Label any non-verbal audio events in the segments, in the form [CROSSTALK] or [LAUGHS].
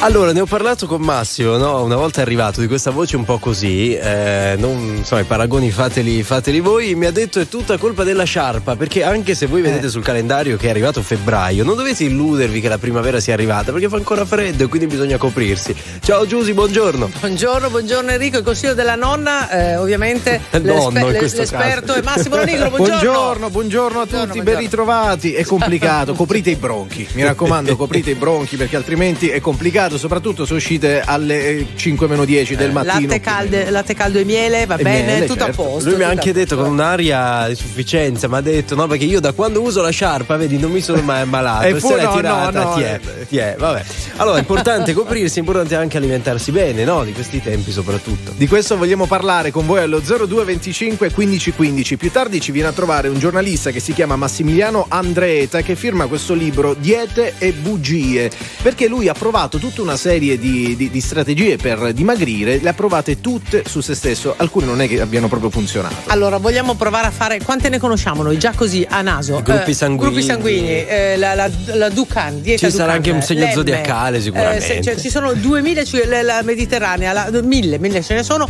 Allora, ne ho parlato con Massimo, no? una volta arrivato di questa voce un po' così, eh, non, insomma, i paragoni fateli, fateli, voi, mi ha detto è tutta colpa della sciarpa, perché anche se voi vedete eh. sul calendario che è arrivato febbraio, non dovete illudervi che la primavera sia arrivata, perché fa ancora freddo e quindi bisogna coprirsi. Ciao Giusy, buongiorno. Buongiorno, buongiorno Enrico, il consiglio della nonna, eh, ovviamente [LAUGHS] Nonno, l'esperto è Massimo Lonigro, [LAUGHS] buongiorno. Buongiorno, buongiorno a tutti, buongiorno, ben ritrovati. È complicato, coprite i bronchi, mi raccomando, coprite i bronchi perché altrimenti è complicato peccato, soprattutto se uscite alle 5 meno 10 del eh, mattino. Latte, calde, latte caldo e miele, va e bene, miele, tutto certo. a posto. Lui mi ha anche detto con un'aria di sufficienza, mi ha detto no perché io da quando uso la sciarpa, vedi, non mi sono mai ammalato. e se l'hai tirata, no, no, ti, è, ti è, vabbè. Allora, è importante coprirsi, è importante anche alimentarsi bene, no? Di questi tempi soprattutto. Di questo vogliamo parlare con voi allo 0225 1515. Più tardi ci viene a trovare un giornalista che si chiama Massimiliano Andreeta che firma questo libro Diete e bugie, perché lui ha provato tutta una serie di, di, di, strategie per dimagrire, le ha provate tutte su se stesso, alcune non è che abbiano proprio funzionato. Allora, vogliamo provare a fare, quante ne conosciamo noi già così a naso? I gruppi sanguigni. gruppi sanguigni, eh, la, la, la, Ducan, dieta Ci Ducan, sarà anche un segno zodiacale sicuramente. Eh, se, cioè, ci sono 2000, cioè, la Mediterranea, la, mille, mille ce ne sono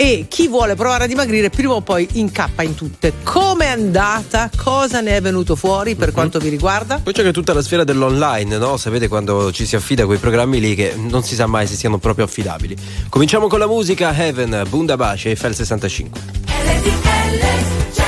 e chi vuole provare a dimagrire prima o poi incappa in tutte. Come è andata? Cosa ne è venuto fuori per uh-huh. quanto vi riguarda? Poi c'è anche tutta la sfera dell'online, no? Sapete quando ci si affida a quei programmi lì che non si sa mai se siano proprio affidabili. Cominciamo con la musica Heaven, Bundabash e FL 65. LDL.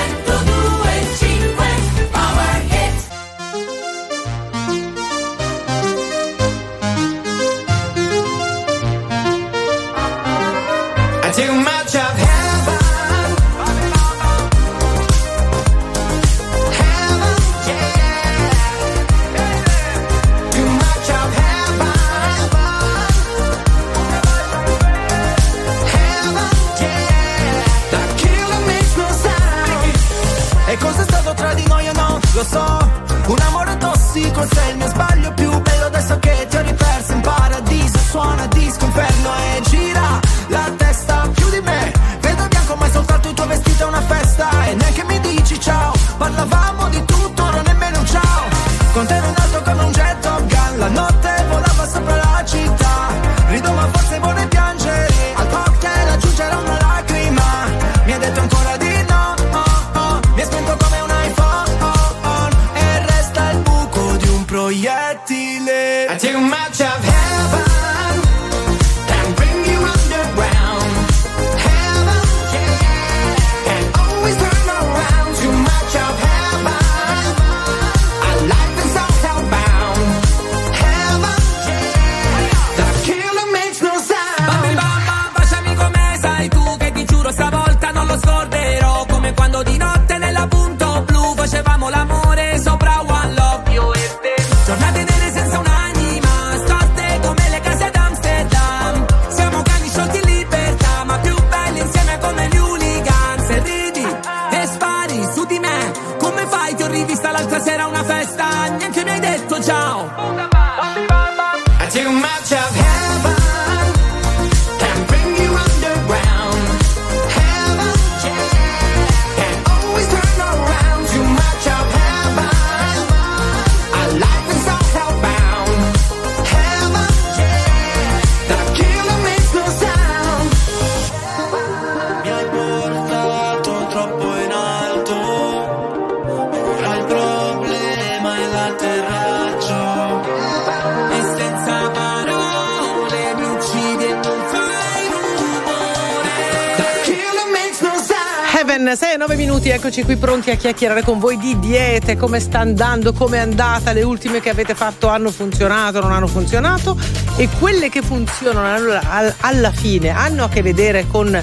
Eccoci qui pronti a chiacchierare con voi di diete, come sta andando, come è andata, le ultime che avete fatto hanno funzionato, non hanno funzionato e quelle che funzionano alla fine hanno a che vedere con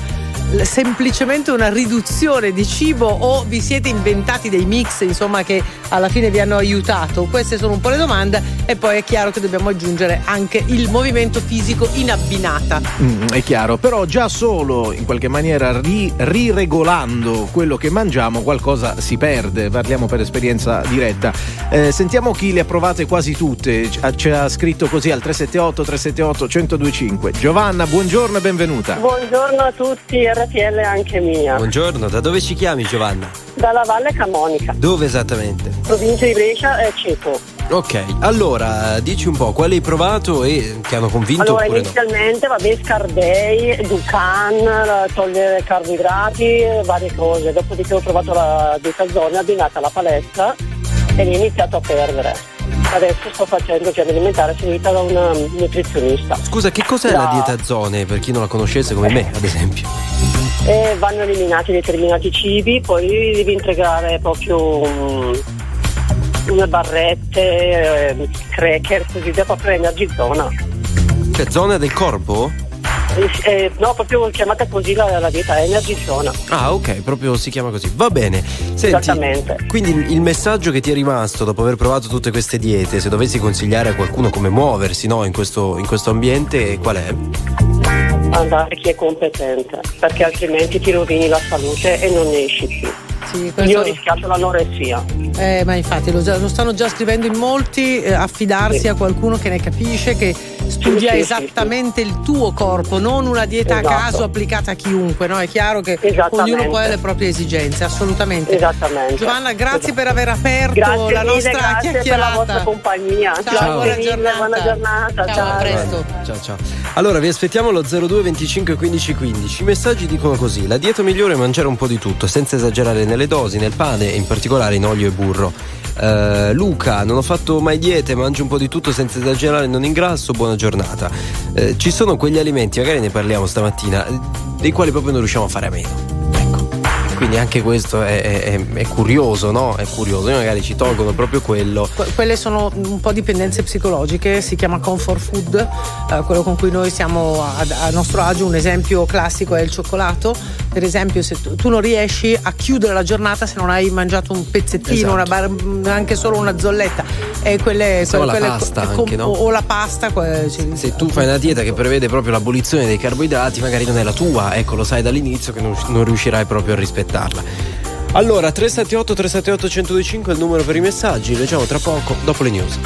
semplicemente una riduzione di cibo o vi siete inventati dei mix insomma che alla fine vi hanno aiutato? Queste sono un po' le domande e poi è chiaro che dobbiamo aggiungere anche il movimento fisico in abbinata. Mm, è chiaro, però già solo in qualche maniera ri- riregolando quello che mangiamo qualcosa si perde, parliamo per esperienza diretta. Eh, sentiamo chi le ha provate quasi tutte, ci ha scritto così al 378 378 1025. Giovanna, buongiorno e benvenuta. Buongiorno a tutti, RTL anche mia. Buongiorno, da dove ci chiami Giovanna? Dalla Valle Camonica. Dove esattamente? Provincia di Brescia e Ceto. Ok, allora dici un po' quali hai provato e ti hanno convinto Allora, inizialmente, vabbè, Scardei, Ducan, togliere carboidrati, varie cose. Dopodiché ho provato la dieta zona abbinata alla palestra e mi ho iniziato a perdere. Adesso sto facendo piano alimentare seguita da una nutrizionista. no? Scusa, che cos'è No. la dieta zone per chi non la conoscesse come me, ad esempio? E vanno eliminati determinati cibi, poi devi integrare proprio una barrette, eh, cracker, così da proprio energy zona. Cioè, zona del corpo? Eh, eh, no, proprio chiamata così la, la dieta energy zona. Ah, ok, proprio si chiama così. Va bene. Senti, Esattamente. Quindi il messaggio che ti è rimasto dopo aver provato tutte queste diete, se dovessi consigliare a qualcuno come muoversi no, in, questo, in questo ambiente, qual è? andare chi è competente, perché altrimenti ti rovini la salute e non ne esci più. Sì, Io ho questo, rischiato l'anoressia. eh, ma infatti lo, lo stanno già scrivendo in molti, eh, affidarsi Sì. a qualcuno che ne capisce, che studia sì, sì, esattamente il tuo corpo, non una dieta Esatto. a caso applicata a chiunque, no? È chiaro che Esattamente. ognuno poi ha le proprie esigenze, assolutamente. Esattamente. Giovanna, grazie per aver aperto Grazie la mille, nostra grazie per la chiacchierata. vostra compagnia. Ciao, Grazie buona mille, giornata. buona giornata. Ciao, ciao. a presto. Ciao ciao. Allora vi aspettiamo allo 02 25 15 15. I messaggi dicono così: la dieta migliore è mangiare un po' di tutto, senza esagerare nelle dosi, nel pane e in particolare in olio e burro. Eh, Luca, non ho fatto mai diete, mangio un po' di tutto senza esagerare, non ingrasso, buona giornata. Eh, ci sono quegli alimenti, magari ne parliamo stamattina, dei quali proprio non riusciamo a fare a meno. Quindi anche questo è, è- è- curioso, no? È curioso. Noi magari ci tolgono proprio quello. Que- quelle sono un po' dipendenze psicologiche, si chiama comfort food, eh, quello con cui noi siamo a, a nostro agio. Un esempio classico è il cioccolato. Per esempio, se tu, tu non riesci a chiudere la giornata se non hai mangiato un pezzettino, Esatto. una bar- anche solo una zolletta, e quelle, O la quelle- pasta com- anche, no? o, la pasta. que- ci- Se tu fai una dieta che prevede proprio l'abolizione dei carboidrati, magari non è la tua, ecco, lo sai dall'inizio che non, non riuscirai proprio a rispettarla. Allora, 378 378 1025 è il numero per i messaggi, leggiamo tra poco, dopo le news.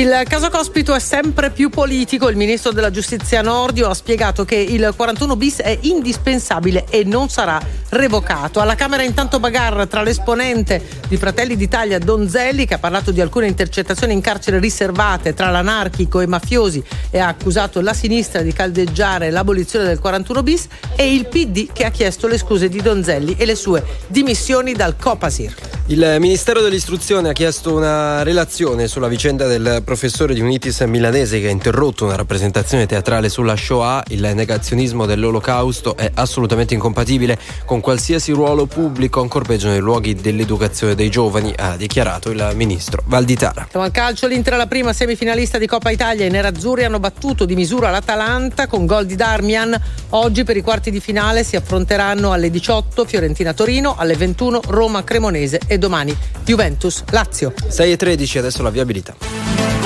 Il caso Cospito è sempre più politico. Il ministro della giustizia Nordio ha spiegato che il 41 bis è indispensabile e non sarà revocato. Alla Camera intanto bagarra tra l'esponente di Fratelli d'Italia Donzelli che ha parlato di alcune intercettazioni in carcere riservate tra l'anarchico e mafiosi e ha accusato la sinistra di caldeggiare l'abolizione del 41 bis e il PD che ha chiesto le scuse di Donzelli e le sue dimissioni dal Copasir. Il Ministero dell'Istruzione ha chiesto una relazione sulla vicenda del professore di Unitis milanese che ha interrotto una rappresentazione teatrale sulla Shoah. Il negazionismo dell'olocausto è assolutamente incompatibile con qualsiasi ruolo pubblico, ancor peggio nei luoghi dell'educazione dei giovani, ha dichiarato il ministro Valditara. Siamo al calcio, l'Inter la prima semifinalista di Coppa Italia. I nerazzurri hanno battuto di misura l'Atalanta con gol di Darmian. Oggi per i quarti di finale si affronteranno alle 18 Fiorentina-Torino, alle 21 Roma-Cremonese e domani Juventus-Lazio. 6 e 13, adesso la viabilità.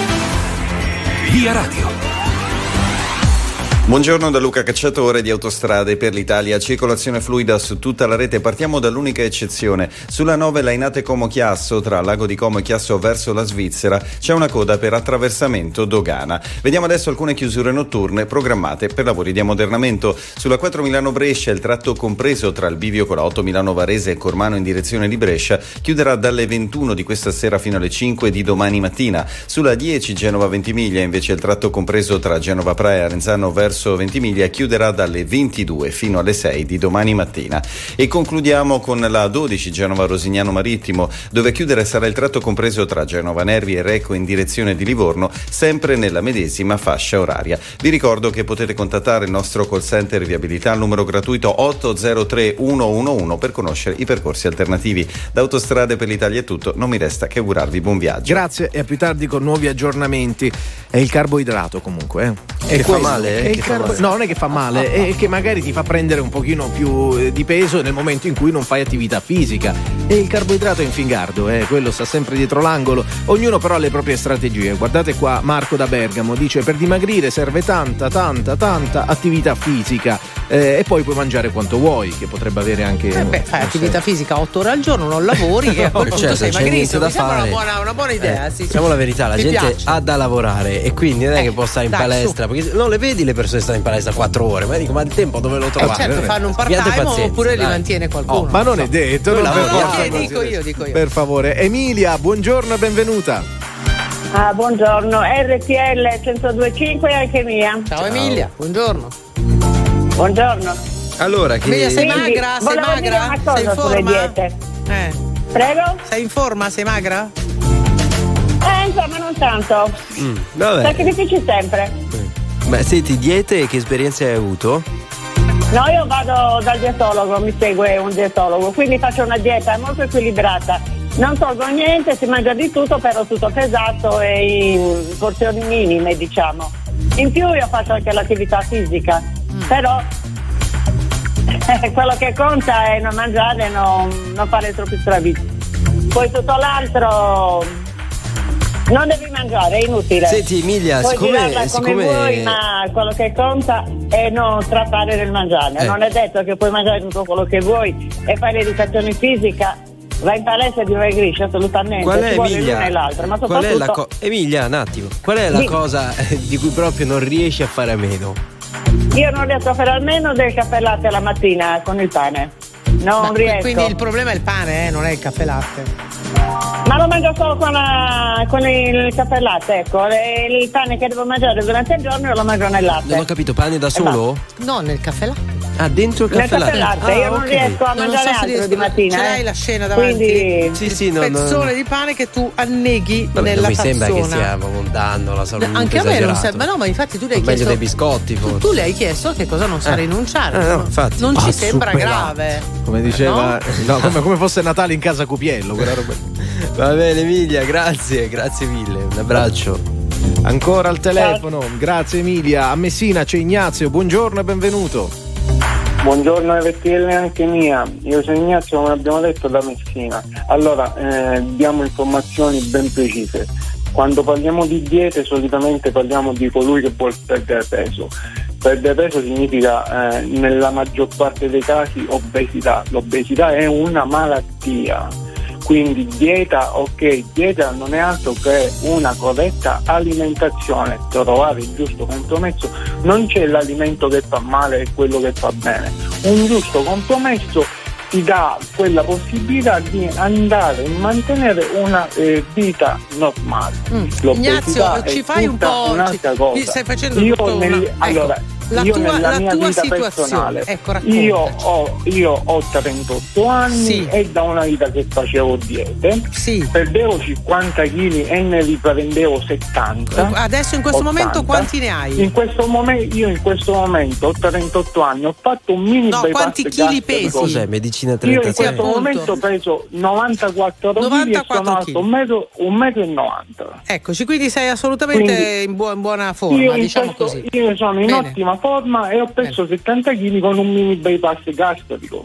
Via Radio. Buongiorno da Luca Cacciatore di Autostrade per l'Italia, circolazione fluida su tutta la rete, partiamo dall'unica eccezione. Sulla 9 Lainate Como Chiasso, tra Lago di Como e Chiasso verso la Svizzera, c'è una coda per attraversamento dogana. Vediamo adesso alcune chiusure notturne programmate per lavori di ammodernamento. Sulla 4 Milano Brescia, il tratto compreso tra il bivio con la 8 Milano Varese e Cormano in direzione di Brescia chiuderà dalle 21 di questa sera fino alle 5 di domani mattina. Sulla 10 Genova Ventimiglia, invece il tratto compreso tra Genova Praia e Arenzano verso Ventimiglia chiuderà dalle 22 fino alle 6 di domani mattina. E concludiamo con la 12 Genova Rosignano Marittimo, dove chiudere sarà il tratto compreso tra Genova Nervi e Recco in direzione di Livorno, sempre nella medesima fascia oraria. Vi ricordo che potete contattare il nostro call center viabilità al numero gratuito 803 111 per conoscere i percorsi alternativi. Da Autostrade per l'Italia è tutto, non mi resta che augurarvi buon viaggio. Grazie e a più tardi con nuovi aggiornamenti. È il carboidrato comunque. Eh. E Che fa male, eh? Che carbo-. No, non è che fa male, è che magari ti fa prendere un pochino più eh, di peso nel momento in cui non fai attività fisica. E il carboidrato è in fingardo, eh, quello sta sempre dietro l'angolo. Ognuno però ha le proprie strategie. Guardate qua Marco da Bergamo dice per dimagrire serve tanta, tanta, tanta attività fisica. eh, e poi puoi mangiare quanto vuoi, che potrebbe avere anche. Eh beh, fai attività fisica 8 ore al giorno, non lavori e [LAUGHS] a quel punto certo, sei c'è niente magrissimo. da Mi sembra una buona, una buona idea. Eh, sì, sì. diciamo la verità, la Mi gente piace. ha da lavorare e quindi non è Eh, che può stare in dai, palestra, perché non le vedi le persone stare in palestra 4 ore, ma dico, ma il tempo dove lo Eh, trovate? certo, fanno un part time oppure li mantiene qualcuno. Oh, ma non è detto, non per forza dico io, dico io. Per favore, Emilia, buongiorno e benvenuta. Ah, buongiorno, RTL 1025 anche mia. Ciao Emilia, buongiorno. Buongiorno. Allora, che Emilia, sei Quindi, magra? Sei magra? Sei in forma? diete. Eh. Prego? Sei in forma? Sei magra? Eh, insomma, non tanto. Mm, vabbè. Sacrifici sempre. Ma senti, diete che esperienze hai avuto? No, io vado dal dietologo, mi segue un dietologo, quindi faccio una dieta molto equilibrata. Non tolgo niente, si mangia di tutto, però tutto pesato e in porzioni minime, diciamo. In più io faccio anche l'attività fisica, però eh, [LAUGHS] quello che conta è non mangiare e non, non fare troppi stravizi. Poi tutto l'altro non devi mangiare, è inutile. Senti Emilia, Puoi siccome, siccome vuoi, ma quello che conta è non trattare del mangiare. Eh. Non è detto che puoi mangiare tutto quello che vuoi e fare l'educazione fisica. Vai in palestra e dimagrisci assolutamente. Qual Ci è vuole Emilia? l'una e l'altra, ma Qual è la co- Emilia, un attimo. Qual è la Sì. cosa eh, di cui proprio non riesci a fare a meno? io non riesco a fare almeno del caffè latte la mattina con il pane. Non Ma riesco. Quindi il problema è il pane, eh, non è il caffè latte. Ma lo mangio solo con, la- con il caffè latte, ecco. E Il pane che devo mangiare durante il giorno io lo mangio nel latte. Non ho capito, pane da solo? No, nel caffè latte. Ah, dentro il Nel caffè caffè latte? latte, Ah, io non riesco a Non mangiare so altro riesco- di mattina. ce l'hai eh. la scena davanti? Quindi Sì, sì, no, no. pezzone di pane che tu anneghi Vabbè, nella non mi sembra che tazzona. stiamo montando la salute. Anche a me non sembra, no, ma infatti tu le hai Meglio chiesto. dei biscotti, tu, forse. tu le hai chiesto che cosa non sa Eh. rinunciare. Eh, no, no? infatti. Non ci Ah, sembra grave. Come diceva, no, come, come fosse Natale in casa Cupiello, quella roba. [LAUGHS] Va bene Emilia, grazie, grazie mille. Un abbraccio. Ancora al telefono, grazie Emilia. A Messina c'è Ignazio, buongiorno e benvenuto. Buongiorno RTL anche mia, io sono Ignazio come abbiamo detto da Messina. Allora, eh, diamo informazioni ben precise. Quando parliamo di diete solitamente parliamo di colui che vuole perdere peso. Perdere peso significa eh, nella maggior parte dei casi obesità. L'obesità è una malattia. Quindi dieta, ok, dieta non è altro che una corretta alimentazione, trovare il giusto compromesso, non c'è l'alimento che fa male e quello che fa bene, un giusto compromesso ti dà quella possibilità di andare a mantenere una eh, vita normale. Mm. Ignazio, ci fai un po'. ci- cosa. mi stai facendo io tutto nel- una- ecco, allora, la io tua, nella la mia tua vita situazione. personale, Ecco, io ho, io ho 38 anni Sì. e da una vita che facevo diete, Sì. perdevo 50 kg e ne riprendevo 70. Adesso in questo 80. momento quanti ne hai? In questo momento, io in questo momento ho 38 anni, ho fatto un mini No, quanti chili gastrico. pesi? Cos'è? Medicina Io 30 in questo appunto. momento peso 94 kg e 94 sono alto chili. un metro, un metro e 90. Eccoci, quindi sei assolutamente Quindi- in, buo- in buona forma, io, diciamo questo- così. io sono in Bene. ottima forma e ho perso 70 kg con un mini bypass gastrico.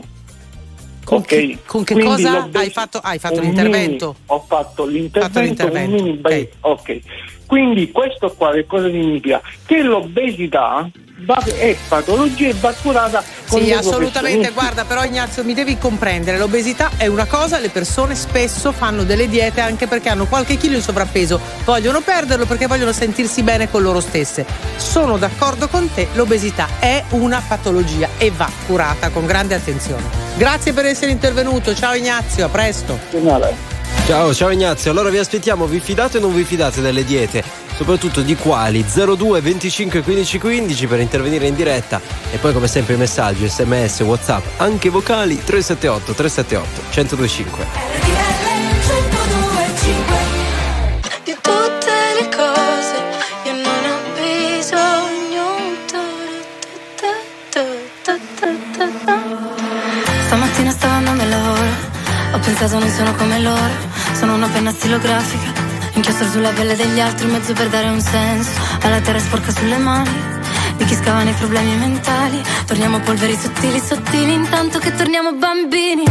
Con Ok? che- con che cosa hai fatto- hai fatto l'intervento? mini- ho fatto l'intervento, Fatto l'intervento, un mini by- ok. Quindi questo qua che cosa significa? Che l'obesità va- è patologia e va curata con Sì, assolutamente, guarda, però Ignazio mi devi comprendere, l'obesità è una cosa, le persone spesso fanno delle diete anche perché hanno qualche chilo di sovrappeso, vogliono perderlo perché vogliono sentirsi bene con loro stesse. Sono d'accordo con te, l'obesità è una patologia e va curata con grande attenzione. Grazie per essere intervenuto, ciao Ignazio, a presto. Ciao, ciao Ignazio. Allora vi aspettiamo, vi fidate o non vi fidate delle diete? Soprattutto di quali? 02 25 15 15 per intervenire in diretta e poi come sempre i messaggi, sms, whatsapp, anche vocali 378 378 1025. Di tutte le cose io non ho bisogno. Stamattina stavo andando al lavoro, ho pensato non sono come loro, sono una penna stilografica, inchiostro sulla pelle degli altri in mezzo per dare un senso alla terra sporca sulle mani. Di chi scava nei problemi mentali, torniamo polveri sottili, sottili, intanto che torniamo bambini.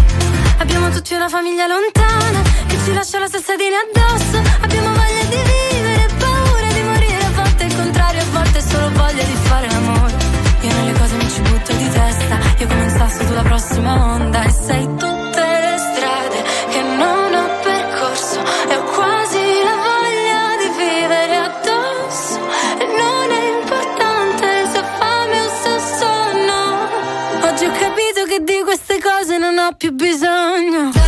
Abbiamo tutti una famiglia lontana che ci lascia la salsadina addosso. Abbiamo voglia di vivere, paura di morire, a volte il contrario, a volte solo voglia di fare l'amore. Io nelle cose mi ci butto di testa Io come un sasso sulla prossima onda E sei tutte non ho più bisogno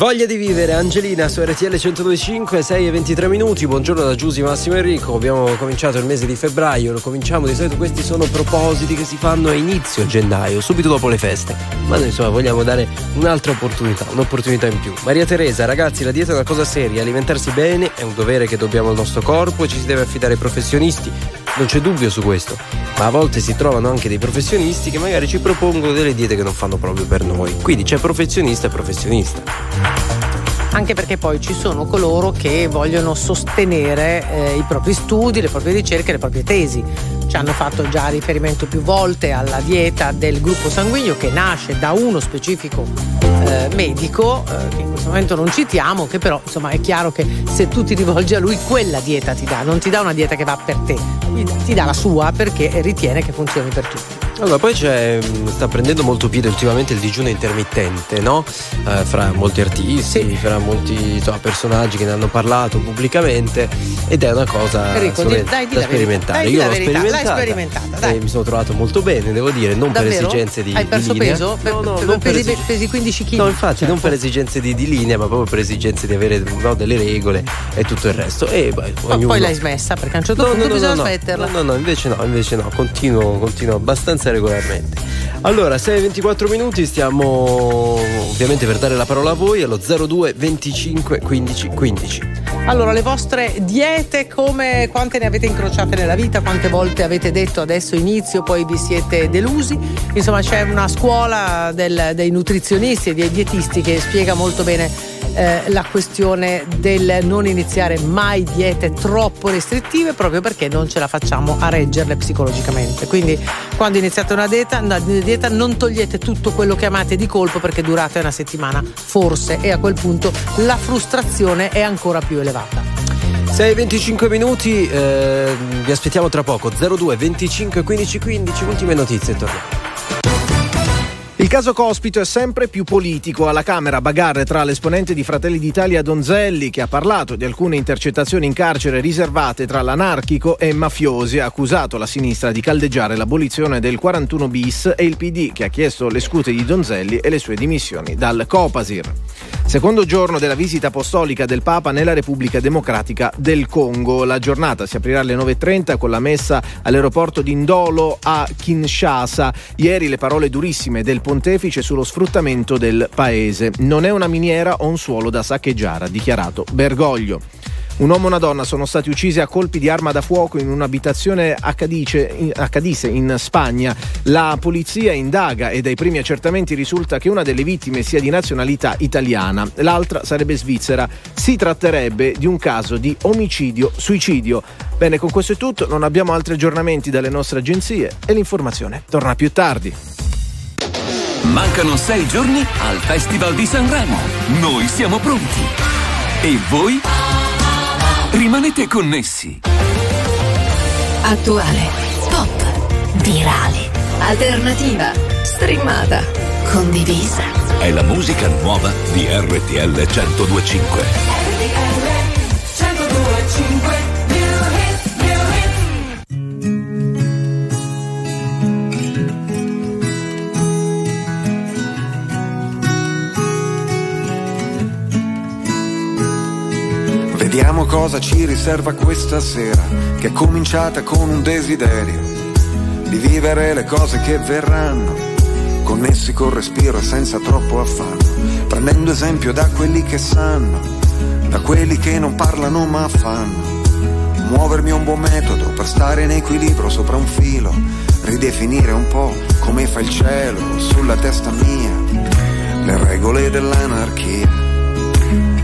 Voglia di vivere, Angelina su RTL 1025, 6 e 23 minuti. Buongiorno da Giusy Massimo Enrico. Abbiamo cominciato il mese di febbraio, lo cominciamo di solito. Questi sono propositi che si fanno a inizio gennaio, subito dopo le feste. Ma noi insomma vogliamo dare un'altra opportunità, un'opportunità in più. Maria Teresa, ragazzi, la dieta è una cosa seria. Alimentarsi bene è un dovere che dobbiamo al nostro corpo e ci si deve affidare ai professionisti. Non c'è dubbio su questo. Ma a volte si trovano anche dei professionisti che magari ci propongono delle diete che non fanno proprio per noi. Quindi c'è professionista e professionista. Anche perché poi ci sono coloro che vogliono sostenere eh, i propri studi, le proprie ricerche, le proprie tesi. Ci hanno fatto già riferimento più volte alla dieta del gruppo sanguigno che nasce da uno specifico eh, medico, eh, che in questo momento non citiamo, che però insomma è chiaro che se tu ti rivolgi a lui quella dieta ti dà, non ti dà una dieta che va per te, ti dà la sua perché ritiene che funzioni per tutti. Allora, poi c'è, mh, sta prendendo molto piede ultimamente il digiuno intermittente, no? Eh, fra molti artisti, fra molti insomma, personaggi che ne hanno parlato pubblicamente ed è una cosa Enrico, di- dai, di da sperimentare. Dai, di Io l'ho sperimentata, sperimentata, dai. e mi sono trovato molto bene, devo dire, non Davvero? per esigenze di, Hai di perso linea. peso? Per- No, no, per- non per pesi- esig- pesi 15 chili? No, infatti, Certo. non per esigenze di, di linea, ma proprio per esigenze di avere no, delle regole e tutto il resto. E poi, Ma ognuno- poi l'hai smessa perché a un certo No, punto no, bisogna smetterla. No, no, no, invece no, invece no, continuo, continuo abbastanza regolarmente. Allora, 6-24 minuti, stiamo ovviamente per dare la parola a voi allo 02 25 15 15. Allora, le vostre diete, come quante ne avete incrociate nella vita? Quante volte avete detto adesso inizio, poi vi siete delusi? Insomma, c'è una scuola del- dei nutrizionisti e dei dietisti che spiega molto bene eh, la questione del non iniziare mai diete troppo restrittive proprio perché non ce la facciamo a reggerle psicologicamente. Quindi quando iniziate una dieta, una dieta non togliete tutto quello che amate di colpo perché durate una settimana, forse, e a quel punto la frustrazione è ancora più elevata. 6-25 minuti, eh, vi aspettiamo tra poco. 02 25 15 15, ultime notizie torniamo. Il caso Cospito è sempre più politico. Alla Camera bagarre tra l'esponente di Fratelli d'Italia Donzelli, che ha parlato di alcune intercettazioni in carcere riservate tra l'anarchico e mafiosi, ha accusato la sinistra di caldeggiare l'abolizione del 41 bis e il PD, che ha chiesto le scute di Donzelli e le sue dimissioni dal Copasir. Secondo giorno della visita apostolica del Papa nella Repubblica Democratica del Congo. La giornata si aprirà alle 9.30 con la messa all'aeroporto di Ndolo a Kinshasa. Ieri le parole durissime del pontefice sullo sfruttamento del paese. Non è una miniera o un suolo da saccheggiare, ha dichiarato Bergoglio. Un uomo e una donna sono stati uccisi a colpi di arma da fuoco in un'abitazione a Cadice, a Cadice, in Spagna. La polizia indaga e dai primi accertamenti risulta che una delle vittime sia di nazionalità italiana, l'altra sarebbe svizzera. Si tratterebbe di un caso di omicidio-suicidio. Bene, con questo è tutto, non abbiamo altri aggiornamenti dalle nostre agenzie e l'informazione torna più tardi. Mancano sei giorni al Festival di Sanremo. Noi siamo pronti. E voi? Rimanete connessi. Attuale, pop, virale, alternativa, streamata, condivisa. È la musica nuova di RTL 1025. Vediamo cosa ci riserva questa sera, che è cominciata con un desiderio di vivere le cose che verranno, connessi col respiro e senza troppo affanno, prendendo esempio da quelli che sanno, da quelli che non parlano ma fanno. Muovermi è un buon metodo per stare in equilibrio sopra un filo, ridefinire un po' come fa il cielo sulla testa mia, le regole dell'anarchia.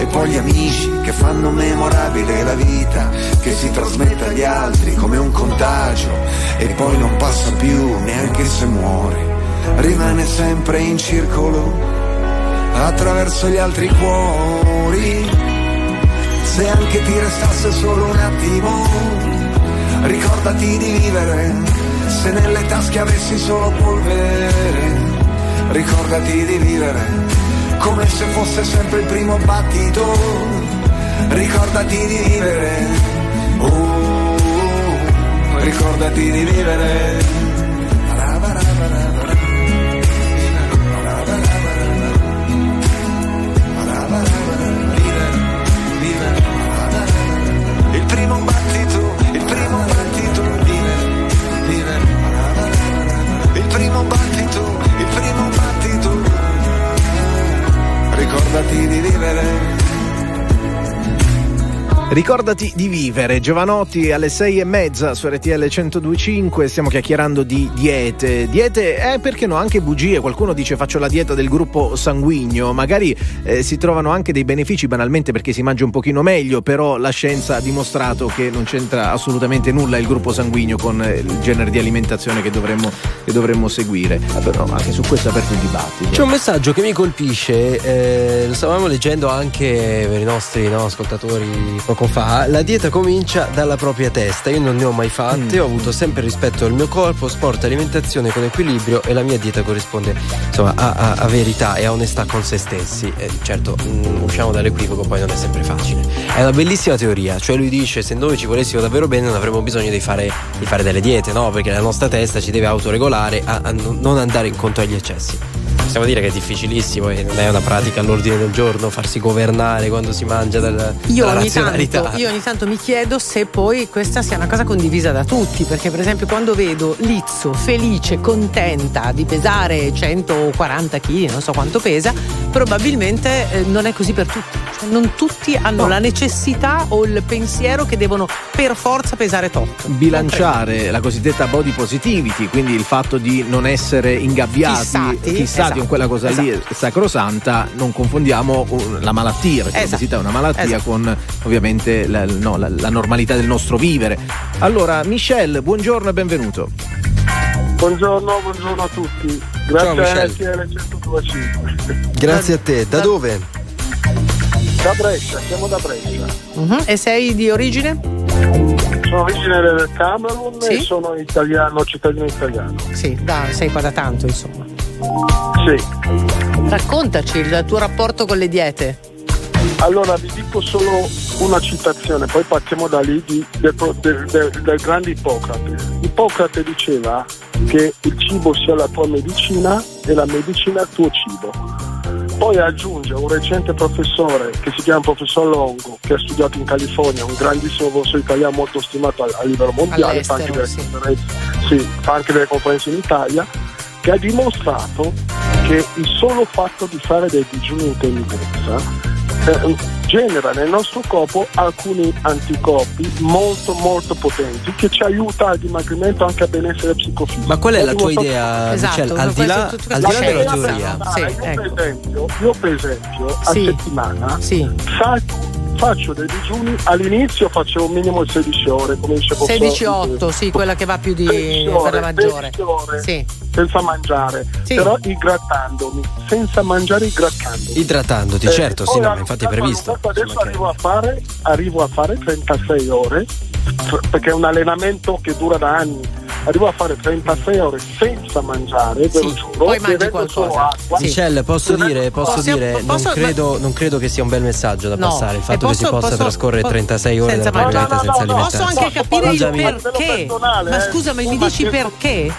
e poi gli amici che fanno memorabile la vita, che si trasmette agli altri come un contagio. E poi non passa più neanche se muore, rimane sempre in circolo attraverso gli altri cuori. Se anche ti restasse solo un attimo, ricordati di vivere, se nelle tasche avessi solo polvere, ricordati di vivere come se fosse sempre il primo battito. Ricordati di vivere, oh, ricordati di vivere. Ricordati di vivere. Ricordati di vivere, Giovanotti alle sei e mezza su RTL 1025, stiamo chiacchierando di diete. Diete, eh, perché no, anche bugie, qualcuno dice faccio la dieta del gruppo sanguigno, magari eh, si trovano anche dei benefici banalmente perché si mangia un pochino meglio, però la scienza ha dimostrato che non c'entra assolutamente nulla il gruppo sanguigno con eh, il genere di alimentazione che dovremmo, che dovremmo seguire. Ah, però anche su questo è aperto il dibattito. C'è un messaggio che mi colpisce, eh, lo stavamo leggendo anche per i nostri no, ascoltatori poco fa, la dieta comincia dalla propria testa. Io non ne ho mai fatte, mm. ho avuto sempre rispetto al mio corpo, sport, alimentazione con equilibrio e la mia dieta corrisponde insomma, a, a, a verità e a onestà con se stessi. Eh, certo, mm, usciamo dall'equivoco, poi non è sempre facile. È una bellissima teoria, cioè lui dice se noi ci volessimo davvero bene non avremmo bisogno di fare, di fare delle diete, no? Perché la nostra testa ci deve autoregolare a, a non andare incontro agli eccessi possiamo dire che è difficilissimo e non è una pratica all'ordine del giorno farsi governare quando si mangia dal, io dalla ogni razionalità. Tanto, io ogni tanto mi chiedo se poi questa sia una cosa condivisa da tutti, perché per esempio quando vedo Lizzo felice, contenta di pesare 140 kg, non so quanto pesa, probabilmente eh, non è così per tutti. Cioè, non tutti hanno No. la necessità o il pensiero che devono per forza pesare tot. bilanciare la cosiddetta body positivity, quindi il fatto di non essere ingabbiati, Fissati, fissati esatto, con quella cosa lì sacrosanta, non confondiamo uh, la malattia, perché Esatto, l'obesità è una malattia esatto. con ovviamente la, no, la- la normalità del nostro vivere. Allora, Michel, buongiorno e benvenuto. Buongiorno, buongiorno a tutti. Ciao, Grazie a Michele. RTL 1025. Grazie a te. Da dove? Da Brescia, siamo da Brescia. Mhm. E sei di origine? Sono originario del Camerun Sì? e sono italiano, cittadino italiano. Sì, da, sei qua da tanto, insomma. Sì. Raccontaci il tuo rapporto con le diete. Allora vi dico solo una citazione, poi partiamo da lì di- del, del- del- del grande Ippocrate. Ippocrate diceva che il cibo sia la tua medicina e la medicina il tuo cibo. Poi aggiunge un recente professore che si chiama professor Longo, che ha studiato in California, un grandissimo professore italiano molto stimato a, a livello mondiale, fa anche, sì. sì, fa anche delle conferenze in Italia, che ha dimostrato che il solo fatto di fare dei digiuni in intermittenza eh, genera nel nostro corpo alcuni anticorpi molto molto potenti che ci aiuta al dimagrimento anche al benessere psicofisico. Ma qual è la tua idea, Esatto, Michel? Al di là, al di là della teoria. Sì, io, ecco. per esempio, io per esempio a Sì. settimana Sì. fa- faccio dei digiuni, all'inizio facevo un minimo di 16 ore, come dice il professor- 16-8, sì, quella che va più di 16 per ore, la maggiore. 16 ore Sì. senza mangiare, Sì. però idratandomi, senza mangiare idratandomi. Idratandoti, Eh, certo, sì, no, infatti è previsto. Adesso arrivo a, fare, arrivo a fare 36 ore, perché è un allenamento che dura da anni. Arrivo a fare 36 ore senza mangiare, ve lo giuro, poi mangi qualcosa. acqua. Sì. Michel, posso dire, posso dire non, posso- credo, non credo che sia un bel messaggio da No. passare il fatto che si possa posso- trascorrere po- 36 ore senza della propria vita mangiare. senza No, no, no, Posso anche capire il perché. Ma eh? scusa, ma mi dici perché?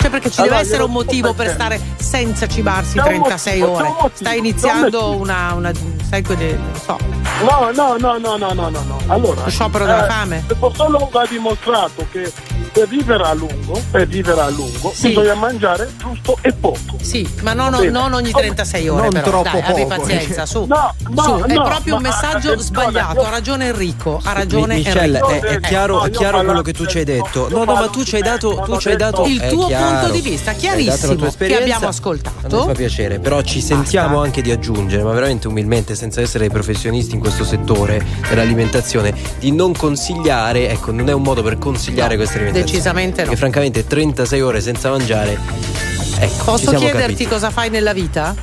Cioè, perché ci Allora, deve essere un non motivo per stare senza cibarsi C'è un 36 motivo, ore. motivo, un iniziando una, una. Sai quelle. Non so. No, no, no, no, no, no, no, no. Allora, Lo sciopero della fame? Il Longo ha dimostrato che per vivere a lungo, per vivere a lungo, Sì. bisogna mangiare giusto e poco. Sì, ma non, non ogni 36 ore, Non però. troppo Dai, abbi poco. pazienza, su. No, no, su. È no, proprio un messaggio sbagliato. io- Ha ragione Enrico. Ha Mi- ragione Michel, Enrico. è, è Eh, chiaro, no, è chiaro quello che tu ci hai detto. No, no, ma tu ci hai dato, tu ci hai dato Il tuo chiaro. punto di vista, chiarissimo, tua che esperienza. abbiamo ascoltato. noi fa piacere, però ci sentiamo anche di aggiungere, ma veramente umilmente, senza essere dei professionisti in questo settore dell'alimentazione, di non consigliare, ecco, non è un modo per consigliare No, questa alimentazione. decisamente no. Perché francamente 36 ore senza mangiare, ecco, ci Posso siamo chiederti capiti. cosa fai nella vita?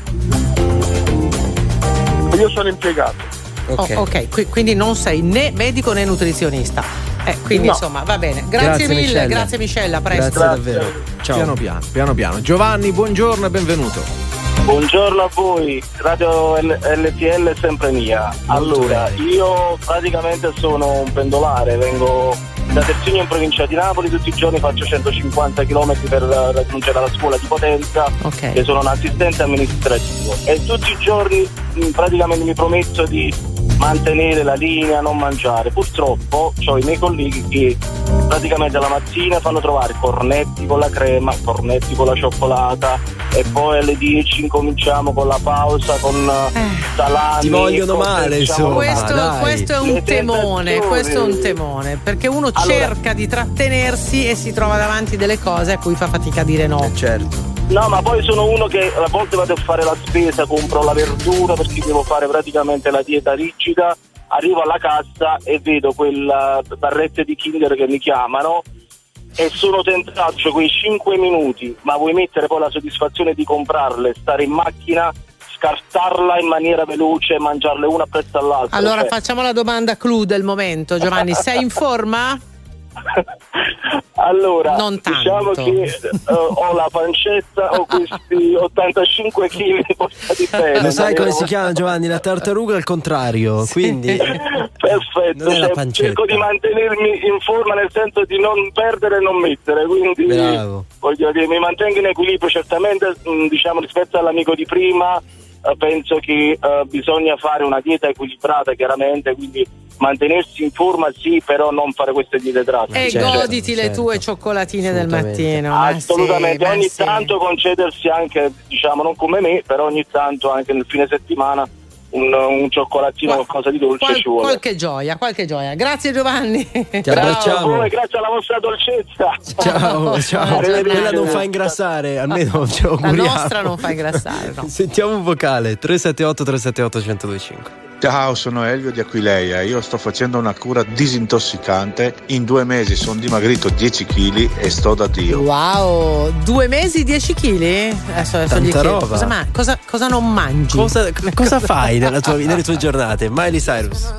Io sono impiegato. Ok. Oh, ok, qui- quindi non sei né medico né nutrizionista. Eh, quindi No. insomma, va bene. Grazie, Grazie, mille, Michelle. grazie Michelle, a presto. Grazie davvero. Ciao. Piano piano, piano piano. Giovanni, buongiorno e benvenuto. Buongiorno a voi, Radio L- LTL è sempre mia. Allora, io praticamente sono un pendolare, vengo da Terzigno in provincia di Napoli, tutti i giorni faccio 150 km per raggiungere la scuola di Potenza Ok. e sono un assistente amministrativo e tutti i giorni praticamente mi prometto di mantenere la linea, non mangiare. Purtroppo ho i miei colleghi che praticamente la mattina fanno trovare cornetti con la crema, cornetti con la cioccolata e poi alle 10 incominciamo con la pausa con eh, salami. Ti vogliono male, diciamo, insomma. Questo, dai. questo è un Le temone, questo è un temone, perché uno Allora- cerca di trattenersi e si trova davanti delle cose a cui fa fatica a dire no. Eh, certo. No, ma poi sono uno che a volte vado a fare la spesa, compro la verdura perché devo fare praticamente la dieta rigida, arrivo alla cassa e vedo quelle barrette di Kinder che mi chiamano e sono tentato cioè, quei 5 minuti, ma vuoi mettere poi la soddisfazione di comprarle, stare in macchina, scartarla in maniera veloce e mangiarle una appresso all'altra. Allora Cioè, facciamo la domanda clou del momento, Giovanni. Sei in forma? [LAUGHS] Allora, Non diciamo tanto. che eh, ho la pancetta, ho questi 85 kg portati bene. Lo sai come si chiama Giovanni? La tartaruga al contrario, quindi [LAUGHS] Perfetto, Non è la cioè, pancetta. cerco di mantenermi in forma nel senso di non perdere e non mettere, quindi Bravo. voglio dire, mi mantengo in equilibrio certamente, mh, diciamo rispetto all'amico di prima, eh, penso che eh, bisogna fare una dieta equilibrata chiaramente, quindi mantenersi in forma sì, però non fare queste diete drastiche. E Cioè, goditi le tue cioccolatine del mattino. ma Assolutamente, sì, ma ogni sì. tanto concedersi anche, diciamo non come me, però ogni tanto anche nel fine settimana un, un cioccolatino, qualcosa di dolce Qual- ci vuole. qualche gioia, qualche gioia. Grazie Giovanni. Grazie a voi, grazie alla vostra dolcezza. Ciao, ciao. Quella non fa ingrassare, almeno ce lo La auguriamo. nostra non fa ingrassare, no. Sentiamo un vocale 378 378 1025. Ciao, sono Elvio di Aquileia. Io sto facendo una cura disintossicante. In due mesi sono dimagrito 10 kg e sto da Dio. Wow, due mesi 10 kg? Adesso, adesso Tanta gli chiedo, roba. Cosa, ma- cosa- cosa non mangi? Cosa, cosa fai nella tua- nelle tue giornate? Miley Cyrus.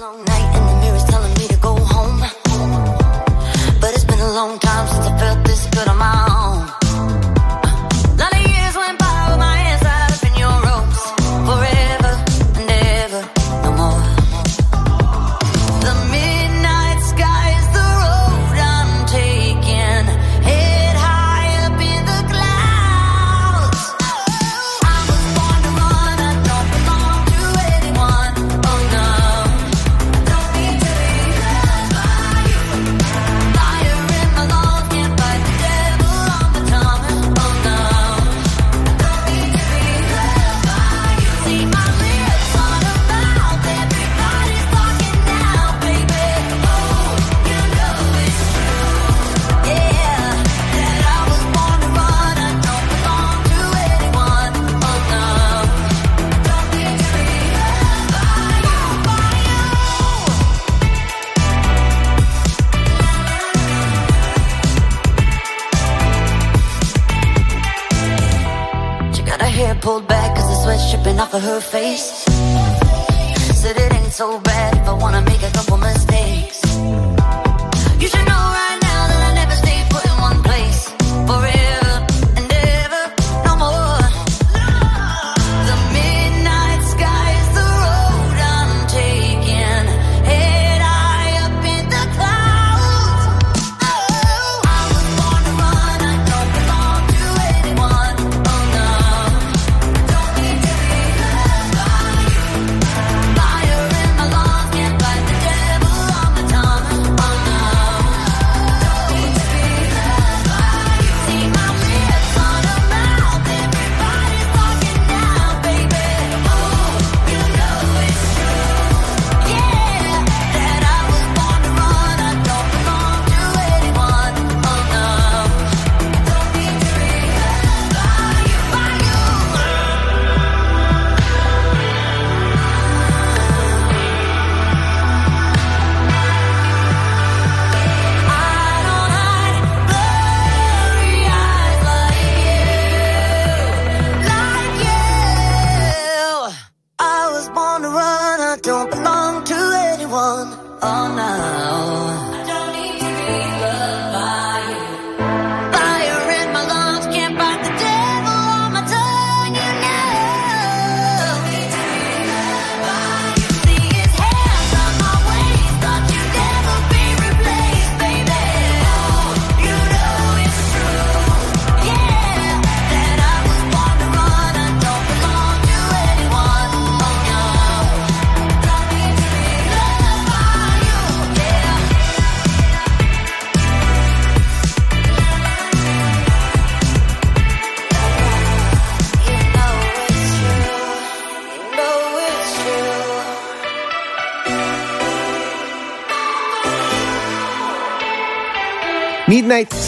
Sweat's of her face. Said it ain't so bad if I wanna make a couple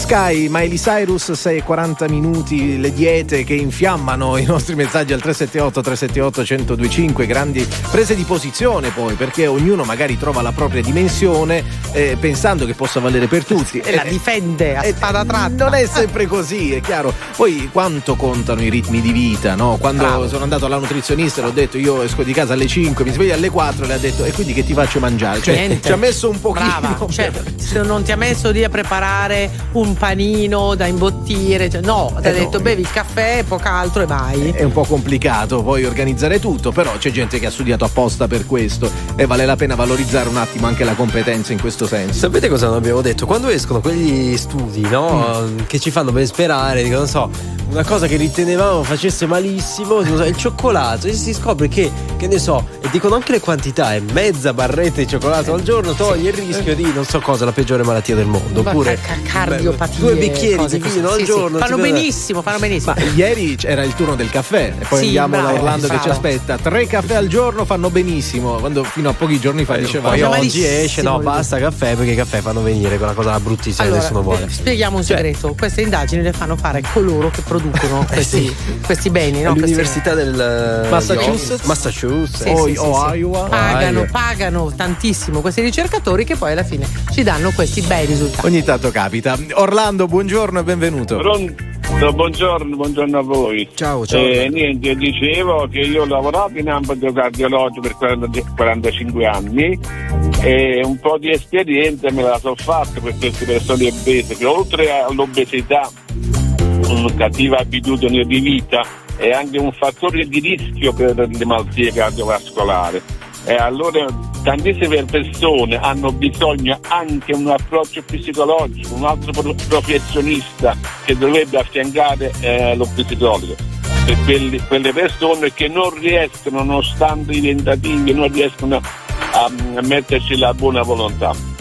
Sky, Miley Cyrus, 6 e 40 minuti, le diete che infiammano i nostri messaggi al 378 378 1025, grandi prese di posizione poi, perché ognuno magari trova la propria dimensione eh, pensando che possa valere per tutti. E la difende a spada tratta. Non è sempre così, è chiaro. Poi quanto contano i ritmi di vita, no? Quando Bravo. sono andato alla nutrizionista l'ho detto io esco di casa alle 5, mi sveglio alle 4 e le ha detto e quindi che ti faccio mangiare? Cioè, Niente. ci ha messo un pochino. Brava, cioè, [LAUGHS] se non ti ha messo lì a preparare un panino da imbottire, cioè, no, ti ha Eh no. detto bevi il caffè, poco altro e vai. È un po' complicato poi organizzare tutto, però c'è gente che ha studiato apposta per questo e vale la pena valorizzare un attimo anche la competenza in questo senso. Sapete cosa non abbiamo detto? Quando escono quegli studi, no? Che ci fanno ben sperare, dico, non so, una cosa che ritenevamo facesse malissimo, il cioccolato, e si scopre che, che ne so, e dicono anche le quantità, è mezza barretta di cioccolato al giorno, toglie il rischio di non so cosa, la peggiore malattia del mondo. Ma Oppure ca- cardiopatie, due bicchieri cose di vino al Sì, sì. giorno. Fanno benissimo, fanno benissimo. Ma ieri era il turno del caffè e poi Sì, andiamo bravo, da Orlando che bravo. ci aspetta. Tre caffè al giorno fanno benissimo, quando fino a pochi giorni fa diceva Poi io oggi esce, no, basta caffè perché i caffè fanno venire quella cosa bruttissima che Allora, nessuno vuole. eh, spieghiamo un Cioè, segreto. Queste indagini le fanno fare coloro che producono Eh questi, sì. questi beni. No? All'università Questi- del Massachusetts? di Massachusetts Sì, o, sì, o sì. Iowa. Pagano, Iowa. pagano tantissimo questi ricercatori che poi alla fine ci danno questi bei risultati. Ogni tanto capita. Orlando, buongiorno e benvenuto. Pronto? Buongiorno, buongiorno a voi. Ciao, ciao. Eh, niente, dicevo che io ho lavorato in ambito cardiologico per 40 45 anni e un po' di esperienza me la sono fatta per queste persone obese che oltre all'obesità, cattiva abitudine di vita, è anche un fattore di rischio per le malattie cardiovascolari. E allora tantissime persone hanno bisogno anche di un approccio psicologico, un altro pro- professionista che dovrebbe affiancare eh, lo psicologo. Per quelli- quelle persone che non riescono, nonostante i tentativi, non riescono a, a metterci la buona volontà.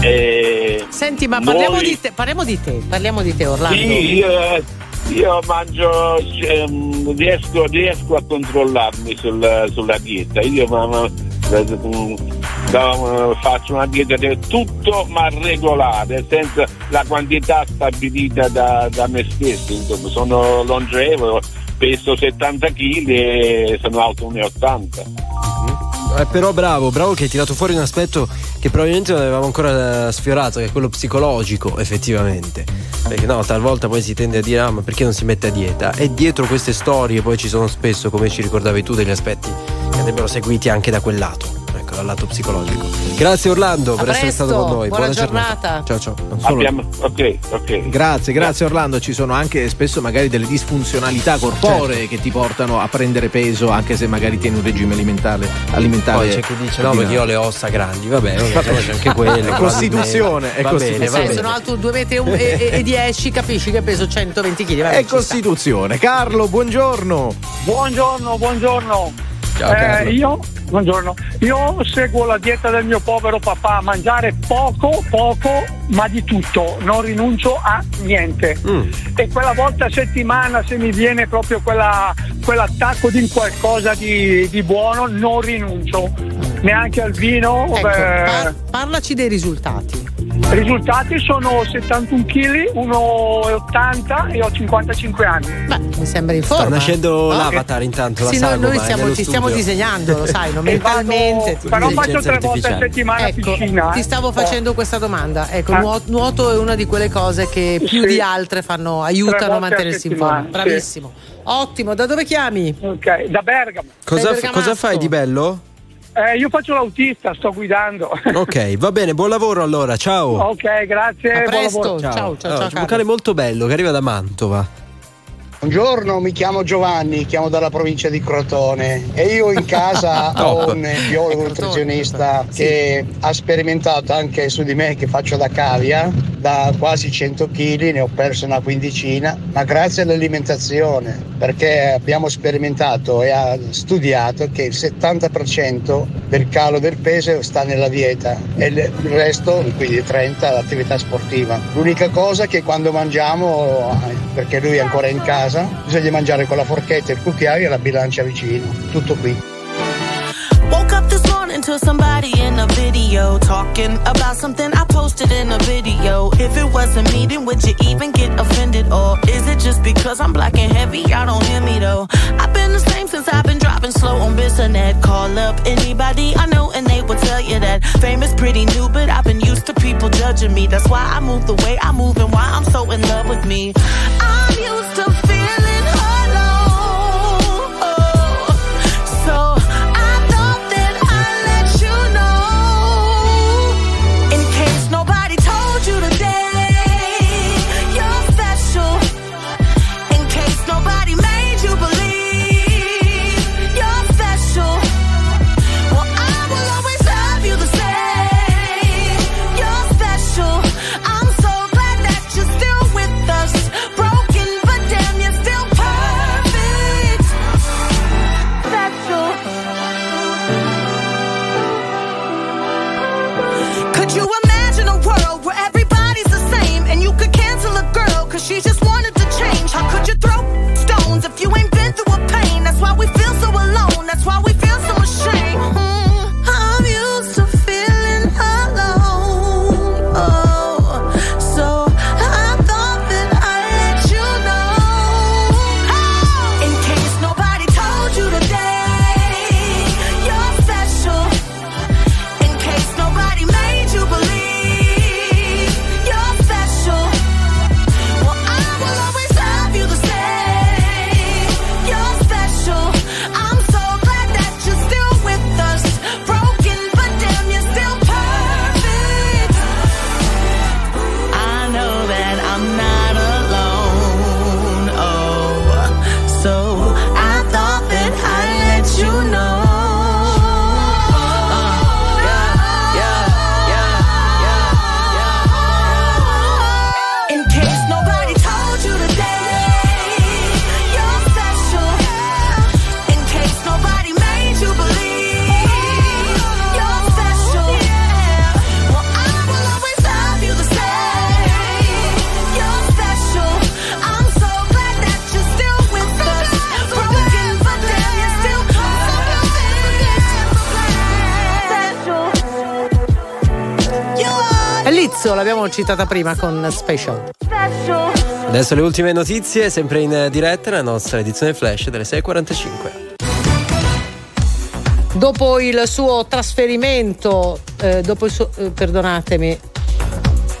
E Senti, ma noi- parliamo di te, parliamo di te, parliamo di te, Orlando. sì, io, io mangio, ehm, riesco, riesco a controllarmi sul- sulla dieta. Io ma- faccio una dieta del tutto ma regolare, senza la quantità stabilita da, da me stesso. Insomma, sono longevo, peso 70 kg e sono alto 1,80. Eh, però bravo, bravo che hai tirato fuori un aspetto che probabilmente non avevamo ancora eh, sfiorato, che è quello psicologico, effettivamente. Perché no, talvolta poi si tende a dire, ah, ma perché non si mette a dieta? E dietro queste storie poi ci sono spesso, come ci ricordavi tu, degli aspetti che andrebbero seguiti anche da quel lato, dal lato psicologico. Grazie Orlando A per essere presto, stato con noi. buona giornata. Ciao ciao. Abbiamo- ok, ok. Grazie, grazie Orlando. Ci sono anche spesso magari delle disfunzionalità corporee Certo. che ti portano a prendere peso anche se magari tieni un regime alimentare. alimentare Poi c'è chi dice no perché io ho le ossa grandi, vabbè, vabbè, Vabbè. c'è anche quelle. È [LAUGHS] Costituzione, è va Costituzione. Bene, va bene. sono alto 2 metri e e, e 10, capisci che peso 120 kg. È Costituzione. Carlo, buongiorno. Buongiorno, buongiorno. Ciao. Eh, io, buongiorno. Io seguo la dieta del mio povero papà, mangiare poco, poco, ma di tutto, non rinuncio a niente. Mm. E quella volta a settimana, se mi viene proprio quella- quell'attacco di qualcosa di, di buono, non rinuncio. Neanche al vino. Ecco, eh, par- parlaci dei risultati. I risultati sono 71 kg, 1,80 e ho 55 anni. Beh, mi sembra in Sta forma. nascendo eh. l'avatar intanto, Sì, noi, sagoma, noi stiamo, ti stiamo disegnando, lo sai, no? E mentalmente. vado- ti- però faccio tre volte a settimana Ecco, piscina. ti eh. stavo facendo questa domanda. Ecco, Ah. nuo- nuoto è una di quelle cose che più Sì. di altre fanno, aiutano a volte a mantenersi in forma. sì. Bravissimo. Ottimo, da dove chiami? Ok, da Bergamo. Cosa, Sei cosa fai di bello? Eh, io faccio l'autista, sto guidando. [LAUGHS] Ok, va bene, buon lavoro allora, ciao. ok, grazie. A buon presto. lavoro. Ciao, ciao, Allora, ciao. un vocale molto bello che arriva da Mantova. Buongiorno, mi chiamo Giovanni, chiamo dalla provincia di Crotone e io in casa [LAUGHS] ho un biologo nutrizionista che ha sperimentato anche su di me che faccio da cavia, da quasi 100 kg, ne ho perso una quindicina, ma grazie all'alimentazione, perché abbiamo sperimentato e ha studiato che il 70% del calo del peso sta nella dieta e il resto, quindi il 30%, l'attività sportiva. L'unica cosa è che quando mangiamo, perché lui è ancora in casa, bisogna mangiare con la forchetta, il cucchiaio e la bilancia vicino. Tutto qui. To somebody in a video talking about something I posted in a video. If it wasn't me, then would you even get offended? Or is it just because I'm black and heavy? Y'all don't hear me though. I've been the same since I've been dropping slow on Bissonnet. Call up anybody I know and they will tell you that fame is pretty new, but I've been used to people judging me. That's why I move the way I move and why I'm so in love with me. I'm used to That's why we Slazzo, l'abbiamo citata prima con Special. Adesso le ultime notizie, sempre in diretta, la nostra edizione flash delle 6.45. Dopo il suo trasferimento, eh, dopo il suo, eh, perdonatemi,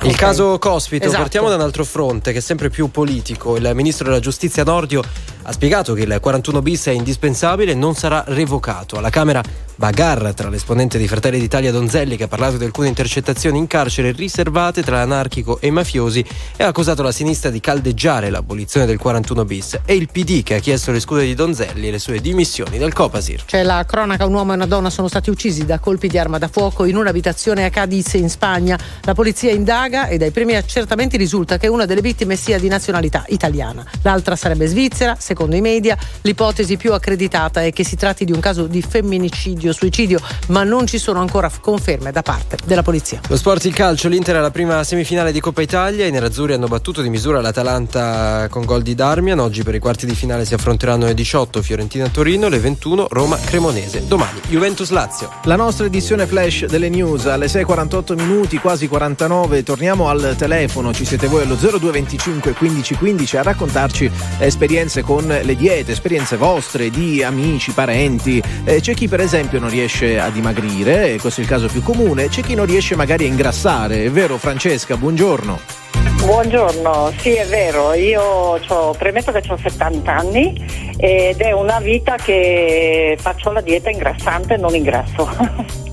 Il Ok. caso Cospito, Esatto. partiamo da un altro fronte che è sempre più politico. Il ministro della giustizia Nordio ha spiegato che il 41 bis è indispensabile e non sarà revocato. Alla Camera bagarra tra l'esponente di Fratelli d'Italia Donzelli che ha parlato di alcune intercettazioni in carcere riservate tra anarchico e mafiosi e ha accusato la sinistra di caldeggiare l'abolizione del 41 bis e il PD che ha chiesto le scuse di Donzelli e le sue dimissioni dal Copasir. C'è la cronaca, un uomo e una donna sono stati uccisi da colpi di arma da fuoco in un'abitazione a Cadiz in Spagna. La polizia indaga e dai primi accertamenti risulta che una delle vittime sia di nazionalità italiana. L'altra sarebbe svizzera, secondo i media. L'ipotesi più accreditata è che si tratti di un caso di femminicidio, suicidio, ma non ci sono ancora conferme da parte della polizia. Lo sport, il calcio, l'Inter alla prima semifinale di Coppa Italia, i nerazzurri hanno battuto di misura l'Atalanta con gol di Darmian, oggi per i quarti di finale si affronteranno alle 18 Fiorentina-Torino, alle 21 Roma-Cremonese, domani Juventus-Lazio. La nostra edizione flash delle news alle 6.48 minuti, quasi 49. Torniamo al telefono, ci siete voi allo 0225 1515 a raccontarci esperienze con le diete, esperienze vostre, di amici, parenti. Eh, c'è chi per esempio non riesce a dimagrire, questo è il caso più comune, c'è chi non riesce magari a ingrassare. È vero Francesca, buongiorno. Buongiorno, sì è vero, io c'ho- premetto che ho 70 anni ed è una vita che faccio la dieta ingrassante e non ingrasso. [LAUGHS]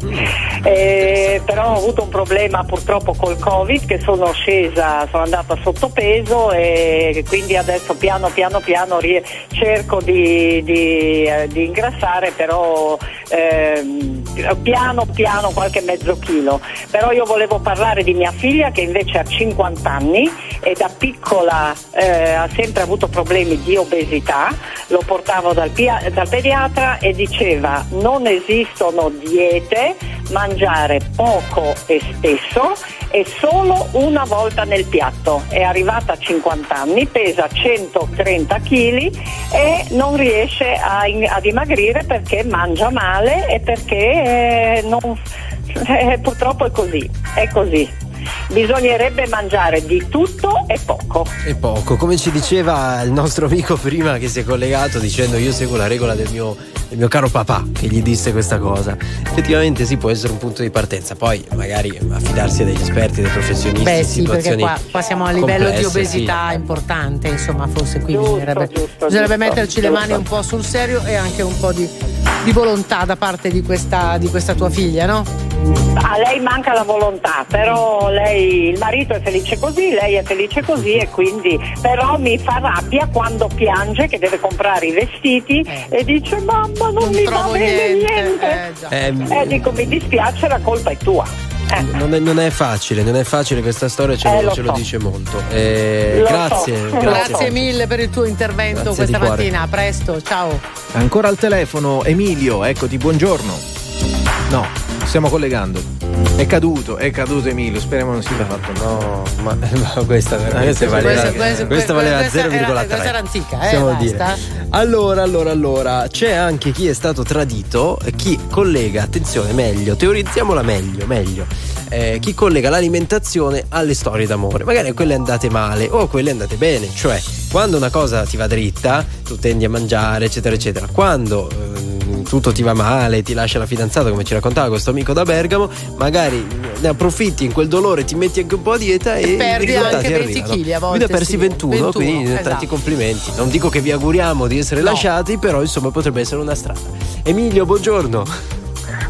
Eh, però ho avuto un problema purtroppo col Covid che sono scesa, sono andata sotto peso e quindi adesso piano piano piano rie- cerco di, di, eh, di ingrassare però ehm, piano piano qualche mezzo chilo. Però io volevo parlare di mia figlia che invece ha 50 anni e da piccola eh, ha sempre avuto problemi di obesità, lo portavo dal, pia- dal pediatra e diceva non esistono diete, mangiare poco e spesso e solo una volta nel piatto. È arrivata a 50 anni, pesa 130 kg e non riesce a, in- a dimagrire perché mangia male e perché eh, non- eh, purtroppo è così, è così. Bisognerebbe mangiare di tutto e poco. E poco, come ci diceva il nostro amico prima che si è collegato dicendo io seguo la regola del mio, del mio caro papà che gli disse questa cosa. Effettivamente sì, può essere un punto di partenza, poi magari affidarsi a degli esperti, dei professionisti Beh sì, perché situazioni qua, qua siamo a livello di complesse, obesità sì. importante, insomma, forse qui bisognerebbe, bisognerebbe giusto, metterci le mani giusto. un po' sul serio e anche un po' di, di volontà da parte di questa, di questa tua figlia, no? A lei manca la volontà, però lei, il marito è felice così, lei è felice così e quindi però mi fa rabbia quando piange che deve comprare i vestiti e dice mamma non, mi va bene niente." niente. Eh, Eh, dico mi dispiace, la colpa è tua. Non è, non è facile, non è facile questa storia, ce, Eh, lo, lo ce lo so. dice molto. Eh, Lo grazie, so. grazie. Grazie mille per il tuo intervento Grazie questa mattina, a presto, ciao. Ancora al telefono Emilio, eccoti, buongiorno. No, stiamo collegando. È caduto, è caduto Emilio, speriamo non sia fatto. No, ma, ma questa veramente Questa- valeva, questa- questa, valeva questa 0,3. era- questa era antica, eh, possiamo basta. dire. Allora, allora, allora, c'è anche chi è stato tradito, chi collega, attenzione, meglio, teorizziamola meglio, meglio. Eh, chi collega l'alimentazione alle storie d'amore. Magari quelle andate male o quelle andate bene, cioè quando una cosa ti va dritta, tu tendi a mangiare, eccetera, eccetera. Quando ehm, tutto ti va male, ti lascia la fidanzata, come ci raccontava questo amico da Bergamo, magari ne approfitti in quel dolore, ti metti anche un po' a dieta e, E perdi anche 20 arrivano. chili a volte, Lui ne ha persi sì. 21, 21, quindi esatto. tanti complimenti. Non dico che vi auguriamo di essere No. lasciati, però insomma potrebbe essere una strada. Emilio, buongiorno.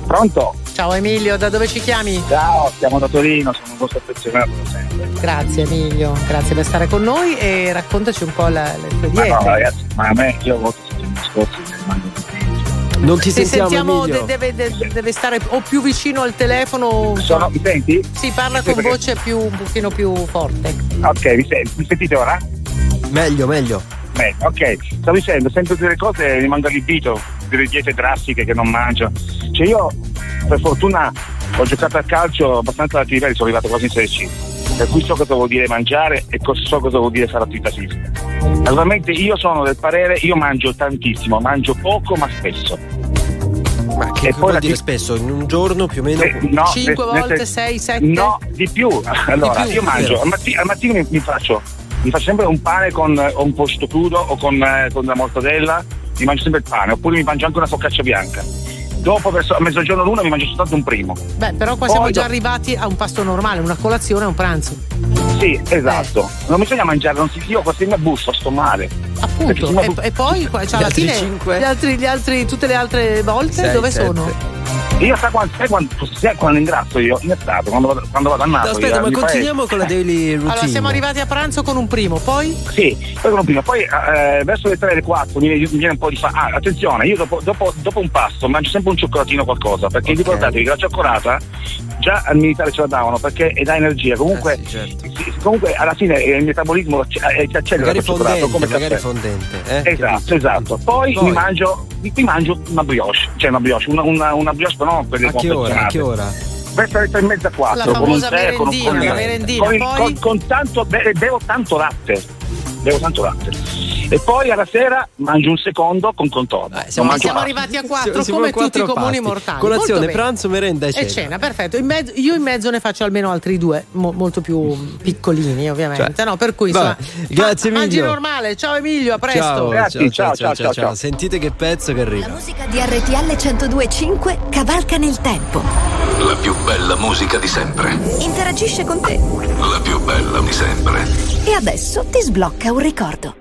Pronto? Ciao Emilio, da dove ci chiami? Ciao, siamo da Torino, sono un vostro affezionato da sempre. Grazie Emilio, grazie per stare con noi e raccontaci un po' la- le tue Ma diete. no, ragazzi, ma a me io ho avuto settimane scorse che di Non ti Se sentiamo, sentiamo deve, de- deve stare o più vicino al telefono. Sono, mi senti? Si parla Sì, con perché- voce più, un pochino più forte. Ok, mi, sen- mi sentite ora? Meglio, meglio. Bene, ok. Stavo dicendo, sento delle cose e rimango allibito, delle diete drastiche che non mangio. Cioè io, per fortuna, ho giocato a calcio abbastanza alti livelli, sono arrivato quasi in Serie C. Per cui so cosa vuol dire mangiare e so cosa vuol dire fare attività fisica. Naturalmente io sono del parere, io mangio tantissimo, mangio poco ma spesso. Ma che, che vuol dire spesso? In un giorno più o meno? Eh, no, 5 nel- nel volte, senso- 6, 7? No, di più. [LAUGHS] Allora, più, io mangio, al, matti- al mattino mi, mi faccio, mi faccio sempre un pane con eh, o un prosciutto crudo o con, eh, con la mortadella, mi mangio sempre il pane, oppure mi mangio anche una focaccia bianca. Dopo, verso a mezzogiorno l'una, mi mangio soltanto un primo. Beh, però qua siamo Poi già do- arrivati a un pasto normale, una colazione e un pranzo. Sì, esatto. Non bisogna mangiare, non si, io quasi mi busto, sto male. Appunto. se no- E, e poi cioè, alla fine gli altri, gli altri- tutte le altre volte Sei, dove sette. sono? Io sai quando, sai quando, sai quando ingrazzo io? In estate, quando vado, quando vado a Napoli. Aspetta, eh, ma continuiamo con la daily [LAUGHS] routine. Allora, siamo arrivati a pranzo con un primo, poi? Sì, poi con un primo. Poi eh, verso le 3 le 4 mi, mi viene un po' di fa. Ah, attenzione, io dopo, dopo- dopo un pasto mangio sempre un cioccolatino qualcosa, perché ricordatevi che la cioccolata già al militare ce la davano perché dà energia. Comunque, sì, comunque alla fine eh, il metabolismo ci eh, ci accelera il cioccolato fondente, come magari caffè. fondente. Eh? Esatto, esatto. Poi, Poi? Mi, mangio, mi, mangio una brioche, cioè una brioche, una, una, una brioche però non quelle A che ora? A che ora? Verso le tre e mezza, quattro, La con un tè, con un con- con, con- con tanto, be- bevo tanto latte. Bevo tanto latte. E poi alla sera mangio un secondo con contorno. Mangio siamo altro. arrivati a quattro Siamo come tutti i comuni mortali. Colazione, pranzo, merenda e cena. E cena, perfetto. In mezzo- io in mezzo ne faccio almeno altri due, mo- molto più piccolini, ovviamente. Cioè, no, per cui vabbè. insomma. Grazie, ma- Mangi normale. Ciao Emilio, a presto. Ciao, Grazie, ciao, ciao, ciao, ciao, ciao, ciao. ciao. Sentite che pezzo che arriva. musica di RTL 1025 cavalca nel tempo. La più bella musica di sempre. Interagisce con te. La più bella di sempre. E adesso ti sblocca un ricordo.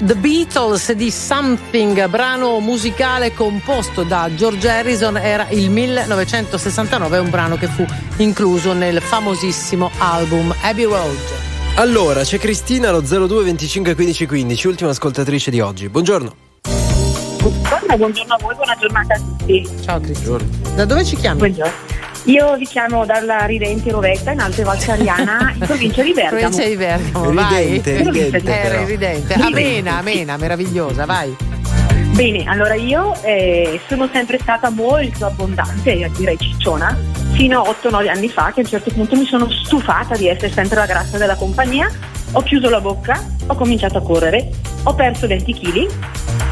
The Beatles di Something, brano musicale composto da George Harrison, era il 1969, un brano che fu incluso nel famosissimo album Abbey Road. Allora, c'è Cristina allo 02 25 15 15, ultima ascoltatrice di oggi. Buongiorno. Buongiorno, buongiorno a voi, buona giornata a tutti. Ciao Cristina. Da dove ci chiami? Buongiorno. Io vi chiamo dalla Ridente Rovetta in Alte Val Sariana, [LAUGHS] in provincia di Bergamo. Provincia di Bergamo, vai. Ridente, ridente, ridente. Ridente, Amena, sì. amena, meravigliosa, vai. Bene, allora io eh, sono sempre stata molto abbondante, direi cicciona, fino a 8-9 anni fa che a un certo punto mi sono stufata di essere sempre la grassa della compagnia, ho chiuso la bocca, ho cominciato a correre, ho perso 20 kg,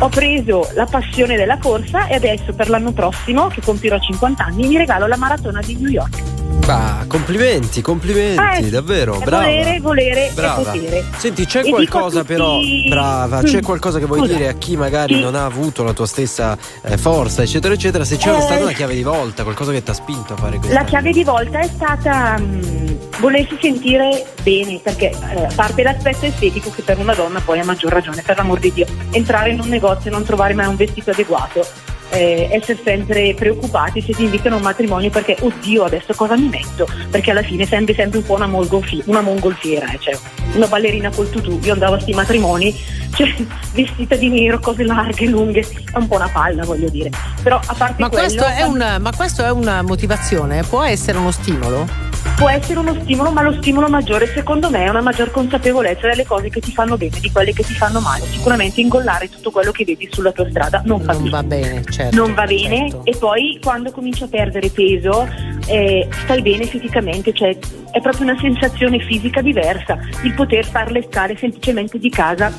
ho preso la passione della corsa e adesso per l'anno prossimo, che compierò 50 anni, mi regalo la maratona di New York. Ah, complimenti, complimenti, Eh, davvero, brava. volere, volere Brava. potere. Senti, c'è E qualcosa tutti- però, brava, c'è Mm. qualcosa che vuoi Scusa. dire a chi magari Sì. non ha avuto la tua stessa eh, forza, eccetera, eccetera, se c'è Eh. stata una chiave di volta, qualcosa che ti ha spinto a fare questo. La chiave di volta è stata mm, volersi sentire bene, perché eh, a parte l'aspetto estetico che per una donna poi ha maggior ragione, per l'amor di Dio, entrare in un negozio e non trovare mai un vestito adeguato, eh, essere sempre preoccupati se ti invitano a un matrimonio perché oddio adesso cosa mi metto? Perché alla fine sembri sempre un po' una, mongolfi- una mongolfiera, eh, cioè una ballerina col tutù, io andavo a sti matrimoni, [LAUGHS] cioè, vestita di nero, cose larghe, lunghe, è un po' una palla voglio dire. Però a parte Ma quello, questo, è una, ma questo è una motivazione? Può essere uno stimolo? Può essere uno stimolo, ma lo stimolo maggiore secondo me è una maggior consapevolezza delle cose che ti fanno bene, di quelle che ti fanno male. Sicuramente ingollare tutto quello che vedi sulla tua strada non fa Non va bene, certo. non va bene certo. e poi quando cominci a perdere peso eh, stai bene fisicamente, cioè è proprio una sensazione fisica diversa il poter fare le scale semplicemente di casa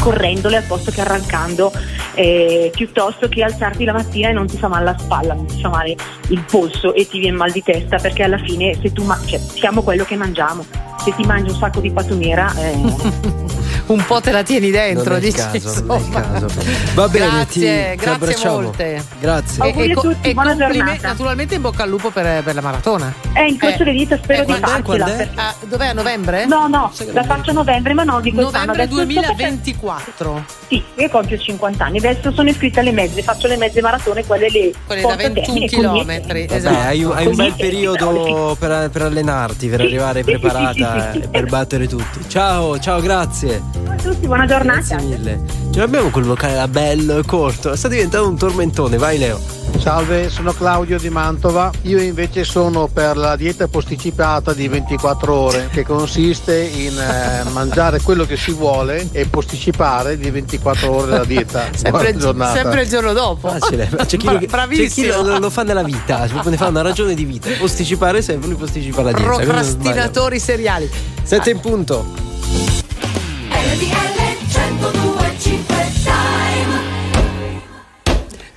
correndole al posto che arrancando eh, piuttosto che alzarti la mattina e non ti fa male la spalla, non ti fa male il polso e ti viene mal di testa perché alla fine se tu ma- cioè, siamo quello che mangiamo se ti mangi un sacco di patumera eh, [LAUGHS] Un po' te la tieni dentro, Non dici, caso, non caso. Va bene, grazie, ti- ti grazie abbracciamo. molte. Grazie. E, e tutti, e buona complime- giornata. naturalmente in bocca al lupo per, per la maratona. eh, incrocio le dita spero Eh, di quando è? farcela Quando è? perché- Ah, dov'è a novembre? no no la faccio a novembre ma no di quest'anno Novembre Adesso sto facendo- 2024. Sì, io compio 50 anni, adesso sono iscritta alle mezze, faccio le mezze maratone, quelle le Quelle da porto a 21 termine, chilometri, quindi- esatto. Hai, un- hai un bel periodo per, per allenarti, per Sì, arrivare sì, preparata sì, sì, sì. e per battere tutti. Ciao, ciao, grazie. A tutti, buona giornata. Grazie mille. Ce l'abbiamo quel vocale là bello e corto. Sta diventando un tormentone, vai Leo. Salve, sono Claudio di Mantova. Io invece sono per la dieta posticipata di 24 ore, che consiste in eh, mangiare quello che si vuole e posticipare di 24 ore la dieta. [LAUGHS] Sempre, giornata. sempre il giorno dopo. Facile. C'è chi, lo, [LAUGHS] c'è chi lo, lo fa nella vita, ne fa una ragione di vita. Posticipare sempre, lui posticipa la dieta. Procrastinatori seriali. Sette in punto.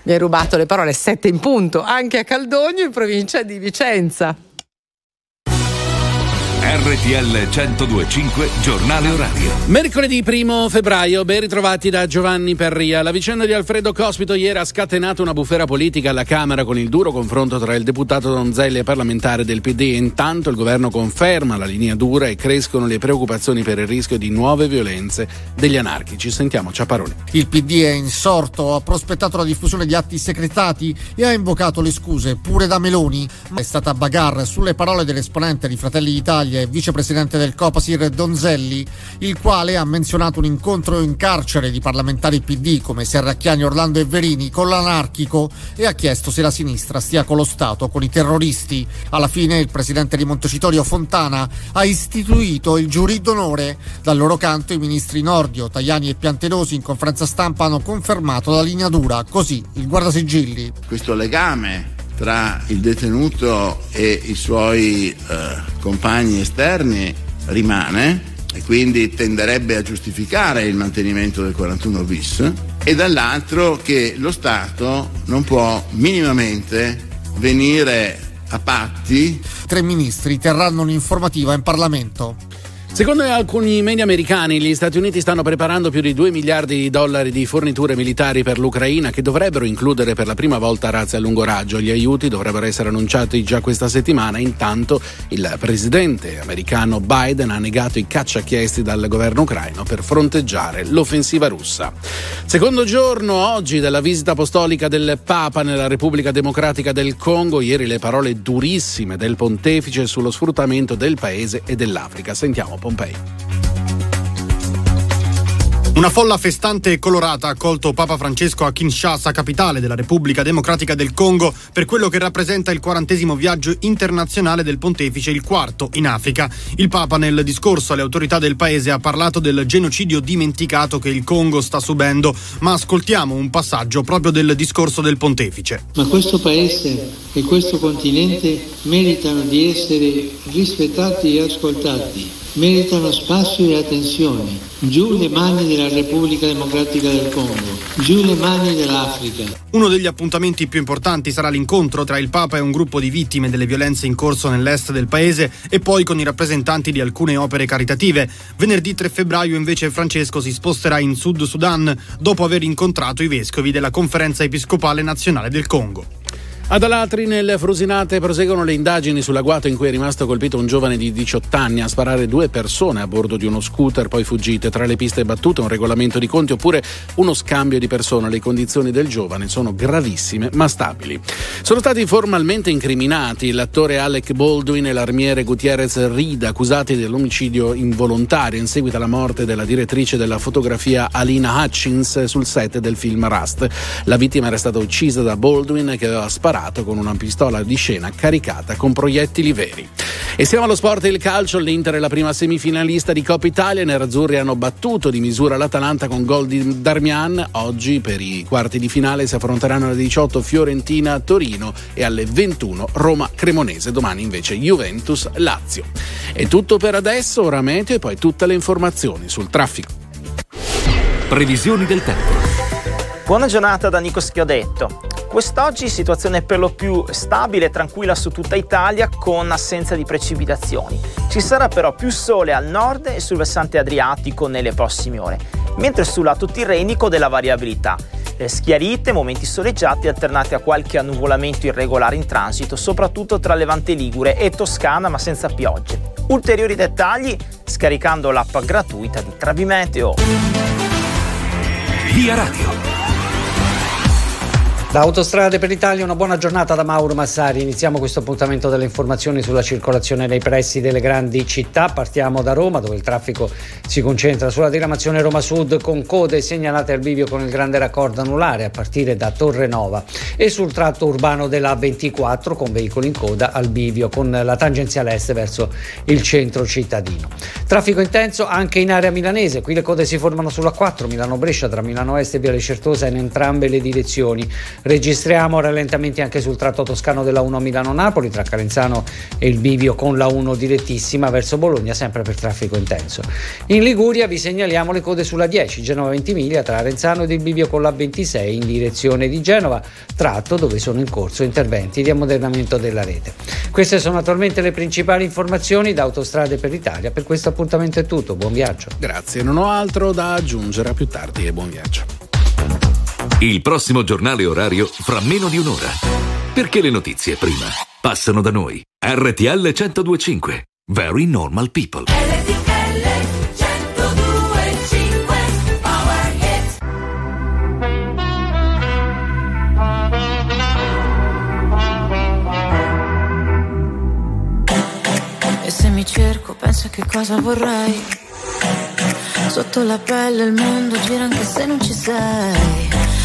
Mi hai rubato le parole sette in punto, anche a Caldogno in provincia di Vicenza. RTL 1025 Giornale Orario. Mercoledì 1 febbraio, ben ritrovati da Giovanni Perria. La vicenda di Alfredo Cospito ieri ha scatenato una bufera politica alla Camera con il duro confronto tra il deputato Donzelli e parlamentare del PD. Intanto il governo conferma la linea dura e crescono le preoccupazioni per il rischio di nuove violenze degli anarchici. Sentiamo Ciaparoni. Il PD è insorto, ha prospettato la diffusione di atti segretati e ha invocato le scuse pure da Meloni. È stata bagarre sulle parole dell'esponente di Fratelli d'Italia e vicepresidente del Copasir Donzelli, il quale ha menzionato un incontro in carcere di parlamentari PD come Serracchiani, Orlando e Verini con l'anarchico e ha chiesto se la sinistra stia con lo Stato, con i terroristi. Alla fine il presidente di Montecitorio Fontana ha istituito il giurì d'onore. Dal loro canto i ministri Nordio, Tajani e Piantedosi in conferenza stampa hanno confermato la linea dura, così il guardasigilli. questo legame tra il detenuto e i suoi eh, compagni esterni rimane e quindi tenderebbe a giustificare il mantenimento del 41 bis e dall'altro che lo Stato non può minimamente venire a patti Tre ministri terranno un'informativa in Parlamento. Secondo alcuni media americani, gli Stati Uniti stanno preparando più di 2 miliardi di dollari di forniture militari per l'Ucraina che dovrebbero includere per la prima volta razze a lungo raggio. Gli aiuti dovrebbero essere annunciati già questa settimana. Intanto il presidente americano Biden ha negato i caccia chiesti dal governo ucraino per fronteggiare l'offensiva russa. Secondo giorno oggi della visita apostolica del Papa nella Repubblica Democratica del Congo, ieri le parole durissime del pontefice sullo sfruttamento del paese e dell'Africa. Sentiamo Pompei. Una folla festante e colorata ha accolto Papa Francesco a Kinshasa, capitale della Repubblica Democratica del Congo, per quello che rappresenta il quarantesimo viaggio internazionale del pontefice, il quarto in Africa. Il Papa nel discorso alle autorità del paese ha parlato del genocidio dimenticato che il Congo sta subendo, ma ascoltiamo un passaggio proprio del discorso del pontefice. Ma questo paese e questo continente meritano di essere rispettati e ascoltati, meritano spazio e attenzione. Giù le mani della Repubblica Democratica del Congo, giù le mani dell'Africa. Uno degli appuntamenti più importanti sarà l'incontro tra il Papa e un gruppo di vittime delle violenze in corso nell'est del paese e poi con i rappresentanti di alcune opere caritative. Venerdì 3 febbraio invece Francesco si sposterà in Sud Sudan dopo aver incontrato i vescovi della Conferenza Episcopale Nazionale del Congo. Ad Alatri, nelle Frusinate, proseguono le indagini sull'agguato in cui è rimasto colpito un giovane di 18 anni a sparare due persone a bordo di uno scooter poi fuggite. Tra le piste battute un regolamento di conti oppure uno scambio di persone. Le condizioni del giovane sono gravissime ma stabili. Sono stati formalmente incriminati l'attore Alec Baldwin e l'armiere Gutierrez Rida, accusati dell'omicidio involontario in seguito alla morte della direttrice della fotografia Alina Hutchins sul set del film Rust. La vittima era stata uccisa da Baldwin che aveva sparato con una pistola di scena caricata con proiettili veri. E siamo allo sport e il calcio. L'Inter è la prima semifinalista di Coppa Italia. I nerazzurri hanno battuto di misura l'Atalanta con gol di Darmian. Oggi per i quarti di finale si affronteranno alle 18 Fiorentina-Torino e alle 21 Roma-Cremonese. Domani invece Juventus-Lazio. È tutto per adesso, ora meteo e poi tutte le informazioni sul traffico. Previsioni del tempo. Buona giornata da Nico Schiodetto. Quest'oggi situazione per lo più stabile e tranquilla su tutta Italia con assenza di precipitazioni. Ci sarà però più sole al nord e sul versante adriatico nelle prossime ore, mentre sul lato tirrenico della variabilità. Eh, Schiarite, momenti soleggiati alternati a qualche annuvolamento irregolare in transito, soprattutto tra Levante Ligure e Toscana, ma senza piogge. Ulteriori dettagli scaricando l'app gratuita di Travimeteo. Via Radio. Da Autostrade per l'Italia una buona giornata da Mauro Massari. Iniziamo questo appuntamento delle informazioni sulla circolazione nei pressi delle grandi città. Partiamo da Roma dove il traffico si concentra sulla diramazione Roma Sud con code segnalate al bivio con il grande raccordo anulare a partire da Torre Nova e sul tratto urbano della 24 con veicoli in coda al bivio con la tangenziale est verso il centro cittadino. Traffico intenso anche in area milanese. Qui le code si formano sulla 4 Milano-Brescia tra Milano Est e Viale Certosa in entrambe le direzioni. Registriamo rallentamenti anche sul tratto toscano della 1 Milano-Napoli tra Calenzano e il bivio con la 1 direttissima verso Bologna sempre per traffico intenso. In Liguria vi segnaliamo le code sulla 10 Genova-Ventimiglia tra Arenzano ed il bivio con la 26 in direzione di Genova, tratto dove sono in corso interventi di ammodernamento della rete. Queste sono attualmente le principali informazioni da Autostrade per l'Italia. Per questo appuntamento è tutto, buon viaggio. Grazie, non ho altro da aggiungere a più tardi e buon viaggio. Il prossimo giornale orario fra meno di un'ora. Perché le notizie prima passano da noi. RTL 1025. Very normal people. E se mi cerco, penso che cosa vorrei. Sotto la pelle il mondo gira anche se non ci sei.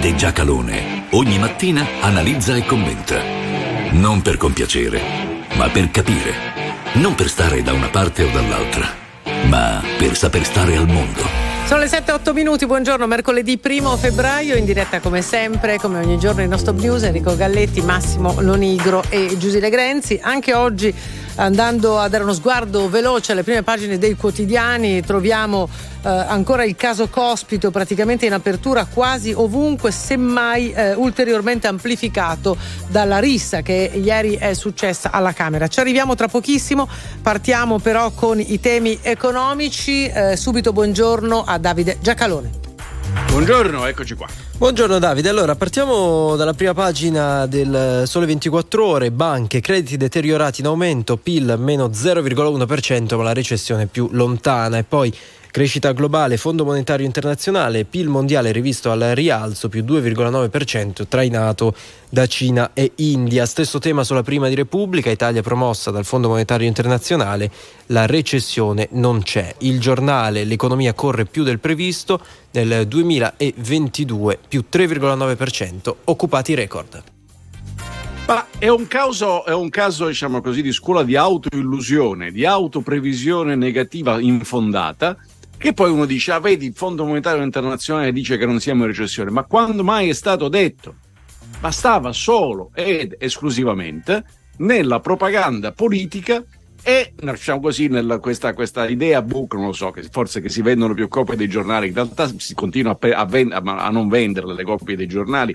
Davide Giacalone ogni mattina analizza e commenta. Non per compiacere, ma per capire. Non per stare da una parte o dall'altra, ma per saper stare al mondo. Sono le 7-8 minuti, buongiorno, mercoledì 1 febbraio, in diretta come sempre, come ogni giorno il nostro news, Enrico Galletti, Massimo Lonigro e Giusile Grenzi. Anche oggi andando a dare uno sguardo veloce alle prime pagine dei quotidiani troviamo eh, ancora il caso Cospito praticamente in apertura quasi ovunque, semmai eh, ulteriormente amplificato dalla rissa che ieri è successa alla Camera. Ci arriviamo tra pochissimo, partiamo però con i temi economici. Eh, subito buongiorno a Davide Giacalone. Buongiorno, eccoci qua. Buongiorno Davide, allora partiamo dalla prima pagina del Sole 24 Ore, banche, crediti deteriorati in aumento, PIL meno 0,1% ma la recessione più lontana. E poi crescita globale, Fondo Monetario Internazionale, PIL mondiale rivisto al rialzo più 2,9% trainato da Cina e India. Stesso tema sulla prima di Repubblica, Italia promossa dal Fondo Monetario Internazionale, la recessione non c'è. Il giornale, l'economia corre più del previsto, nel 2022 più 3,9%, occupati record. Ma è un caso, è un caso, diciamo così, di scuola di autoillusione, di autoprevisione negativa infondata, che poi uno dice, ah vedi, il Fondo Monetario Internazionale dice che non siamo in recessione, ma quando mai è stato detto? Bastava solo ed esclusivamente nella propaganda politica e diciamo così nella, questa, questa, idea book non lo so che forse che si vendono più copie dei giornali in realtà si continua a, a, vend- a non vendere le copie dei giornali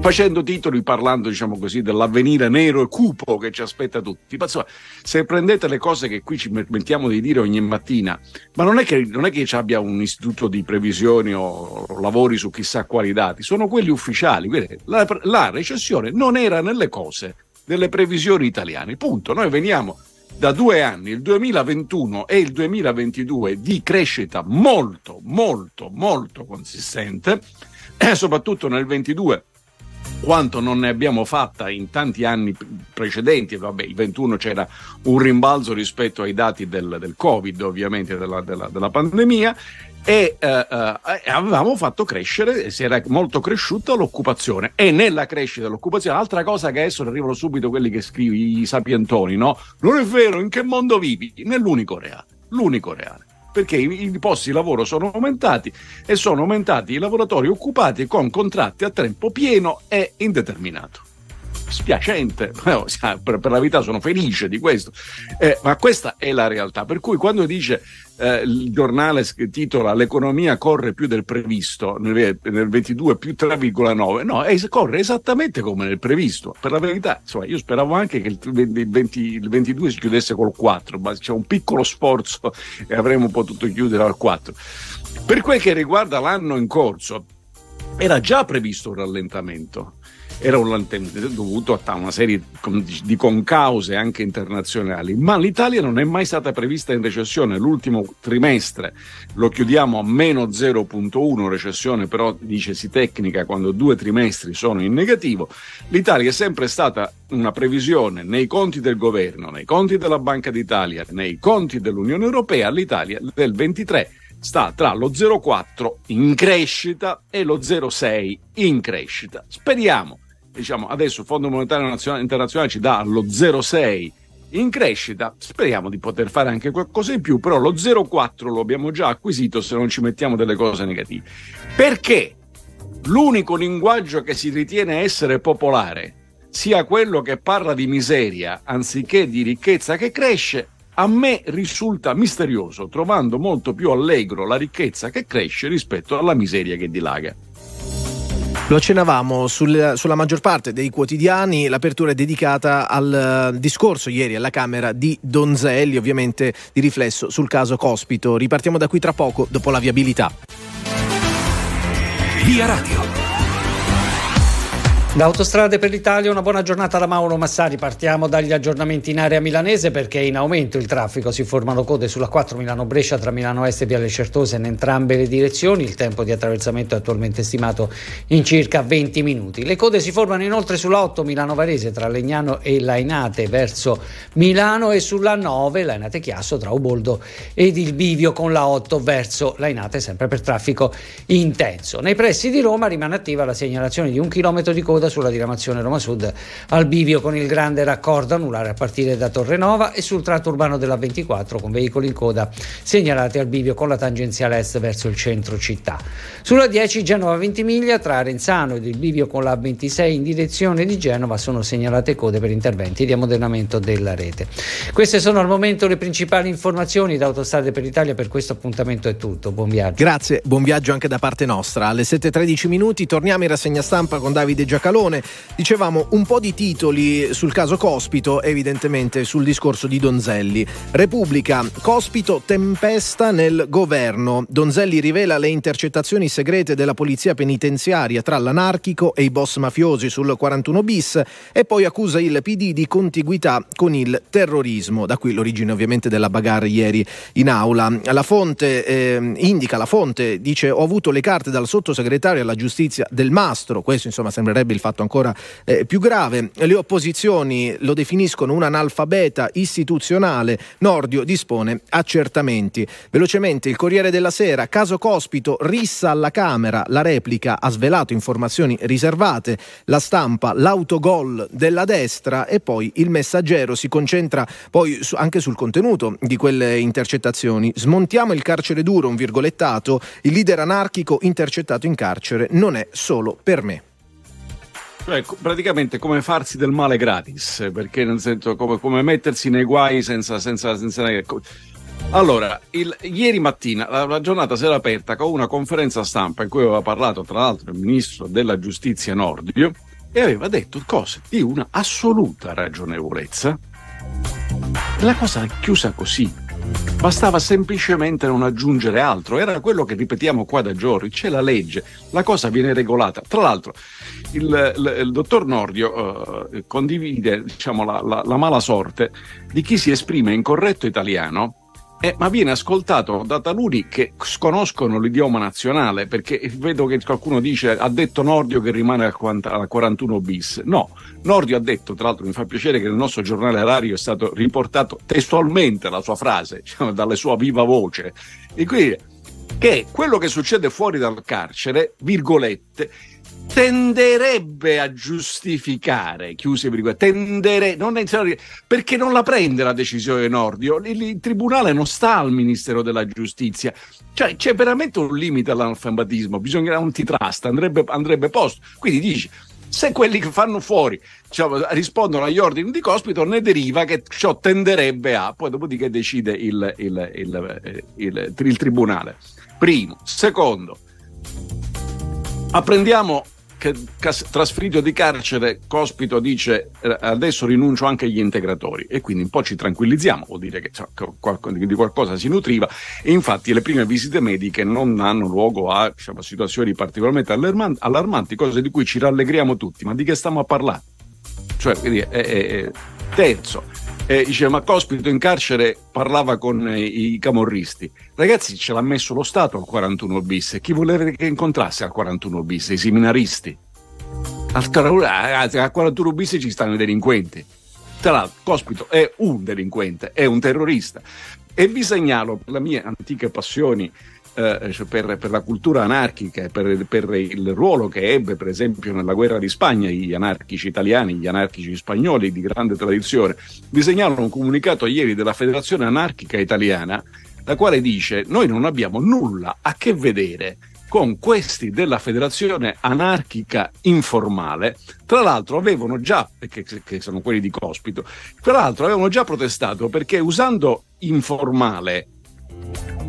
facendo titoli parlando diciamo così dell'avvenire nero e cupo che ci aspetta tutti. Ma insomma se prendete le cose che qui ci mettiamo di dire ogni mattina ma non è che, non è che ci abbia un istituto di previsioni o lavori su chissà quali dati sono quelli ufficiali. La, la recessione non era nelle cose delle previsioni italiane. Punto. Noi veniamo da due anni, il 2021 e il 2022, di crescita molto, molto, molto consistente, e [CLEARS THROAT] soprattutto nel 22 quanto non ne abbiamo fatta in tanti anni precedenti, vabbè, il 21 c'era un rimbalzo rispetto ai dati del, del Covid, ovviamente della, della, della pandemia, e eh, eh, avevamo fatto crescere, si era molto cresciuta l'occupazione e nella crescita dell'occupazione, altra cosa che adesso arrivano subito quelli che scrivi, i sapientoni, no? Non è vero, in che mondo vivi? Nell'unico reale, l'unico reale. Perché i, i posti di lavoro sono aumentati e sono aumentati i lavoratori occupati con contratti a tempo pieno e indeterminato spiacente, [LAUGHS] per, la verità sono felice di questo, eh, ma questa è la realtà. Per cui quando dice eh, il giornale titola l'economia corre più del previsto nel, nel 22 più 3,9 no è, corre esattamente come nel previsto per la verità. Insomma io speravo anche che il, 20, il 22 si chiudesse col 4 ma c'è un piccolo sforzo e avremmo potuto chiudere al 4 per quel che riguarda l'anno in corso era già previsto un rallentamento era un dovuto a una serie di concause anche internazionali, ma l'Italia non è mai stata prevista in recessione. L'ultimo trimestre lo chiudiamo a meno 0.1, recessione però dice si tecnica quando due trimestri sono in negativo. L'Italia è sempre stata una previsione nei conti del governo, nei conti della Banca d'Italia, nei conti dell'Unione Europea, l'Italia del 23 sta tra lo 0,4 in crescita e lo 0,6 in crescita. Speriamo diciamo, adesso il Fondo Monetario Nazionale, Internazionale ci dà lo 0,6 in crescita, speriamo di poter fare anche qualcosa in più, però lo 0,4 lo abbiamo già acquisito se non ci mettiamo delle cose negative. Perché l'unico linguaggio che si ritiene essere popolare sia quello che parla di miseria anziché di ricchezza che cresce, a me risulta misterioso, trovando molto più allegro la ricchezza che cresce rispetto alla miseria che dilaga. Lo accennavamo sul, sulla maggior parte dei quotidiani, l'apertura è dedicata al uh, discorso ieri alla Camera di Donzelli, ovviamente di riflesso sul caso Cospito. Ripartiamo da qui tra poco, dopo la viabilità. Via Radio. Da Autostrade per l'Italia una buona giornata da Mauro Massari. Partiamo dagli aggiornamenti in area milanese perché è in aumento il traffico. Si formano code sulla 4 Milano-Brescia tra Milano Est e Viale Certosa in entrambe le direzioni. Il tempo di attraversamento è attualmente stimato in circa 20 minuti. Le code si formano inoltre sulla 8 Milano-Varese tra Legnano e Lainate verso Milano e sulla 9 Lainate-Chiasso tra Uboldo ed il Bivio con la 8 verso Lainate sempre per traffico intenso. Nei pressi di Roma rimane attiva la segnalazione di un chilometro di coda sulla diramazione Roma Sud al bivio con il grande raccordo anulare a partire da Torrenova e sul tratto urbano della 24 con veicoli in coda segnalati al bivio con la tangenziale est verso il centro città. Sulla 10 Genova Ventimiglia tra Arenzano ed il bivio con la 26 in direzione di Genova sono segnalate code per interventi di ammodernamento della rete. Queste sono al momento le principali informazioni da Autostrade per l'Italia per questo appuntamento è tutto. Buon viaggio. Grazie, buon viaggio anche da parte nostra. Alle 7.13 minuti torniamo in rassegna stampa con Davide Giacalone Scalone. Dicevamo un po' di titoli sul caso Cospito, evidentemente sul discorso di Donzelli. Repubblica, Cospito tempesta nel governo. Donzelli rivela le intercettazioni segrete della polizia penitenziaria tra l'anarchico e i boss mafiosi sul 41 bis e poi accusa il PD di contiguità con il terrorismo. Da qui l'origine ovviamente della bagarre ieri in aula. La fonte eh, indica, la fonte dice ho avuto le carte dal sottosegretario alla giustizia del Mastro, questo insomma sembrerebbe il fatto ancora eh, più grave. Le opposizioni lo definiscono un analfabeta istituzionale. Nordio dispone accertamenti. Velocemente il Corriere della Sera, caso Cospito, rissa alla Camera, la replica ha svelato informazioni riservate, la stampa, l'autogol della destra e poi il messaggero si concentra poi su, anche sul contenuto di quelle intercettazioni. Smontiamo il carcere duro, un virgolettato, il leader anarchico intercettato in carcere non è solo per me. Cioè, praticamente come farsi del male gratis, perché nel senso come, come mettersi nei guai senza... senza, senza allora, il, ieri mattina la, la, giornata si era aperta con una conferenza stampa in cui aveva parlato tra l'altro il ministro della giustizia Nordio e aveva detto cose di una assoluta ragionevolezza. La cosa è chiusa così. Bastava semplicemente non aggiungere altro, era quello che ripetiamo qua da giorni, c'è la legge, la cosa viene regolata. Tra l'altro il, il, il dottor Nordio uh, condivide diciamo, la, la, la mala sorte di chi si esprime in corretto italiano eh, ma viene ascoltato da taluni che sconoscono l'idioma nazionale, perché vedo che qualcuno dice ha detto Nordio che rimane al, 40, al 41 bis. No, Nordio ha detto, tra l'altro mi fa piacere che nel nostro giornale orario è stato riportato testualmente la sua frase, diciamo, dalle sua viva voce, e quindi che quello che succede fuori dal carcere, virgolette, tenderebbe a giustificare, chiuse virgolette, tendere, non perché non la prende la decisione Nordio, il, il, tribunale non sta al Ministero della Giustizia, cioè c'è veramente un limite all'analfabetismo, bisogna un antitrust, andrebbe, andrebbe posto, quindi dici, se quelli che fanno fuori cioè, rispondono agli ordini di cospito, ne deriva che ciò tenderebbe a, poi dopodiché decide il, il, il, il tribunale. Primo. Secondo, apprendiamo trasferito di carcere, Cospito dice eh, adesso rinuncio anche agli integratori. E quindi un po' ci tranquillizziamo, vuol dire che cioè, di qualcosa si nutriva. E infatti le prime visite mediche non hanno luogo a diciamo, situazioni particolarmente allarmanti, cose di cui ci rallegriamo tutti, ma di che stiamo a parlare? Cioè, quindi, è, è, è, terzo, eh, dice ma Cospito in carcere parlava con eh, i camorristi. Ragazzi ce l'ha messo lo Stato al 41 bis. Chi voleva che incontrasse al 41 bis? I seminaristi. Al 41 bis ci stanno i delinquenti. Tra l'altro Cospito è un delinquente è un terrorista. E vi segnalo per le mie antiche passioni eh, cioè per, per, la cultura anarchica e per, per, il ruolo che ebbe, per esempio, nella guerra di Spagna, gli anarchici italiani, gli anarchici spagnoli di grande tradizione, vi segnalano un comunicato ieri della Federazione Anarchica Italiana, la quale dice: Noi non abbiamo nulla a che vedere con questi della Federazione Anarchica Informale, tra l'altro avevano già, che, che sono quelli di Cospito, tra l'altro avevano già protestato perché usando informale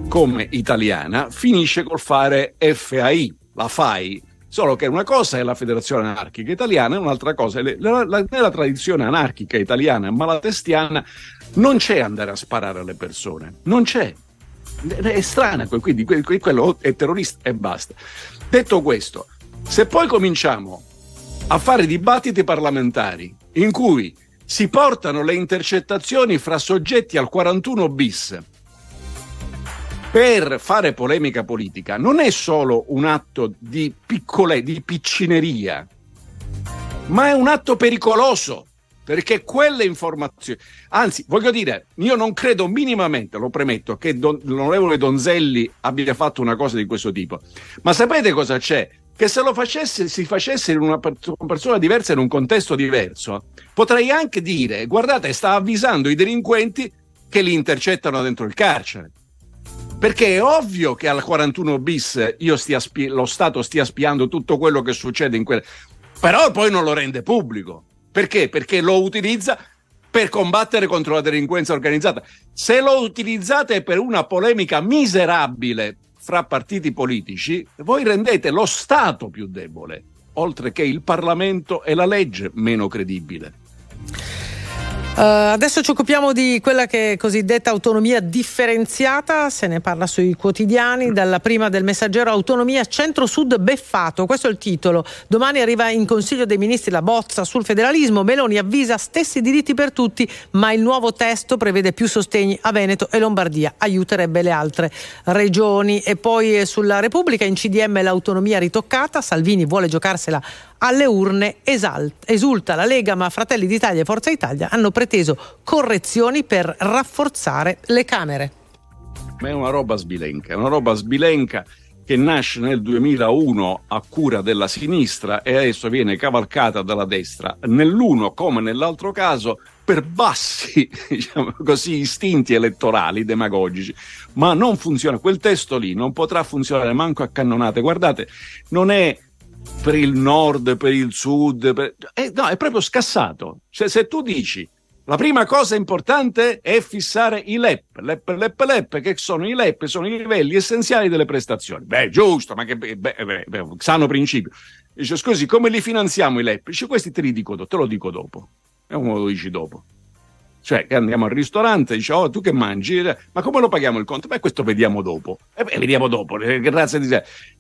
come italiana finisce col fare FAI, la FAI. Solo che una cosa è la Federazione Anarchica Italiana e un'altra cosa è la, la, nella tradizione anarchica italiana malatestiana non c'è andare a sparare alle persone, non c'è. È strana, quindi quello è terrorista e basta. Detto questo, se poi cominciamo a fare dibattiti parlamentari in cui si portano le intercettazioni fra soggetti al 41 bis per fare polemica politica non è solo un atto di piccole, di piccineria, ma è un atto pericoloso perché quelle informazioni, anzi, voglio dire, io non credo minimamente, lo premetto, che don, l'onorevole Donzelli abbia fatto una cosa di questo tipo. Ma sapete cosa c'è? Che se lo facesse, si facesse in una persona diversa, in un contesto diverso, potrei anche dire, guardate, sta avvisando i delinquenti che li intercettano dentro il carcere. Perché è ovvio che al 41 bis spi- lo Stato stia spiando tutto quello che succede in quel... Però poi non lo rende pubblico. Perché? Perché lo utilizza per combattere contro la delinquenza organizzata. Se lo utilizzate per una polemica miserabile fra partiti politici, voi rendete lo Stato più debole, oltre che il Parlamento e la legge meno credibile. Uh, adesso ci occupiamo di quella che è cosiddetta autonomia differenziata, se ne parla sui quotidiani, dalla prima del messaggero Autonomia Centro-Sud beffato, questo è il titolo. Domani arriva in Consiglio dei Ministri la bozza sul federalismo, Meloni avvisa stessi diritti per tutti, ma il nuovo testo prevede più sostegni a Veneto e Lombardia, aiuterebbe le altre regioni. E poi sulla Repubblica in CDM l'autonomia ritoccata, Salvini vuole giocarsela alle urne. Esalt- esulta la Lega, ma Fratelli d'Italia e Forza Italia hanno preteso correzioni per rafforzare le Camere. Ma è una roba sbilenca, è una roba sbilenca che nasce nel 2001 a cura della sinistra e adesso viene cavalcata dalla destra, nell'uno come nell'altro caso per bassi [LAUGHS] diciamo così, istinti elettorali demagogici, ma non funziona. Quel testo lì non potrà funzionare manco a cannonate. Guardate, non è per il nord, per il sud, per... Eh, no, è proprio scassato. Cioè, se tu dici la prima cosa importante è fissare i LEP, LEP, LEP, LEP, che sono i LEP, sono i livelli essenziali delle prestazioni. Beh, giusto, ma che beh, beh, beh, sano principio. Dice, scusi, come li finanziamo i LEP? Dice, questi te li dico, te lo dico dopo. E uno lo dici dopo. Cioè, andiamo al ristorante, dice, oh, tu che mangi? Ma come lo paghiamo il conto? Beh, questo vediamo dopo. E beh, vediamo dopo. Razza di...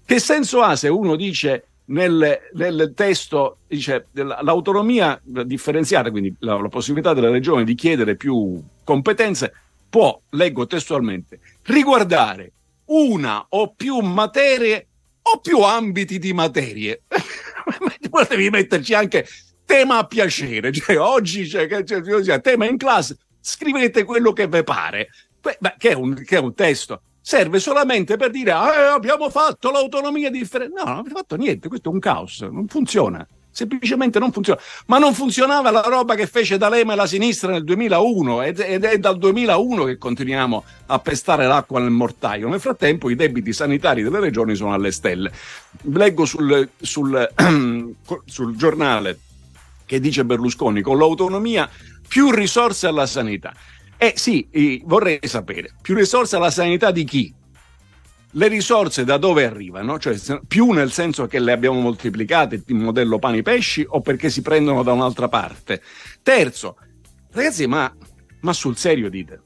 Che senso ha se uno dice nel, nel testo dice l'autonomia differenziata, quindi la, la possibilità della regione di chiedere più competenze, può, leggo testualmente, riguardare una o più materie o più ambiti di materie. [LAUGHS] Poi devi metterci anche tema a piacere, cioè oggi cioè, cioè, tema in classe, scrivete quello che vi pare, Beh, che, è un, che è un testo serve solamente per dire ah, eh, abbiamo fatto l'autonomia differente. No, non abbiamo fatto niente, questo è un caos, non funziona. Semplicemente non funziona. Ma non funzionava la roba che fece D'Alema e la sinistra nel 2001 ed, ed è dal 2001 che continuiamo a pestare l'acqua nel mortaio. Nel frattempo i debiti sanitari delle regioni sono alle stelle. Leggo sul, sul, [CLEARS THROAT] sul giornale che dice Berlusconi con l'autonomia più risorse alla sanità. Eh sì, vorrei sapere, più risorse alla sanità di chi? le risorse da dove arrivano? Cioè, più nel senso che le abbiamo moltiplicate in modello pani pesci o perché si prendono da un'altra parte? Terzo, ragazzi, ma, ma sul serio dite,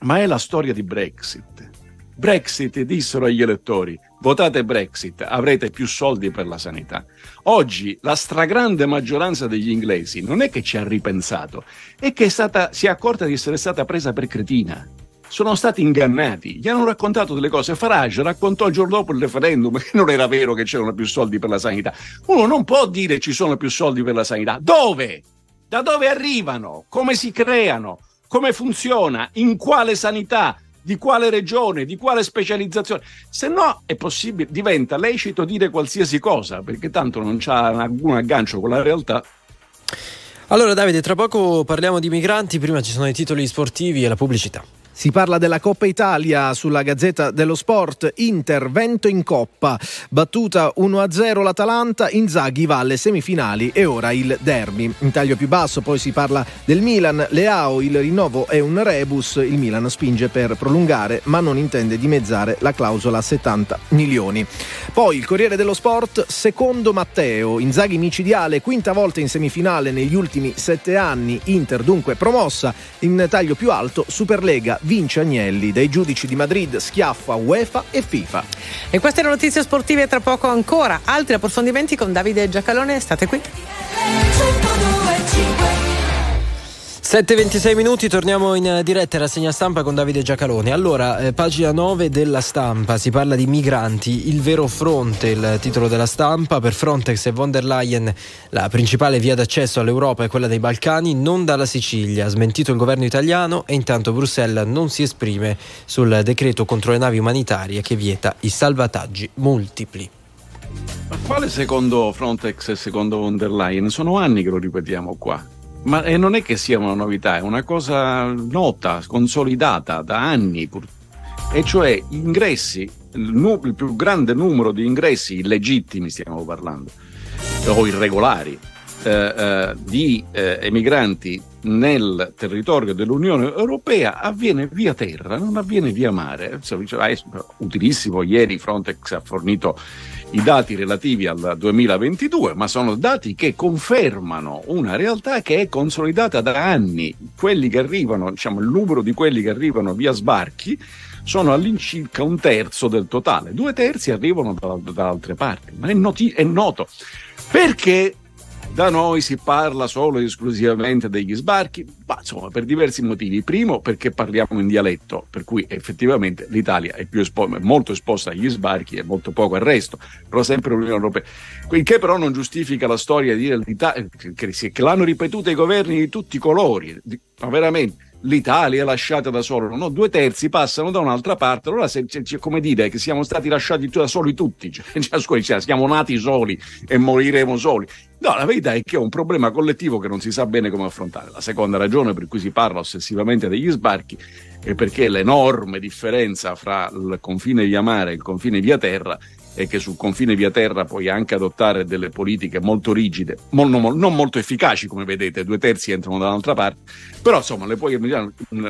ma è la storia di Brexit. Brexit dissero agli elettori, votate Brexit, avrete più soldi per la sanità. Oggi la stragrande maggioranza degli inglesi non è che ci ha ripensato, è che è stata, si è accorta di essere stata presa per cretina. Sono stati ingannati, gli hanno raccontato delle cose. Farage raccontò il giorno dopo il referendum che non era vero che c'erano più soldi per la sanità. Uno non può dire ci sono più soldi per la sanità. Dove? Da dove arrivano? Come si creano? Come funziona? In quale sanità? Di quale regione? Di quale specializzazione? Se no è possibile, diventa lecito dire qualsiasi cosa, perché tanto non c'ha alcun aggancio con la realtà. Allora Davide, tra poco parliamo di migranti, prima ci sono i titoli sportivi e la pubblicità. Si parla della Coppa Italia sulla Gazzetta dello Sport, intervento in Coppa, battuta 1-0 l'Atalanta, Inzaghi va alle semifinali e ora il derby. In taglio più basso poi si parla del Milan, Leao, il rinnovo è un rebus, il Milan spinge per prolungare ma non intende dimezzare la clausola a 70 milioni. Poi il Corriere dello Sport, secondo Matteo, Inzaghi micidiale, quinta volta in semifinale negli ultimi sette anni, Inter dunque promossa, in taglio più alto Superlega vince Agnelli, dai giudici di Madrid schiaffa UEFA e FIFA. E queste le notizie sportive tra poco ancora. Altri approfondimenti con Davide Giacalone, state qui. 7.26 minuti, torniamo in diretta e rassegna stampa con Davide Giacalone. Allora, eh, pagina 9 della stampa, si parla di migranti, il vero fronte, il titolo della stampa, per Frontex e von der Leyen la principale via d'accesso all'Europa è quella dei Balcani, non dalla Sicilia, smentito il governo italiano e intanto Bruxelles non si esprime sul decreto contro le navi umanitarie che vieta i salvataggi multipli. Ma quale secondo Frontex e secondo von der Leyen? Sono anni che lo ripetiamo qua. Ma e non è che sia una novità, è una cosa nota, consolidata da anni. pur- E cioè ingressi, il, nu- il più grande numero di ingressi illegittimi stiamo parlando, o irregolari, eh, eh, di eh, emigranti nel territorio dell'Unione Europea avviene via terra, non avviene via mare. È utilissimo, ieri Frontex ha fornito i dati relativi al 2022, ma sono dati che confermano una realtà che è consolidata da anni. Arrivano, diciamo, il numero di quelli che arrivano via sbarchi sono all'incirca un terzo del totale, due terzi arrivano da, da altre parti, ma è, noti- è noto. Perché da noi si parla solo ed esclusivamente degli sbarchi? Ma insomma, per diversi motivi. Primo, perché parliamo in dialetto, per cui effettivamente l'Italia è espo- molto esposta agli sbarchi e molto poco al resto, però sempre l'Unione Europea. Il che però non giustifica la storia di dire l'Italia, che, che- che l'hanno ripetuta i governi di tutti i colori, di- ma veramente. L'Italia è lasciata da sola, no? due terzi passano da un'altra parte, allora se, se- come dire che siamo stati lasciati da soli tutti, cioè, [LAUGHS] cioè, cioè, siamo nati soli e moriremo soli. No, la verità è che è un problema collettivo che non si sa bene come affrontare. La seconda ragione per cui si parla ossessivamente degli sbarchi è perché l'enorme differenza fra il confine via mare e il confine via terra è che sul confine via terra puoi anche adottare delle politiche molto rigide, non, non molto efficaci come vedete, due terzi entrano da un'altra parte, però insomma le puoi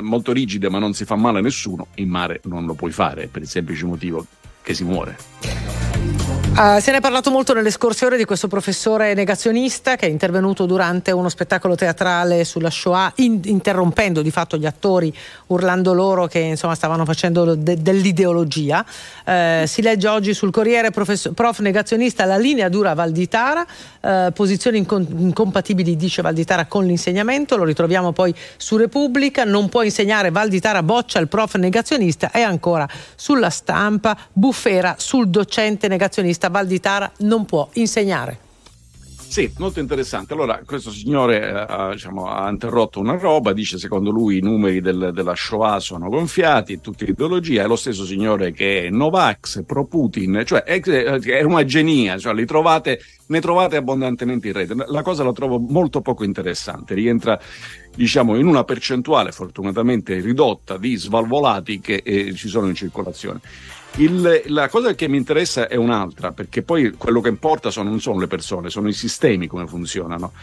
molto rigide ma non si fa male a nessuno, in mare non lo puoi fare per il semplice motivo che si muore. Ah, se ne è parlato molto nelle scorse ore di questo professore negazionista che è intervenuto durante uno spettacolo teatrale sulla Shoah, in- interrompendo di fatto gli attori, urlando loro che insomma stavano facendo de- dell'ideologia. Eh, si legge oggi sul Corriere prof negazionista la linea dura Valditara, eh, posizioni incon- incompatibili dice Valditara con l'insegnamento, lo ritroviamo poi su Repubblica, non può insegnare Valditara boccia il prof negazionista e ancora sulla stampa bufera sul docente negazionista Valditara non può insegnare. Sì, molto interessante. Allora, questo signore eh, ha, diciamo, ha interrotto una roba, dice secondo lui i numeri del- della Shoah sono gonfiati, tutta ideologia, è lo stesso signore che è Novax, pro-Putin, cioè è, è una genia, cioè, trovate, ne trovate abbondantemente in rete. La cosa la trovo molto poco interessante, rientra diciamo in una percentuale fortunatamente ridotta di svalvolati che eh, ci sono in circolazione. Il- la cosa che mi interessa è un'altra, perché poi quello che importa sono- non sono le persone, sono i sistemi come funzionano.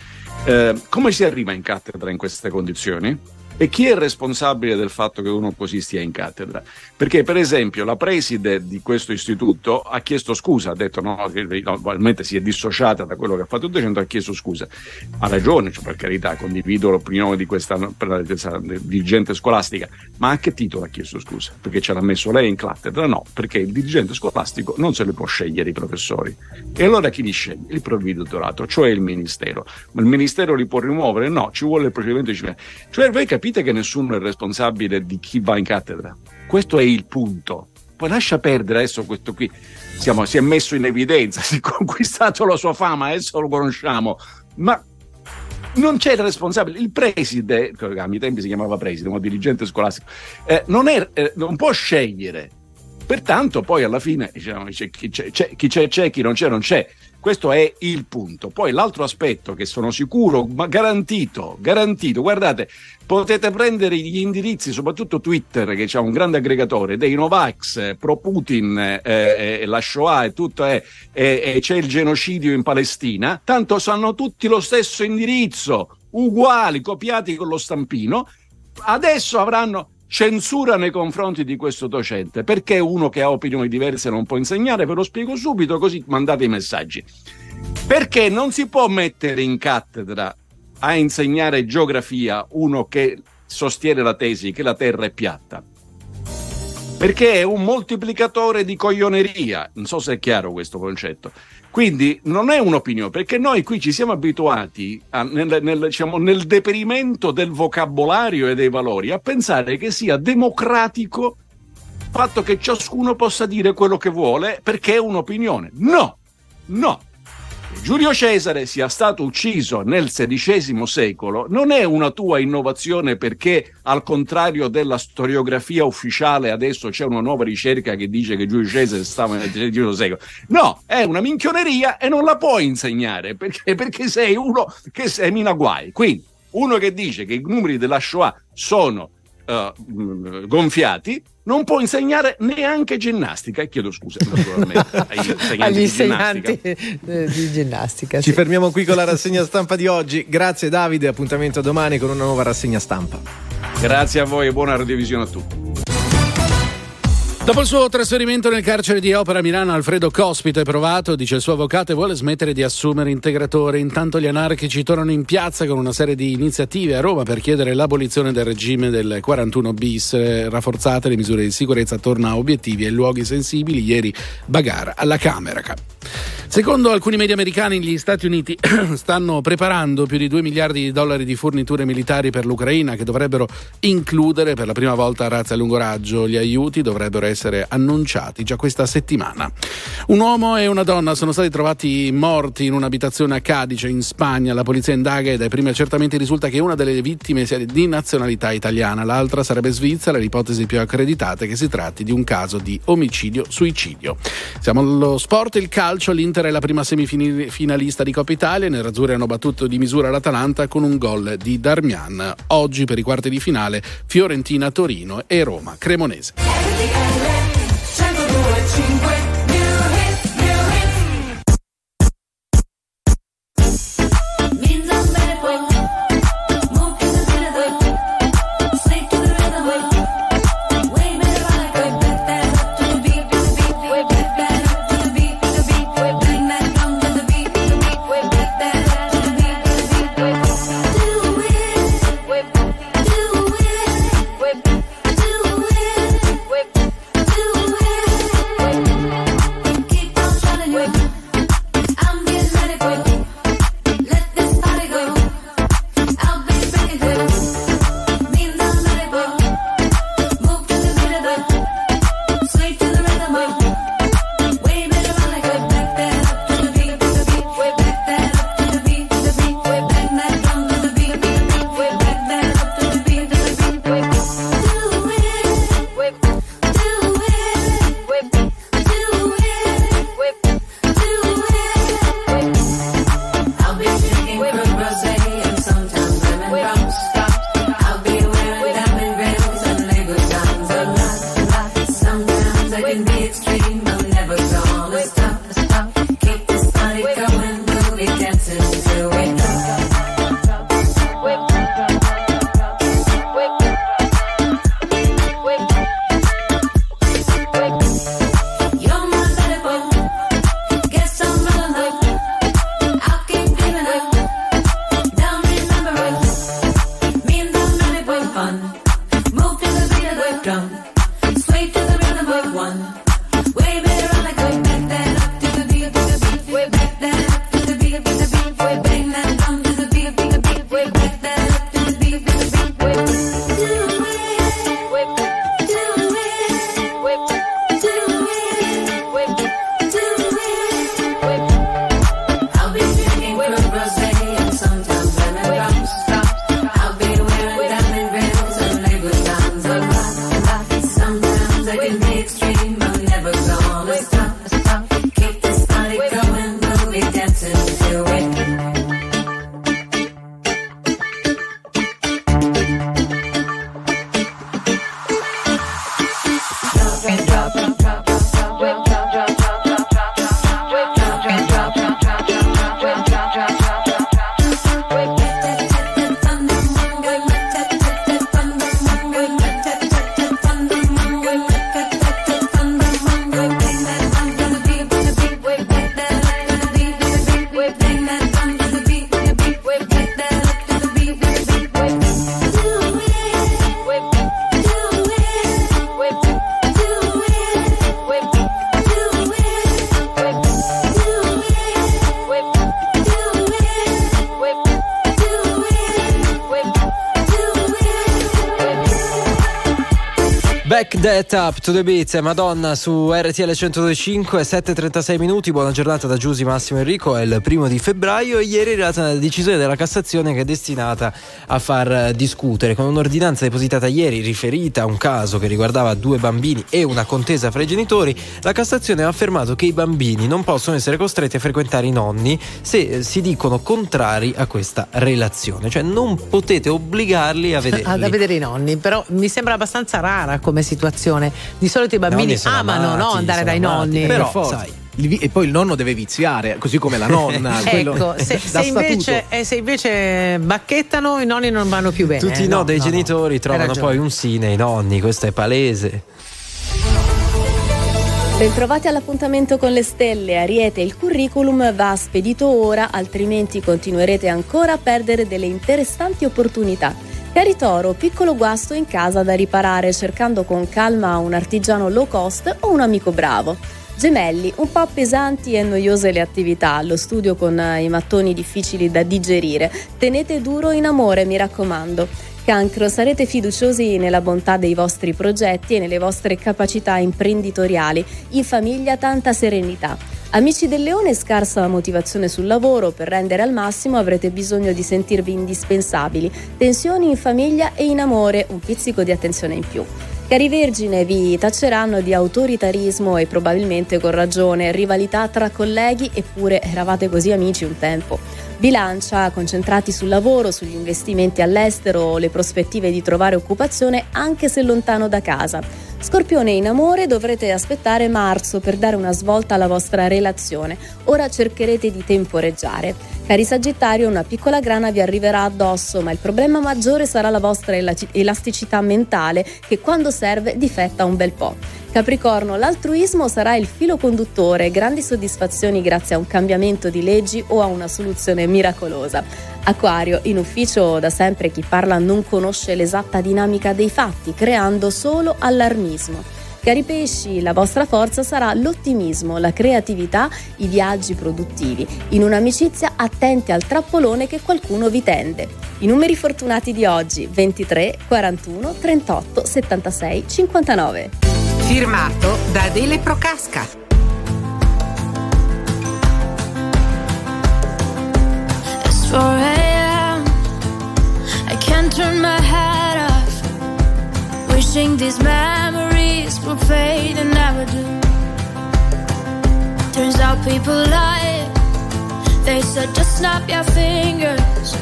Eh, come si arriva in cattedra in queste condizioni? E chi è responsabile del fatto che uno così stia in cattedra? Perché, per esempio, la preside di questo istituto ha chiesto scusa, ha detto no, probabilmente si è dissociata da quello che ha fatto il docente, ha chiesto scusa. Ha ragione, cioè, per carità, condivido l'opinione di questa, questa dirigente scolastica, ma a che titolo ha chiesto scusa? Perché ce l'ha messo lei in cattedra? No, perché il dirigente scolastico non se li può scegliere i professori. E allora chi li sceglie? Il provveditorato, cioè il ministero. Ma il ministero li può rimuovere? No, ci vuole il procedimento disciplinare. Cioè voi capite che nessuno è responsabile di chi va in cattedra? Questo è il punto. Poi lascia perdere adesso questo qui. Siamo- si è messo in evidenza, [LAUGHS] si è conquistato la sua fama, adesso lo conosciamo. Ma non c'è il responsabile, il preside, ai miei tempi si chiamava preside, un dirigente scolastico, eh, non, è- eh, non può scegliere. Pertanto poi alla fine diciamo, c'è- chi c'è, c'è- chi c'è c'è, chi non c'è non c'è. Questo è il punto. Poi l'altro aspetto che sono sicuro, ma garantito, garantito, guardate, potete prendere gli indirizzi, soprattutto Twitter, che c'è un grande aggregatore, dei Novax, eh, pro Putin, eh, eh, la Shoah e tutto, è, e e c'è il genocidio in Palestina, tanto sanno tutti lo stesso indirizzo, uguali, copiati con lo stampino, adesso avranno censura nei confronti di questo docente. Perché uno che ha opinioni diverse non può insegnare? Ve lo spiego subito, così mandate i messaggi. Perché non si può mettere in cattedra a insegnare geografia uno che sostiene la tesi che la Terra è piatta. Perché è un moltiplicatore di coglioneria. Non so se è chiaro questo concetto. Quindi non è un'opinione, perché noi qui ci siamo abituati a- nel, nel, diciamo, nel deperimento del vocabolario e dei valori a pensare che sia democratico il fatto che ciascuno possa dire quello che vuole perché è un'opinione. No, no. Giulio Cesare sia stato ucciso nel XVI secolo non è una tua innovazione perché al contrario della storiografia ufficiale adesso c'è una nuova ricerca che dice che Giulio Cesare stava nel XVI secolo. No, è una minchioneria e non la puoi insegnare perché, perché sei uno che semina guai. Quindi uno che dice che i numeri della Shoah sono eh, mh, gonfiati non può insegnare neanche ginnastica e chiedo scusa naturalmente [LAUGHS] agli insegnanti Agli di ginnastica. eh, di ginnastica. Ci sì. fermiamo qui con la [LAUGHS] rassegna stampa di oggi. Grazie Davide, appuntamento a domani con una nuova rassegna stampa. Grazie a voi e buona radiovisione a tutti. Dopo il suo trasferimento nel carcere di Opera Milano, Alfredo Cospito è provato, dice il suo avvocato, e vuole smettere di assumere integratori. Intanto gli anarchici tornano in piazza con una serie di iniziative a Roma per chiedere l'abolizione del regime del 41 bis, eh, rafforzate le misure di sicurezza attorno a obiettivi e luoghi sensibili. Ieri bagarre alla Camera. Secondo alcuni media americani, gli Stati Uniti [CLEARS THROAT] stanno preparando più di 2 miliardi di dollari di forniture militari per l'Ucraina che dovrebbero includere per la prima volta razze a lungo raggio. Gli aiuti dovrebbero essere annunciati già questa settimana. Un uomo e una donna sono stati trovati morti in un'abitazione a Cadice, in Spagna. La polizia indaga e dai primi accertamenti risulta che una delle vittime sia di nazionalità italiana, l'altra sarebbe svizzera. L'ipotesi più accreditata è che si tratti di un caso di omicidio-suicidio. Siamo allo sport, il calcio, l'Inter è la prima semifinalista di Coppa Italia. I nerazzurri hanno battuto di misura l'Atalanta con un gol di Darmian. Oggi per i quarti di finale Fiorentina-Torino e Roma-Cremonese. that to the beats, Madonna su RTL 125, 7.36 minuti, buona giornata da Giusy Massimo Enrico, è il primo di febbraio e ieri è arrivata la decisione della Cassazione che è destinata a far discutere con un'ordinanza depositata ieri riferita a un caso che riguardava due bambini e una contesa fra i genitori, la Cassazione ha affermato che i bambini non possono essere costretti a frequentare i nonni se si dicono contrari a questa relazione, cioè non potete obbligarli a [LAUGHS] vederli. Ad vedere i nonni, però mi sembra abbastanza rara come situazione. Di solito i bambini amano amati, no, andare dai amati, nonni. Però, sai, vi- e poi il nonno deve viziare, così come la nonna. [LAUGHS] quello ecco, se, se invece, eh, se invece bacchettano, i nonni non vanno più bene. Tutti i eh, no, dei genitori Hai trovano poi un sì nei nonni, questo è palese. Bentrovati all'appuntamento con le stelle. Ariete, il curriculum va spedito ora, altrimenti continuerete ancora a perdere delle interessanti opportunità. Cari Toro, piccolo guasto in casa da riparare cercando con calma un artigiano low cost o un amico bravo. Gemelli, un po' pesanti e noiose le attività, lo studio con eh, i mattoni difficili da digerire. Tenete duro in amore, mi raccomando. Cancro, sarete fiduciosi nella bontà dei vostri progetti e nelle vostre capacità imprenditoriali. In famiglia tanta serenità. Amici del leone, scarsa motivazione sul lavoro, per rendere al massimo avrete bisogno di sentirvi indispensabili. Tensioni in famiglia e in amore, un pizzico di attenzione in più. Cari Vergine, vi tacceranno di autoritarismo e probabilmente con ragione, rivalità tra colleghi, eppure eravate così amici un tempo. Bilancia, concentrati sul lavoro, sugli investimenti all'estero, le prospettive di trovare occupazione anche se lontano da casa. Scorpione in amore dovrete aspettare marzo per dare una svolta alla vostra relazione. Ora cercherete di temporeggiare. Cari Sagittario, una piccola grana vi arriverà addosso, ma il problema maggiore sarà la vostra elasticità mentale che quando serve difetta un bel po'. Capricorno, l'altruismo sarà il filo conduttore, grandi soddisfazioni grazie a un cambiamento di leggi o a una soluzione miracolosa. Acquario, in ufficio da sempre chi parla non conosce l'esatta dinamica dei fatti, creando solo allarmismo. Cari pesci, la vostra forza sarà l'ottimismo, la creatività, i viaggi produttivi. In un'amicizia attenti al trappolone che qualcuno vi tende. I numeri fortunati di oggi 23, 41, 38, 76, 59. Firmato da Adele Procasca. It's 4 a.m. I can't turn my head off. Wishing these memories would fade and never do. Turns out people lie. They said just snap your fingers.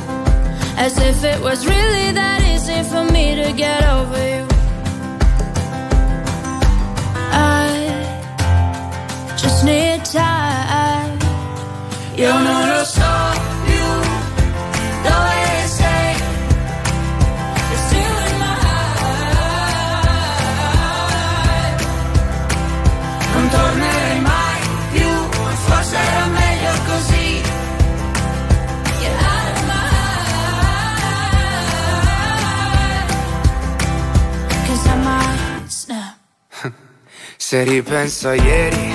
As if it was really that easy for me to get over you. Time. Io non lo so più dove sei. You're still in my heart. Non tornerei mai più, forse era meglio così. Get out of my heart. 'Cause I might snap. Se ripenso a ieri,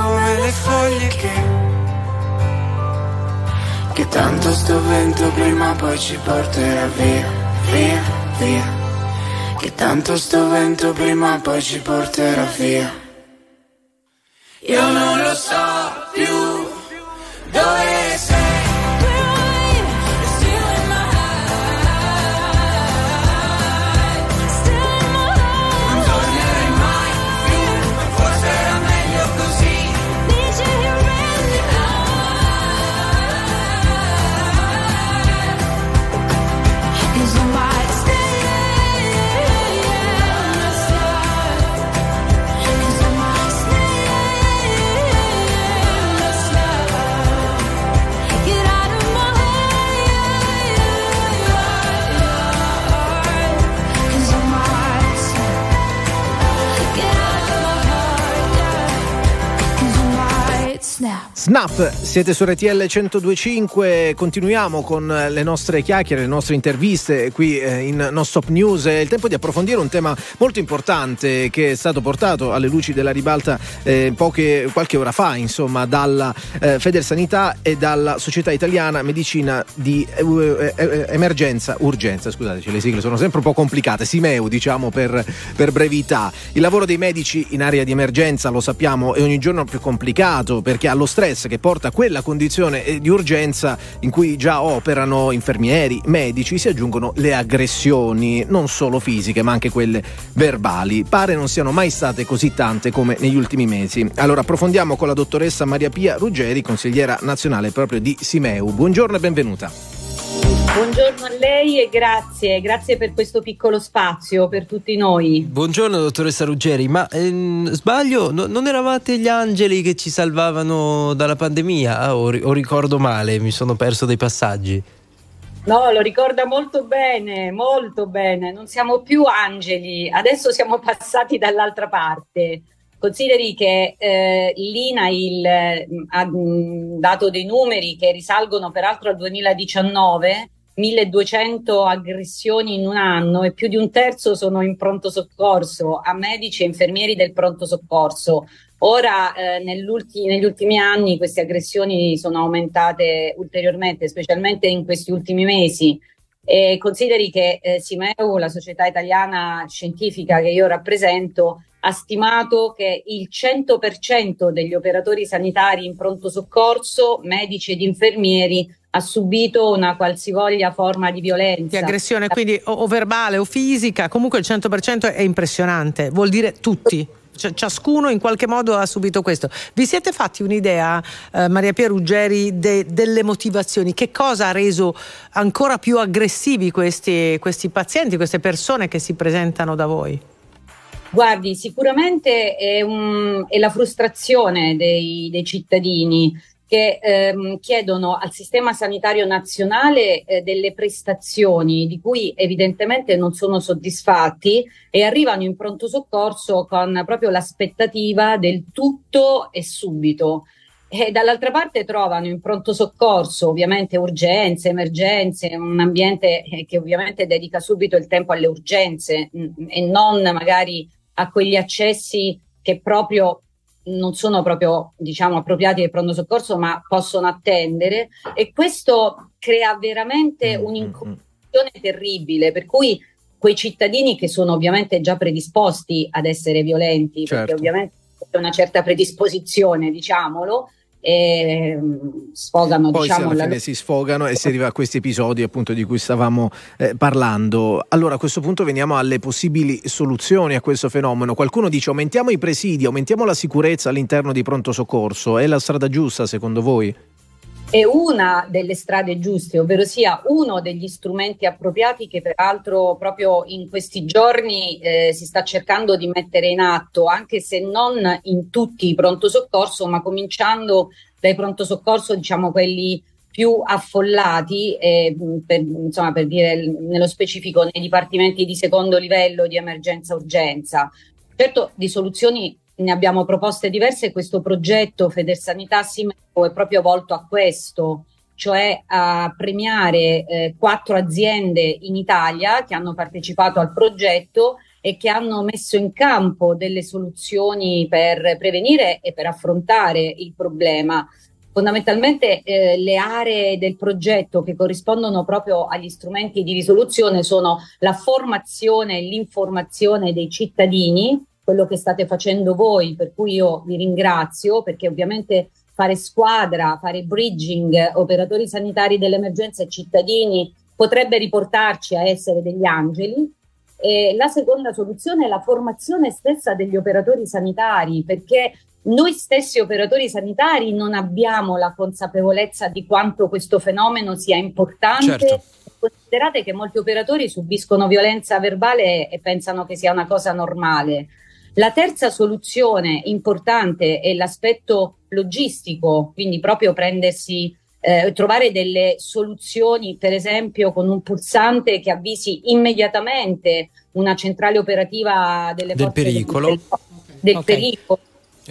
come le foglie che che tanto sto vento prima o poi ci porterà via, via, via. Che tanto sto vento prima o poi ci porterà via. Io non lo so più dove sei. Snap, siete su RTL 1025, continuiamo con le nostre chiacchiere, le nostre interviste qui eh, in Non Stop News. È il tempo di approfondire un tema molto importante che è stato portato alle luci della ribalta eh, poche, qualche ora fa, insomma, dalla eh, Federsanità e dalla Società Italiana Medicina di eh, eh, Emergenza, Urgenza, scusateci, le sigle sono sempre un po' complicate, Simeu diciamo per, per brevità. Il lavoro dei medici in area di emergenza, lo sappiamo, è ogni giorno più complicato perché allo stress che porta a quella condizione eh, di urgenza in cui già operano infermieri, medici, si aggiungono le aggressioni, non solo fisiche ma anche quelle verbali. Pare non siano mai state così tante come negli ultimi mesi. Allora approfondiamo con la dottoressa Maria Pia Ruggeri, consigliera nazionale proprio di Simeu. Buongiorno e benvenuta. Buongiorno a lei e grazie, grazie per questo piccolo spazio per tutti noi. Buongiorno dottoressa Ruggeri, ma ehm, sbaglio, no, non eravate gli angeli che ci salvavano dalla pandemia ah, o, o ricordo male, mi sono perso dei passaggi? No, lo ricorda molto bene, molto bene, non siamo più angeli, adesso siamo passati dall'altra parte. Consideri che eh, l'INAIL ha dato dei numeri che risalgono peraltro al 2019 1200 aggressioni in un anno e più di un terzo sono in pronto soccorso a medici e infermieri del pronto soccorso. Ora, eh, negli ultimi anni, queste aggressioni sono aumentate ulteriormente, specialmente in questi ultimi mesi. E consideri che eh, Simeu, la società italiana scientifica che io rappresento, ha stimato che il 100% degli operatori sanitari in pronto soccorso, medici ed infermieri, ha subito una qualsivoglia forma di violenza. Di aggressione, quindi o, o verbale o fisica, comunque il 100% è impressionante, vuol dire tutti. Ciascuno in qualche modo ha subito questo. Vi siete fatti un'idea, eh, Maria Pia Ruggeri, de- delle motivazioni? Che cosa ha reso ancora più aggressivi questi, questi pazienti, queste persone che si presentano da voi? Guardi, sicuramente è, un, è la frustrazione dei, dei cittadini che ehm, chiedono al sistema sanitario nazionale eh, delle prestazioni di cui evidentemente non sono soddisfatti e arrivano in pronto soccorso con proprio l'aspettativa del tutto e subito. E dall'altra parte trovano in pronto soccorso ovviamente urgenze, emergenze, un ambiente eh, che ovviamente dedica subito il tempo alle urgenze mh, mm, e non magari a quegli accessi che proprio non sono proprio diciamo appropriati del pronto soccorso ma possono attendere e questo crea veramente mm, un'incomprensione terribile per cui quei cittadini che sono ovviamente già predisposti ad essere violenti certo. perché ovviamente c'è una certa predisposizione diciamolo e mm, sfogano Poi diciamo, alla fine la... si sfogano e si arriva a questi episodi appunto di cui stavamo eh, parlando. Allora a questo punto veniamo alle possibili soluzioni a questo fenomeno. Qualcuno dice aumentiamo i presidi, aumentiamo la sicurezza all'interno di pronto soccorso. È la strada giusta secondo voi? È una delle strade giuste, ovvero sia uno degli strumenti appropriati che peraltro proprio in questi giorni eh, si sta cercando di mettere in atto, anche se non in tutti i pronto soccorso, ma cominciando dai pronto soccorso, diciamo quelli più affollati, eh, per, insomma, per dire nello specifico nei dipartimenti di secondo livello di emergenza-urgenza. Certo, di soluzioni ne abbiamo proposte diverse e questo progetto Federsanità Simeo è proprio volto a questo, cioè a premiare eh, quattro aziende in Italia che hanno partecipato al progetto e che hanno messo in campo delle soluzioni per prevenire e per affrontare il problema. Fondamentalmente eh, le aree del progetto che corrispondono proprio agli strumenti di risoluzione sono la formazione e l'informazione dei cittadini, quello che state facendo voi, per cui io vi ringrazio perché ovviamente fare squadra, fare bridging, operatori sanitari dell'emergenza e cittadini potrebbe riportarci a essere degli angeli. E la seconda soluzione è la formazione stessa degli operatori sanitari, perché noi stessi operatori sanitari non abbiamo la consapevolezza di quanto questo fenomeno sia importante. Certo. Considerate che molti operatori subiscono violenza verbale e pensano che sia una cosa normale. La terza soluzione importante è l'aspetto logistico, quindi proprio prendersi eh, trovare delle soluzioni, per esempio con un pulsante che avvisi immediatamente una centrale operativa delle del pericolo. Del, del okay. pericolo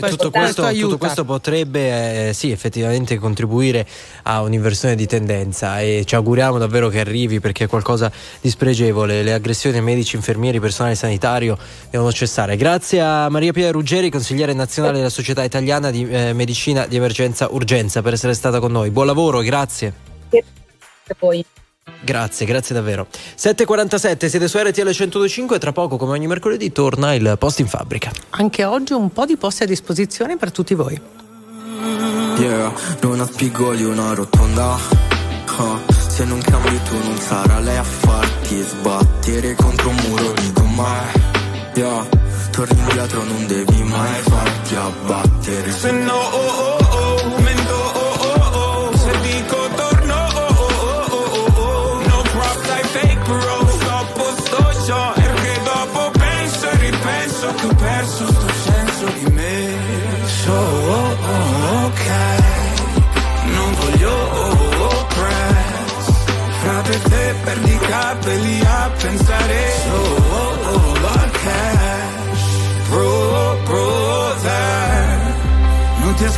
E tutto questo, tutto questo potrebbe eh, sì, effettivamente contribuire a un'inversione di tendenza e ci auguriamo davvero che arrivi perché è qualcosa di spregevole. Le aggressioni ai medici, infermieri, personale sanitario devono cessare. Grazie a Maria Pia Ruggeri, consigliere nazionale della Società Italiana di eh, Medicina di Emergenza Urgenza, per essere stata con noi. Buon lavoro, grazie. Grazie a voi. Grazie, grazie davvero. 7.47, siete su RTL 102.5 e tra poco, come ogni mercoledì, torna il post in fabbrica. Anche oggi un po' di posti a disposizione per tutti voi. Yeah, non ha spigoli una rotonda. Ah, se non cambi tu non sarà lei a farti sbattere contro un muro di domani. Yeah, torni indietro non devi mai farti abbattere. Se no,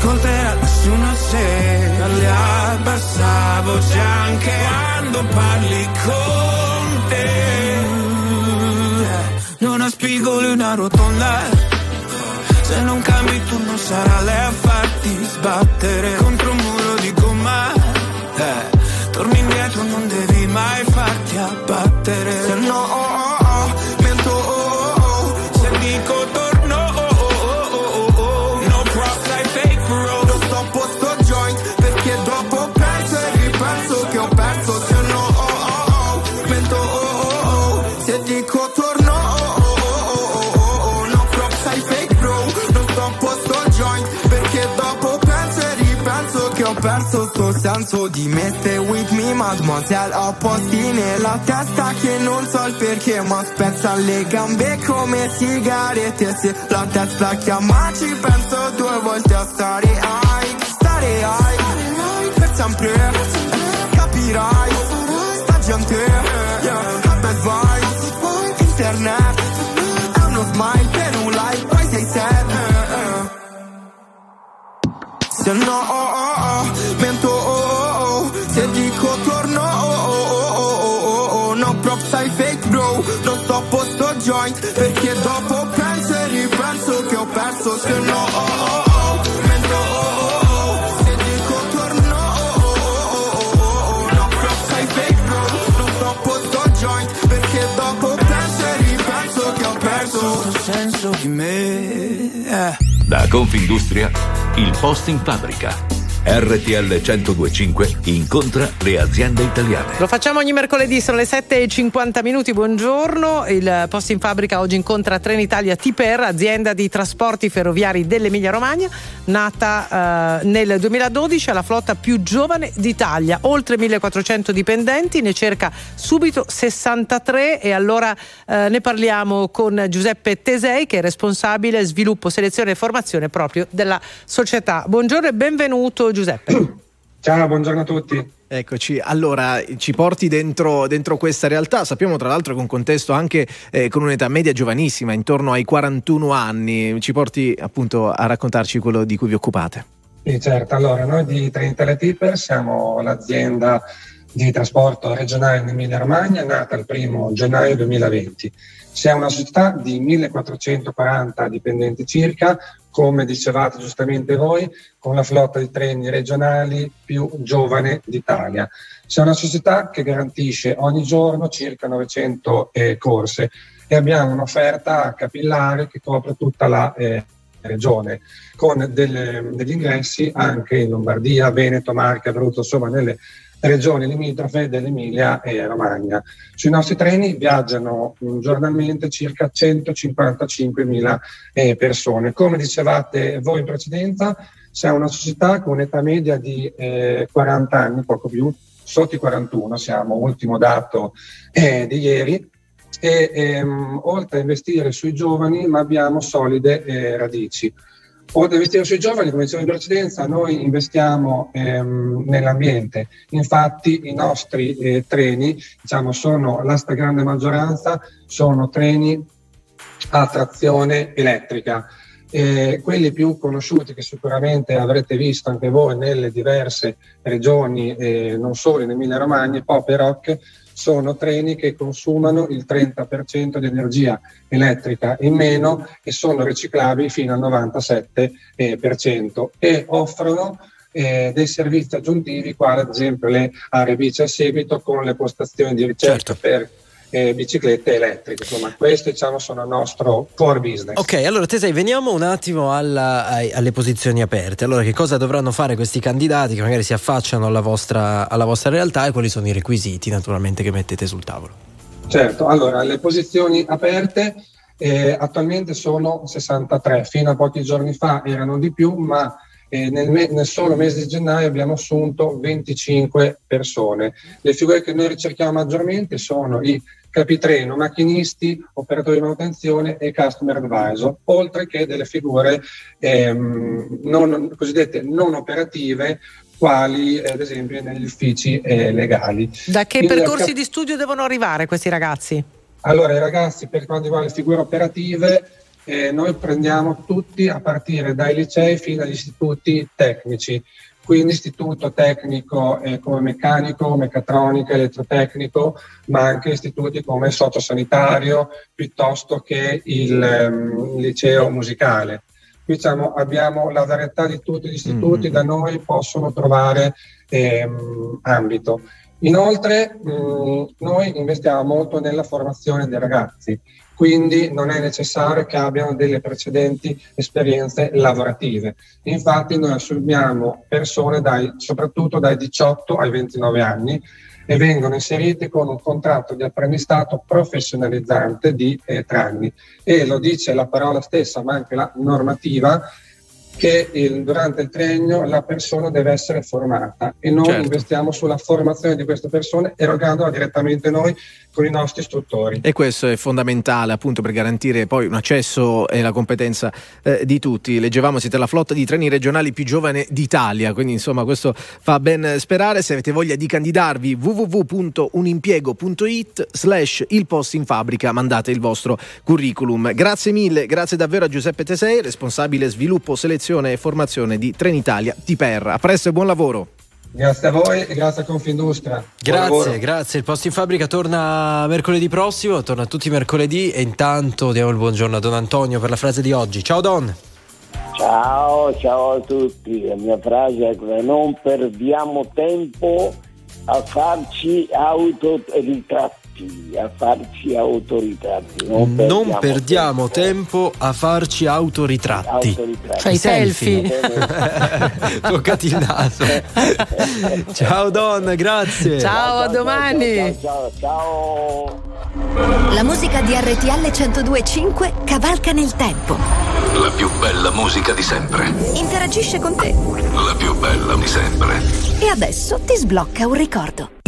ascolterà nessuno se parli a bassa voce anche quando parli con te. Non ha spigoli una rotonda. Se non cambi tu non sarà lei a farti sbattere contro un muro di gomma. Eh, torni indietro, non devi mai farti abbattere. Se no, perso sto senso di me. Stay with me, mademoiselle. Ho posti nella testa che non so il perché, ma spezza le gambe come sigarette. Se la testa chiama, ci penso due volte a stare high. Stare high, per sempre. Capirai, sta gente, yeah, che bel vibe. Internet, è uno smile per un like, poi sei sad. Se no, oh, oh, Non sto joint. Perché dopo penso e ripenso che ho perso. Se no, oh, oh, oh, mento, oh, oh, oh. Se dico torno, oh, oh, oh, oh, oh, oh. No props, I fake bro. Non sto a posto joint. Perché dopo penso e ripenso che ho perso. Questo senso di me. eh. Da Confindustria, il post in fabbrica. RTL 1025 incontra le aziende italiane. Lo facciamo ogni mercoledì, sono le 7.50 minuti, buongiorno. Il posto in fabbrica oggi incontra Trenitalia Tiper, azienda di trasporti ferroviari dell'Emilia Romagna, nata eh, nel 2012, è la flotta più giovane d'Italia, oltre 1400 dipendenti, ne cerca subito 63 e allora eh, ne parliamo con Giuseppe Tesei che è responsabile sviluppo, selezione e formazione proprio della società. Buongiorno e benvenuto Giuseppe. [COUGHS] Ciao, buongiorno a tutti. Eccoci, allora ci porti dentro, dentro, questa realtà, sappiamo tra l'altro che un contesto anche eh, con un'età media giovanissima, intorno ai 41 anni, ci porti appunto a raccontarci quello di cui vi occupate. Sì, certo, allora noi di Trenitalia Tipper siamo l'azienda di trasporto regionale in Emilia Romagna, nata il primo gennaio 2020. Siamo una società di 1440 dipendenti circa, come dicevate giustamente voi, con la flotta di treni regionali più giovane d'Italia. Siamo una società che garantisce ogni giorno circa 900 eh, corse e abbiamo un'offerta capillare che copre tutta la eh, regione, con delle, degli ingressi anche in Lombardia, Veneto, Marche, Abruzzo, insomma nelle regioni limitrofe dell'Emilia e Romagna. Sui nostri treni viaggiano giornalmente circa 155.000 eh, persone. Come dicevate voi in precedenza, siamo una società con un'età media di eh, 40 anni, poco più, sotto i 41 siamo, ultimo dato eh, di ieri, e ehm, oltre a investire sui giovani, ma abbiamo solide eh, radici. Oltre a investire sui giovani, come dicevo in precedenza, noi investiamo ehm, nell'ambiente. Infatti i nostri eh, treni, diciamo, sono la stragrande maggioranza, sono treni a trazione elettrica. Eh, quelli più conosciuti che sicuramente avrete visto anche voi nelle diverse regioni, eh, non solo in Emilia Romagna, Pop e Rock, sono treni che consumano il 30% di energia elettrica in meno e sono riciclabili fino al 97% e offrono eh, dei servizi aggiuntivi, quali ad esempio le aree bici a seguito con le postazioni di ricerca per eh, biciclette elettriche. Insomma, questi diciamo, sono il nostro core business. Ok, allora Tesei, veniamo un attimo alla- ai- alle posizioni aperte. Allora, che cosa dovranno fare questi candidati che magari si affacciano alla vostra, alla vostra realtà e quali sono i requisiti naturalmente che mettete sul tavolo? Certo, allora le posizioni aperte eh, attualmente sono 63, fino a pochi giorni fa erano di più, ma eh, nel, me- nel solo mese di gennaio abbiamo assunto 25 persone. Le figure che noi ricerchiamo maggiormente sono i capitreno, macchinisti, operatori di manutenzione e customer advisor, oltre che delle figure ehm, non- cosiddette non operative, quali eh, ad esempio negli uffici eh, legali. Da che Quindi, percorsi cap- di studio devono arrivare questi ragazzi? allora, i ragazzi, per quanto riguarda le figure operative, eh, noi prendiamo tutti a partire dai licei fino agli istituti tecnici. Quindi istituto tecnico eh, come meccanico, meccatronica, elettrotecnico, ma anche istituti come sociosanitario piuttosto che il ehm, liceo musicale. Qui diciamo, abbiamo la varietà di tutti gli istituti, da noi possono trovare ehm, ambito. Inoltre mh, noi investiamo molto nella formazione dei ragazzi, quindi non è necessario che abbiano delle precedenti esperienze lavorative. Infatti noi assumiamo persone dai- soprattutto dai 18 ai 29 anni e vengono inseriti con un contratto di apprendistato professionalizzante di eh, tre anni. E lo dice la parola stessa, ma anche la normativa, che il- durante il triennio la persona deve essere formata e noi Certo. investiamo sulla formazione di queste persone erogandola direttamente noi con i nostri istruttori. E questo è fondamentale appunto per garantire poi un accesso e la competenza eh, di tutti. Leggevamo siete la flotta di treni regionali più giovane d'Italia, quindi insomma questo fa ben sperare. Se avete voglia di candidarvi www.unimpiego.it slash il posto in fabbrica mandate il vostro curriculum. Grazie mille, grazie davvero a Giuseppe Tesei, responsabile sviluppo, selezione e formazione di Trenitalia TPR. A presto e buon lavoro. Grazie a voi e grazie a Confindustria. Grazie, grazie. Il posto in fabbrica torna mercoledì prossimo, torna tutti i mercoledì e intanto diamo il buongiorno a Don Antonio per la frase di oggi. Ciao Don! Ciao, ciao a tutti. La mia frase è quella, non perdiamo tempo a farci autoritratti, a farci autoritratti. Non perdiamo, Non perdiamo tempo a farci autoritratti. Autoritratti. Cioè i selfie. [LAUGHS] Toccati il naso. [LAUGHS] Ciao Don, grazie. Ciao, a domani. Ciao, ciao. La musica di RTL 102.5 cavalca nel tempo. La più bella musica di sempre. Interagisce con te. La più bella di sempre. E adesso ti sblocca un ricordo.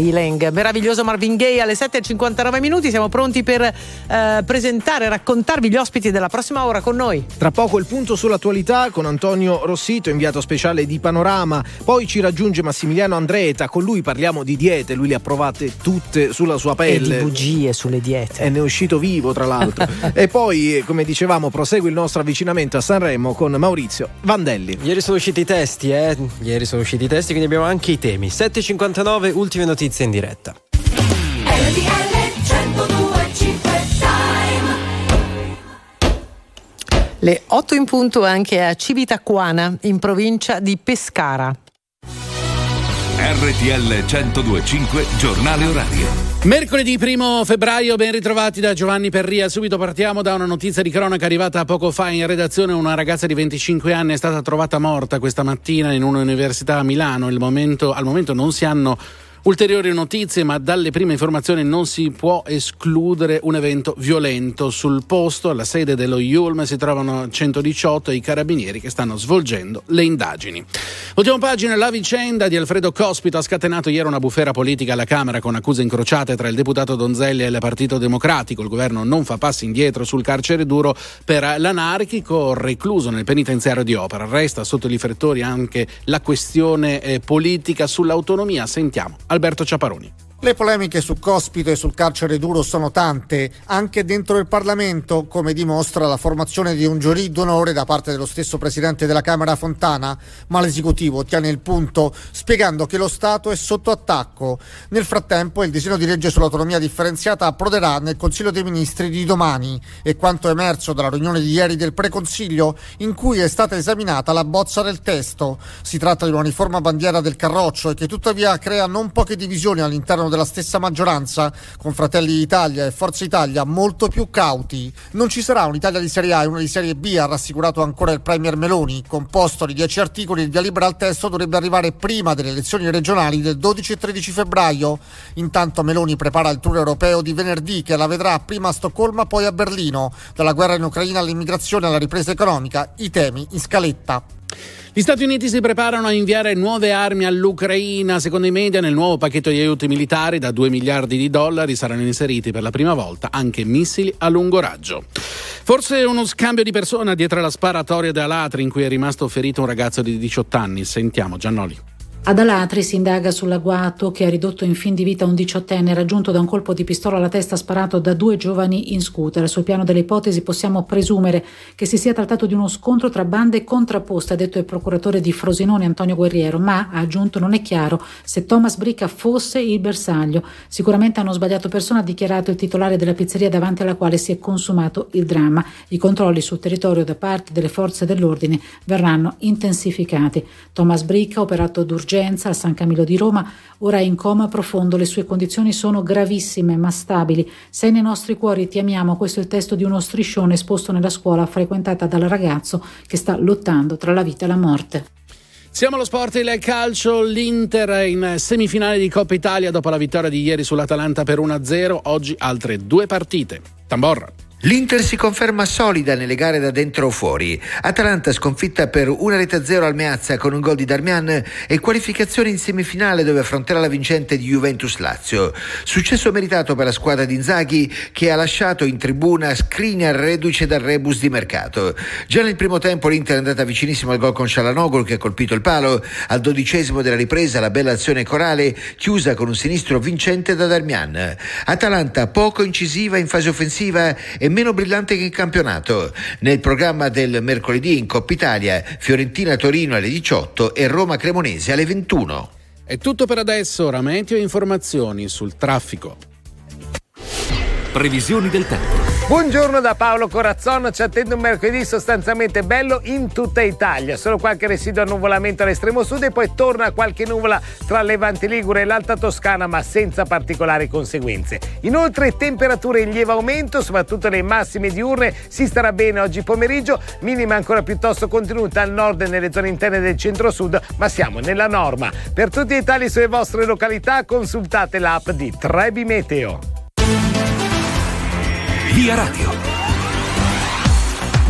Healing, meraviglioso Marvin Gaye alle 7.59 minuti, siamo pronti per eh, presentare, raccontarvi gli ospiti della prossima ora con noi. Tra poco il punto sull'attualità con Antonio Rossito, inviato speciale di Panorama. Poi ci raggiunge Massimiliano Andreta, con lui parliamo di diete, lui le ha provate tutte sulla sua E pelle. di bugie sulle diete. E ne è uscito vivo, tra l'altro. [LAUGHS] e poi, eh, come dicevamo, prosegue il nostro avvicinamento a Sanremo con Maurizio Vandelli. Ieri sono usciti i testi, eh? Ieri sono usciti i testi, quindi abbiamo anche i temi. 7.59, ultime notizie in diretta. Le 8 in punto anche a Civitacuana, in provincia di Pescara. RTL 1025 Giornale Orario. Mercoledì 1 febbraio, ben ritrovati da Giovanni Perria. Subito partiamo da una notizia di cronaca arrivata poco fa in redazione. Una ragazza di 25 anni è stata trovata morta questa mattina in un'università a Milano. Il momento- al momento non si hanno ulteriori notizie, ma dalle prime informazioni non si può escludere un evento violento. Sul posto, alla sede dello Yulm, si trovano 118 i carabinieri che stanno svolgendo le indagini. Ultima pagina, la vicenda di Alfredo Cospito ha scatenato ieri una bufera politica alla Camera con accuse incrociate tra il deputato Donzelli e il Partito Democratico. Il governo non fa passi indietro sul carcere duro per l'anarchico recluso nel penitenziario di Opera. Resta sotto i riflettori anche la questione eh, politica sull'autonomia. Sentiamo Alberto Ciaparoni. Le polemiche su Cospito e sul carcere duro sono tante, anche dentro il Parlamento, come dimostra la formazione di un giurì d'onore da parte dello stesso presidente della Camera Fontana, ma l'esecutivo tiene il punto spiegando che lo Stato è sotto attacco. Nel frattempo il disegno di legge sull'autonomia differenziata approderà nel Consiglio dei Ministri di domani e quanto emerso dalla riunione di ieri del Preconsiglio in cui è stata esaminata la bozza del testo. Si tratta di una riforma bandiera del Carroccio e che tuttavia crea non poche divisioni all'interno della stessa maggioranza, con Fratelli d'Italia e Forza Italia molto più cauti. Non ci sarà un'Italia di Serie A e una di Serie B, ha rassicurato ancora il Premier Meloni. Composto di 10 articoli, il via libera al testo dovrebbe arrivare prima delle elezioni regionali del 12 e 13 febbraio. Intanto Meloni prepara il tour europeo di venerdì che la vedrà prima a Stoccolma, poi a Berlino. Dalla guerra in Ucraina all'immigrazione alla ripresa economica, i temi in scaletta. Gli Stati Uniti si preparano a inviare nuove armi all'Ucraina. Secondo i media, nel nuovo pacchetto di aiuti militari da 2 miliardi di dollari saranno inseriti per la prima volta anche missili a lungo raggio. Forse uno scambio di persona dietro alla sparatoria da Latri in cui è rimasto ferito un ragazzo di 18 anni. Sentiamo Giannoli. Ad Alatri si indaga sull'agguato che ha ridotto in fin di vita un diciottenne raggiunto da un colpo di pistola alla testa sparato da due giovani in scooter. Sul piano delle ipotesi possiamo presumere che si sia trattato di uno scontro tra bande contrapposte, ha detto il procuratore di Frosinone Antonio Guerriero, ma ha aggiunto non è chiaro se Thomas Bricca fosse il bersaglio. Sicuramente hanno sbagliato persona, ha dichiarato il titolare della pizzeria davanti alla quale si è consumato il dramma. I controlli sul territorio da parte delle forze dell'ordine verranno intensificati. Thomas Bricca, operato d'urgenza d'urgenza al San Camillo di Roma, ora è in coma profondo, le sue condizioni sono gravissime ma stabili. Sei nei nostri cuori, ti amiamo, questo è il testo di uno striscione esposto nella scuola frequentata dal ragazzo che sta lottando tra la vita e la morte. Siamo allo sport il calcio, l'Inter in semifinale di Coppa Italia dopo la vittoria di ieri sull'Atalanta per 1-0, oggi altre due partite. Tamborra. L'Inter si conferma solida nelle gare da dentro o fuori. Atalanta sconfitta per una rete zero al Meazza con un gol di Darmian e qualificazione in semifinale dove affronterà la vincente di Juventus Lazio. Successo meritato per la squadra di Inzaghi che ha lasciato in tribuna Skriniar reduce dal rebus di mercato. Già nel primo tempo l'Inter è andata vicinissimo al gol con Cialanoglu che ha colpito il palo. Al dodicesimo della ripresa la bella azione corale chiusa con un sinistro vincente da Darmian. Atalanta poco incisiva in fase offensiva e meno brillante che in campionato. Nel programma del mercoledì in Coppa Italia, Fiorentina-Torino alle 18 e Roma-Cremonese alle 21. È tutto per adesso, ora meteo e informazioni sul traffico. Previsioni del tempo. Buongiorno da Paolo Corazzon, ci attende un mercoledì sostanzialmente bello in tutta Italia, solo qualche residuo annuvolamento all'estremo sud e poi torna qualche nuvola tra Levante Ligure e l'Alta Toscana ma senza particolari conseguenze. Inoltre temperature in lieve aumento, soprattutto le massime diurne, si starà bene oggi pomeriggio, minima ancora piuttosto contenuta al nord e nelle zone interne del centro-sud, ma siamo nella norma. Per tutti i dettagli sulle vostre località consultate l'app di Trebi Meteo. Via Radio.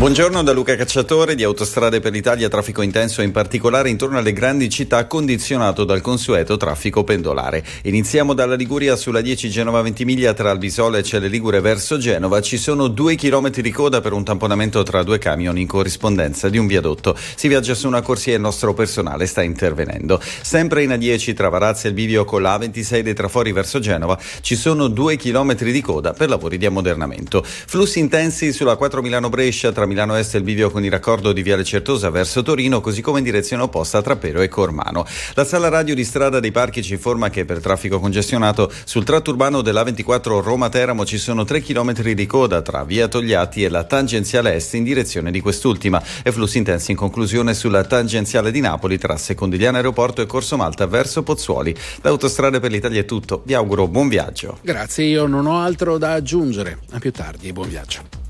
Buongiorno da Luca Cacciatore di Autostrade per l'Italia, traffico intenso in particolare intorno alle grandi città condizionato dal consueto traffico pendolare. Iniziamo dalla Liguria sulla 10 Genova Ventimiglia tra Albisola e Celle Ligure verso Genova. Ci sono due chilometri di coda per un tamponamento tra due camion in corrispondenza di un viadotto. Si viaggia su una corsia e il nostro personale sta intervenendo. Sempre in A10 tra Varazia e il bivio con la A26 dei trafori verso Genova ci sono due chilometri di coda per lavori di ammodernamento. Flussi intensi sulla 4 Milano Brescia tra Milano Est il bivio con il raccordo di Viale Certosa verso Torino, così come in direzione opposta tra Pero e Cormano. La sala radio di strada dei parchi ci informa che per traffico congestionato sul tratto urbano dell'A24 Roma-Teramo ci sono 3 km di coda tra Via Togliatti e la tangenziale est in direzione di quest'ultima e flussi intensi in conclusione sulla tangenziale di Napoli tra Secondigliano Aeroporto e Corso Malta verso Pozzuoli. Da Autostrade per l'Italia è tutto. Vi auguro buon viaggio. Grazie, io non ho altro da aggiungere. A più tardi e buon viaggio.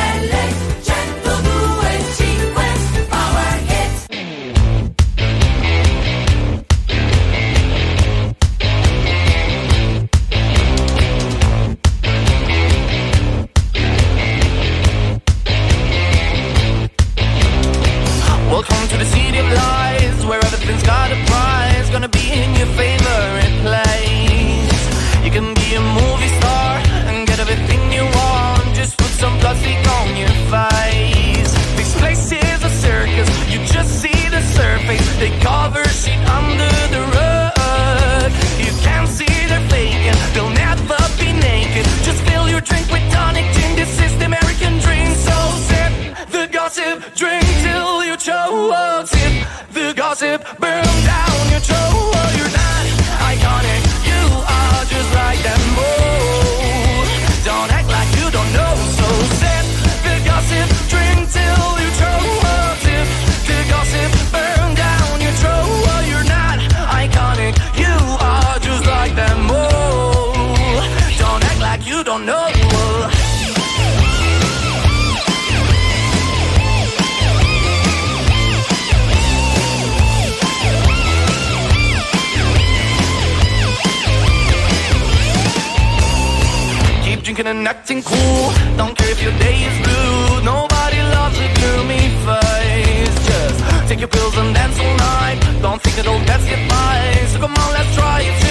Drinking and acting cool. Don't care if your day is blue. Nobody loves a gloomy face. Just take your pills and dance all night. Don't think it'll you by. So come on, let's try it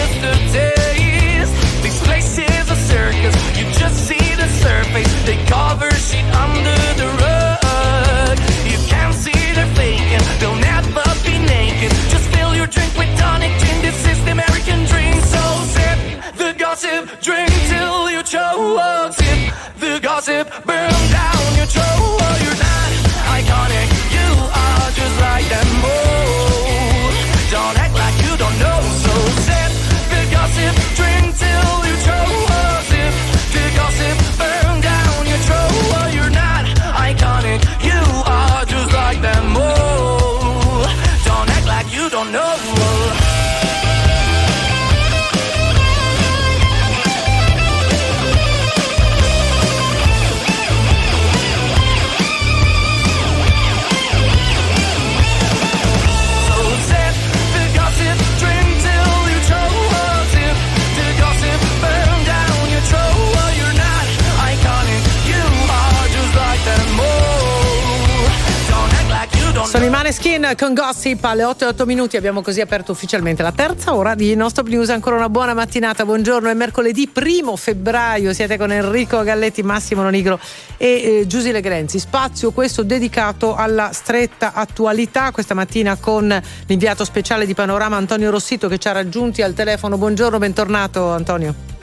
con Gossip alle 8 e 8 minuti abbiamo così aperto ufficialmente la terza ora di Non Stop News. Ancora una buona mattinata, buongiorno. È mercoledì primo febbraio. Siete con Enrico Galletti, Massimo Nonigro e eh, Giusile Grenzi. Spazio questo dedicato alla stretta attualità. Questa mattina con l'inviato speciale di Panorama Antonio Rossito che ci ha raggiunti al telefono. Buongiorno, bentornato Antonio.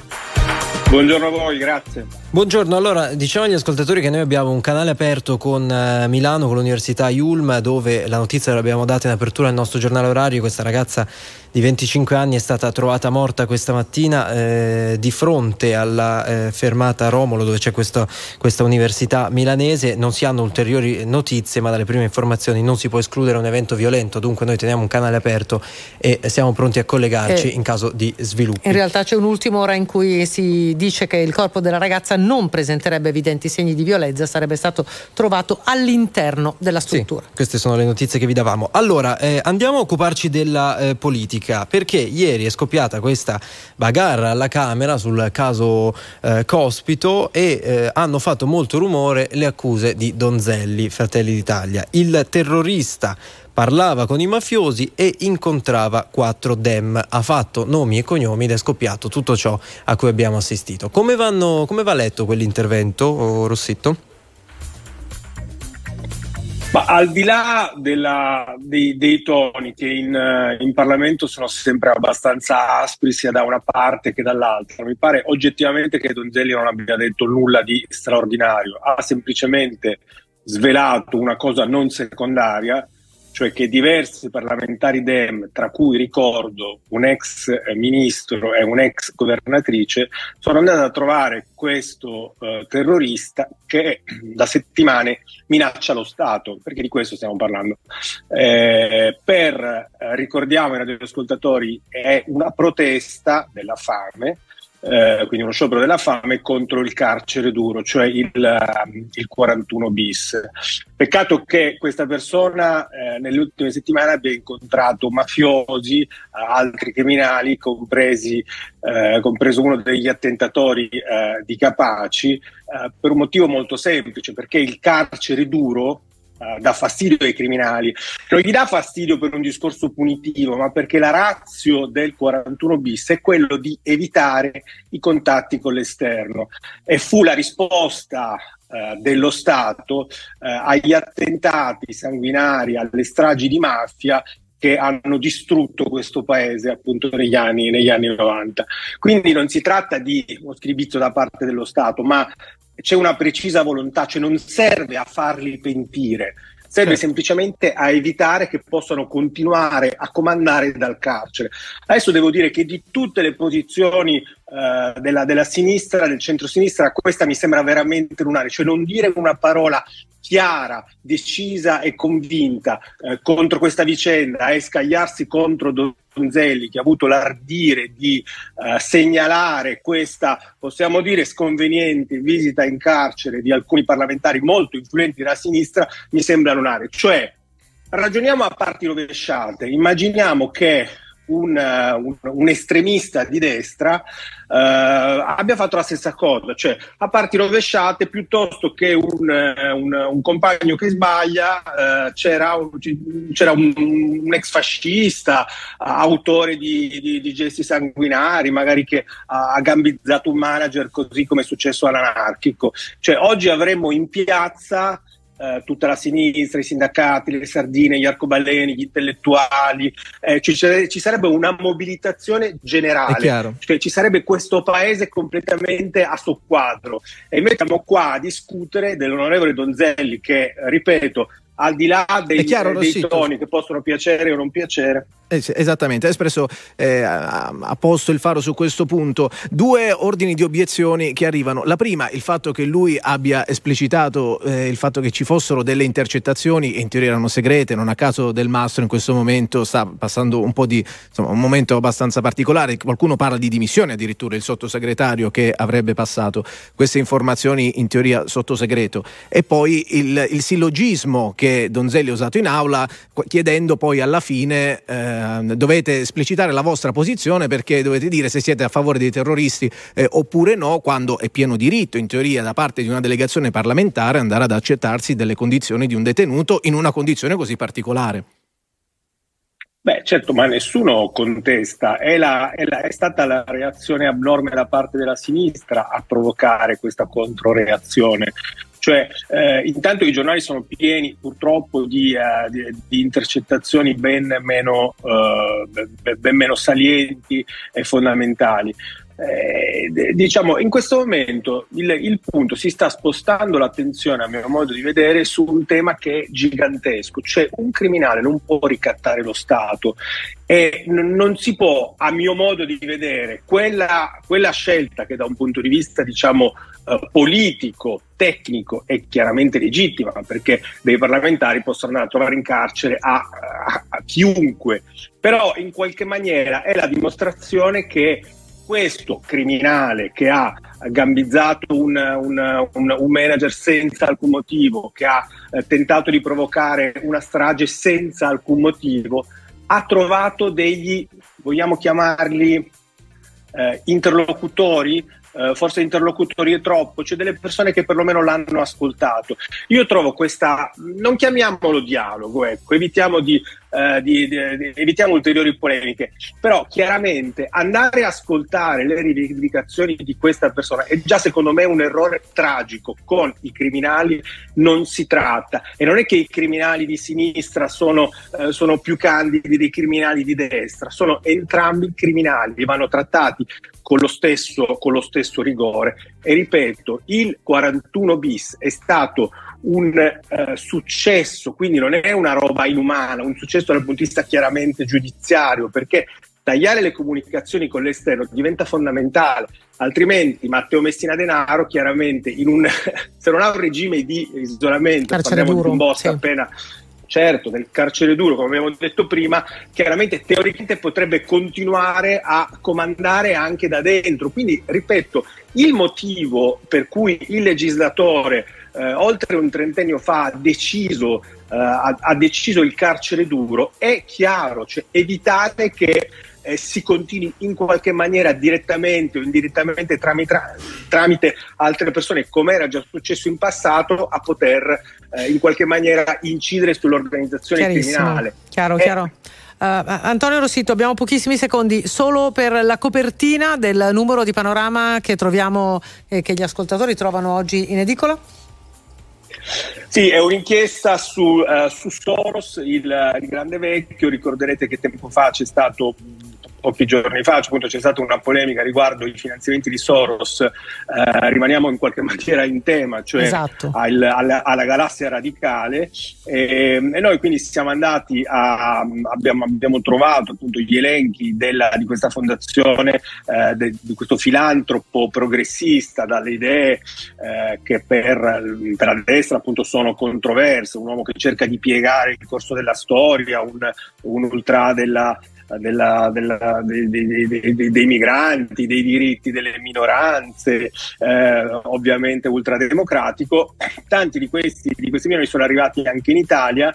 Buongiorno a voi, grazie. Buongiorno, allora diciamo agli ascoltatori che noi abbiamo un canale aperto con eh, Milano, con l'Università Yulm, dove la notizia l'abbiamo data in apertura al nostro giornale orario, questa ragazza di 25 anni è stata trovata morta questa mattina eh, di fronte alla eh, fermata Romolo dove c'è questo, questa università milanese, non si hanno ulteriori notizie ma dalle prime informazioni non si può escludere un evento violento, dunque noi teniamo un canale aperto e siamo pronti a collegarci Eh, in caso di sviluppo. In realtà c'è un'ultima ora in cui si dice che il corpo della ragazza non presenterebbe evidenti segni di violenza, sarebbe stato trovato all'interno della struttura. Queste sono le notizie che vi davamo. Allora, eh, andiamo a occuparci della eh, politica, perché ieri è scoppiata questa bagarra alla Camera sul caso eh, Cospito e eh, hanno fatto molto rumore le accuse di Donzelli, Fratelli d'Italia. Il terrorista parlava con i mafiosi e incontrava quattro dem. Ha fatto nomi e cognomi ed è scoppiato tutto ciò a cui abbiamo assistito. Come, vanno, come va letto quell'intervento, oh, Rossitto? Ma al di là della- dei, dei toni che in, in Parlamento sono sempre abbastanza aspri sia da una parte che dall'altra, mi pare oggettivamente che Donzelli non abbia detto nulla di straordinario, ha semplicemente svelato una cosa non secondaria, cioè che diversi parlamentari Dem, tra cui ricordo un ex eh, ministro e un'ex governatrice, sono andati a trovare questo eh, terrorista che da settimane minaccia lo Stato, perché di questo stiamo parlando. Eh, per, eh, ricordiamo ai radioascoltatori, è una protesta della fame, eh, quindi uno sciopero della fame contro il carcere duro, cioè il, ehm, il 41 bis. Peccato che questa persona eh, nelle ultime settimane abbia incontrato mafiosi, altri criminali, compresi, eh, compreso uno degli attentatori eh, di Capaci, eh, per un motivo molto semplice, perché il carcere duro eh, dà fastidio ai criminali. Non gli dà fastidio per un discorso punitivo, ma perché la razio del 41 bis è quello di evitare i contatti con l'esterno. E fu la risposta eh, dello Stato eh, agli attentati sanguinari, alle stragi di mafia che hanno distrutto questo paese appunto negli anni, negli anni 90. Quindi non si tratta di uno scribizzo da parte dello Stato, ma c'è una precisa volontà, cioè non serve a farli pentire, serve semplicemente a evitare che possano continuare a comandare dal carcere. Adesso devo dire che di tutte le posizioni eh, della, della sinistra, del centro-sinistra, questa mi sembra veramente lunare, cioè non dire una parola chiara, decisa e convinta eh, contro questa vicenda e scagliarsi contro Donzelli che ha avuto l'ardire di eh, segnalare questa, possiamo dire, sconveniente visita in carcere di alcuni parlamentari molto influenti della sinistra, mi sembra lunare. Cioè, ragioniamo a parti rovesciate, immaginiamo che un, un- un estremista di destra eh, abbia fatto la stessa cosa, cioè a parti rovesciate piuttosto che un, un- compagno che sbaglia eh, c'era, c'era un- ex fascista, autore di, di- di gesti sanguinari, magari che ha gambizzato un manager così come è successo all'anarchico. Cioè oggi avremmo in piazza eh, tutta la sinistra, i sindacati, le sardine, gli arcobaleni, gli intellettuali, eh, ci, ci sarebbe una mobilitazione generale, cioè ci sarebbe questo paese completamente a soqquadro e noi siamo qua a discutere dell'onorevole Donzelli che, ripeto, al di là dei, chiaro, dei Rossito. toni che possono piacere o non piacere, Eh esattamente, ha espresso eh, ha posto il faro su questo punto. Due ordini di obiezioni che arrivano. La prima, il fatto che lui abbia esplicitato eh, il fatto che ci fossero delle intercettazioni, in teoria erano segrete, non a caso del Mastro in questo momento sta passando un po' di insomma, un momento abbastanza particolare. Qualcuno parla di dimissione addirittura il sottosegretario che avrebbe passato queste informazioni in teoria sotto segreto. E poi il, il sillogismo che Donzelli ha usato in aula, chiedendo poi alla fine eh, dovete esplicitare la vostra posizione perché dovete dire se siete a favore dei terroristi eh, oppure no, quando è pieno diritto, in teoria, da parte di una delegazione parlamentare andare ad accettarsi delle condizioni di un detenuto in una condizione così particolare. Beh, certo, ma nessuno contesta. È, la- è la- è stata la reazione abnorme da parte della sinistra a provocare questa controreazione. Cioè, eh, intanto i giornali sono pieni purtroppo di, eh, di- di intercettazioni ben meno, ben- ben meno salienti e fondamentali. Eh, diciamo, in questo momento il, il punto si sta spostando l'attenzione, a mio modo di vedere, su un tema che è gigantesco, cioè un criminale non può ricattare lo Stato. E n- non si può, a mio modo di vedere, quella, quella scelta che da un punto di vista, diciamo, eh, politico, tecnico è chiaramente legittima, perché dei parlamentari possono andare a trovare in carcere a, a- a chiunque, però in qualche maniera è la dimostrazione che questo criminale che ha gambizzato un, un- un- un manager senza alcun motivo, che ha eh, tentato di provocare una strage senza alcun motivo, ha trovato degli, vogliamo chiamarli, eh, interlocutori, eh, forse interlocutori è troppo, cioè delle persone che perlomeno l'hanno ascoltato. Io trovo questa, non chiamiamolo dialogo, ecco, evitiamo, di, eh, di- di- di- evitiamo ulteriori polemiche, però chiaramente andare a ascoltare le rivendicazioni di questa persona è già secondo me un errore tragico, con i criminali non si tratta. E non è che i criminali di sinistra sono, eh, sono più candidi dei criminali di destra, sono entrambi criminali e vanno trattati con lo stesso, con lo stesso rigore. E ripeto, il 41 bis è stato un eh, successo, quindi non è una roba inumana, un successo dal punto di vista chiaramente giudiziario, perché tagliare le comunicazioni con l'esterno diventa fondamentale, altrimenti Matteo Messina Denaro chiaramente in un, [LAUGHS] se non ha un regime di isolamento, Carcere parliamo di un duro, boss sì. appena certo del carcere duro come abbiamo detto prima chiaramente teoricamente potrebbe continuare a comandare anche da dentro quindi ripeto il motivo per cui il legislatore eh, oltre un trentennio fa ha deciso, eh, ha, ha deciso il carcere duro è chiaro cioè evitare che eh, si continui in qualche maniera direttamente o indirettamente tramite, tramite altre persone, come era già successo in passato, a poter eh, in qualche maniera incidere sull'organizzazione criminale. Chiaro, Eh, chiaro. Uh, Antonio Rossito, abbiamo pochissimi secondi solo per la copertina del numero di panorama che troviamo e che gli ascoltatori trovano oggi in edicola. Sì, è un'inchiesta su, eh, su Soros, il, il grande vecchio. Ricorderete che tempo fa c'è stato pochi giorni fa appunto c'è stata una polemica riguardo i finanziamenti di Soros, eh, rimaniamo in qualche [LAUGHS] maniera in tema, cioè Esatto. al- alla, alla galassia radicale e, e noi quindi siamo andati a abbiamo, abbiamo trovato appunto gli elenchi della- di questa fondazione eh, de- di questo filantropo progressista dalle idee eh, che per, per la destra appunto sono controverse, un uomo che cerca di piegare il corso della storia, un, un ultra della della- della- dei, dei- dei- dei- migranti, dei diritti delle minoranze, eh, ovviamente ultrademocratico. Tanti di questi, di questi minori sono arrivati anche in Italia,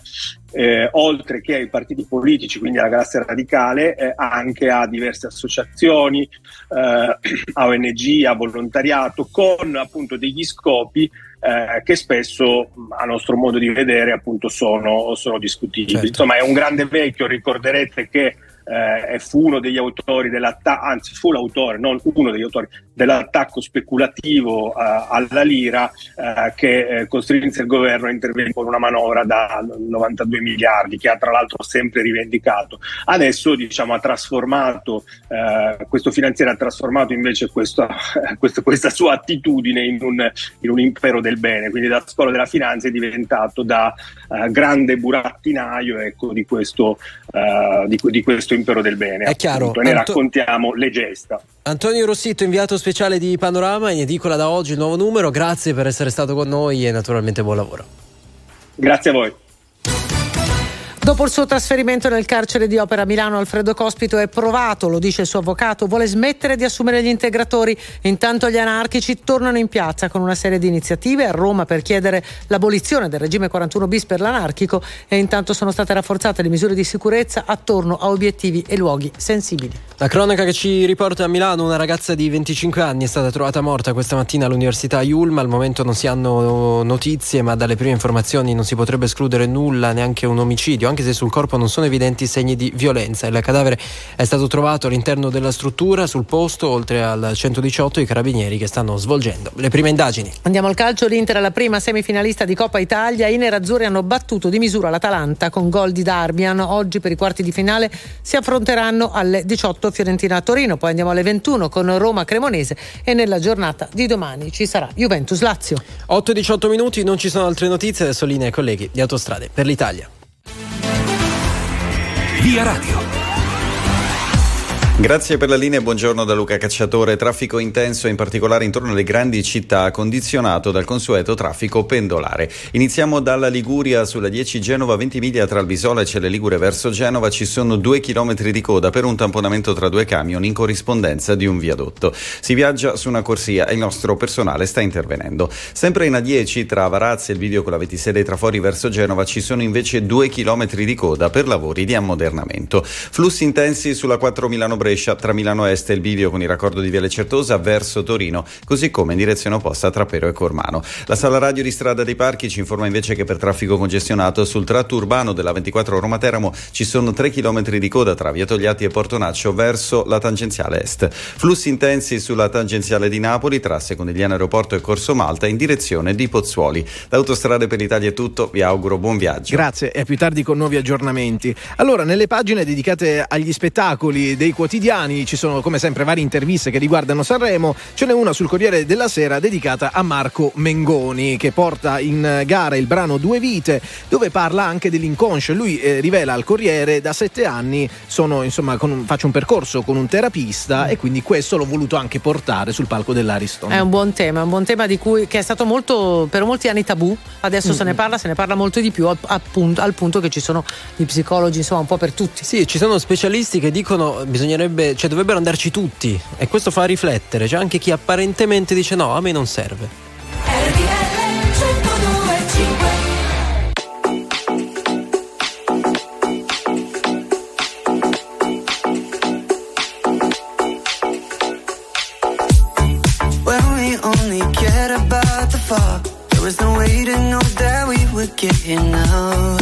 eh, oltre che ai partiti politici, quindi alla galassia radicale, eh, anche a diverse associazioni, eh, a ONG, a volontariato, con appunto degli scopi eh, che spesso a nostro modo di vedere appunto sono, sono discutibili. Insomma è un grande vecchio, ricorderete che eh, fu uno degli autori dell'attacco, anzi fu l'autore, non uno degli autori dell'attacco speculativo eh, alla lira eh, che eh, costrinse il governo a intervenire con una manovra da 92 miliardi che ha tra l'altro sempre rivendicato. Adesso diciamo ha trasformato eh, questo finanziere ha trasformato invece questo- [LAUGHS] questo- questa sua attitudine in un, in un impero del bene, quindi da scuola della finanza è diventato da eh, grande burattinaio ecco, di, questo, eh, di, di questo impero del bene. È chiaro. appunto, e ne Anto- raccontiamo le gesta. Antonio Rossito, inviato speciale di Panorama, in edicola da oggi il nuovo numero. Grazie per essere stato con noi e naturalmente buon lavoro. Grazie a voi. Dopo il suo trasferimento nel carcere di Opera Milano, Alfredo Cospito è provato, lo dice il suo avvocato, vuole smettere di assumere gli integratori. Intanto gli anarchici tornano in piazza con una serie di iniziative a Roma per chiedere l'abolizione del regime 41 bis per l'anarchico e intanto sono state rafforzate le misure di sicurezza attorno a obiettivi e luoghi sensibili. La cronaca che ci riporta a Milano, una ragazza di 25 anni è stata trovata morta questa mattina all'Università Yulma. Al momento non si hanno notizie, ma dalle prime informazioni non si potrebbe escludere nulla, neanche un omicidio, anche se sul corpo non sono evidenti segni di violenza. Il cadavere è stato trovato all'interno della struttura, sul posto, oltre al 118 i carabinieri che stanno svolgendo le prime indagini. Andiamo al calcio, l'Inter è la prima semifinalista di Coppa Italia, i nerazzurri hanno battuto di misura l'Atalanta con gol di Darmian, oggi per i quarti di finale si affronteranno alle 18 Fiorentina-Torino, poi andiamo alle 21 con Roma-Cremonese e nella giornata di domani ci sarà Juventus-Lazio. 8 e 18 minuti, non ci sono altre notizie, adesso linea ai colleghi di Autostrade per l'Italia. Via Radio. Grazie per la linea e buongiorno da Luca Cacciatore. Traffico intenso, in particolare intorno alle grandi città, condizionato dal consueto traffico pendolare. Iniziamo dalla Liguria sulla 10 Genova, 20 miglia tra Albisola e Celle Ligure verso Genova. Ci sono due chilometri di coda per un tamponamento tra due camion in corrispondenza di un viadotto. Si viaggia su una corsia e il nostro personale sta intervenendo. Sempre in A10 tra Varazze e il video con la 26 trafori verso Genova ci sono invece due chilometri di coda per lavori di ammodernamento. Flussi intensi sulla 4 Milano Brescia tra Milano Est e il bivio con il raccordo di Viale Certosa verso Torino, così come in direzione opposta tra Pero e Cormano. La sala radio di Strada dei Parchi ci informa invece che per traffico congestionato sul tratto urbano della 24 Roma Teramo ci sono 3 km di coda tra Via Togliatti e Portonaccio verso la tangenziale est. Flussi intensi sulla tangenziale di Napoli tra Secondigliano Aeroporto e Corso Malta in direzione di Pozzuoli. Da per l'Italia è tutto, vi auguro buon viaggio. Grazie e a più tardi con nuovi aggiornamenti. Allora, nelle pagine dedicate agli spettacoli dei quotidiani ci sono come sempre varie interviste che riguardano Sanremo. Ce n'è una sul Corriere della Sera dedicata a Marco Mengoni che porta in gara il brano Due Vite dove parla anche dell'inconscio. Lui eh, rivela al Corriere da sette anni sono insomma con un- faccio un percorso con un terapista e quindi questo l'ho voluto anche portare sul palco dell'Ariston. È un buon tema, è un buon tema di cui, che è stato molto, per molti anni tabù, adesso se ne parla, se ne parla molto di più, al, appunto- al punto che ci sono gli psicologi insomma un po' per tutti. Sì, ci sono specialisti che dicono bisognerebbe, cioè dovrebbero andarci tutti e questo fa riflettere. C'è anche chi apparentemente dice no, a me non serve. There get here.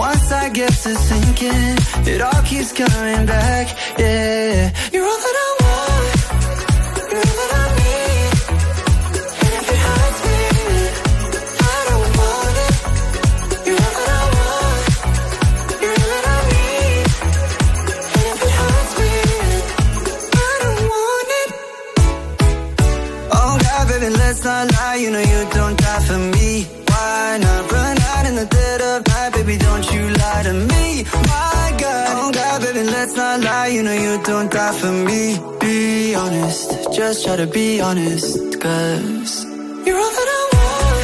once I get to thinking, it all keeps coming back. Yeah, you're all that I want. You're all that I need. And if it hurts me, I don't want it. You're all that I want. You're all that I need. And if it hurts me, I don't want it. Oh God, baby, let's not lie. You know you don't lie to me. My God, oh God, baby, let's not lie. You know you don't die for me. Be honest, just try to be honest, cause you're all that I want.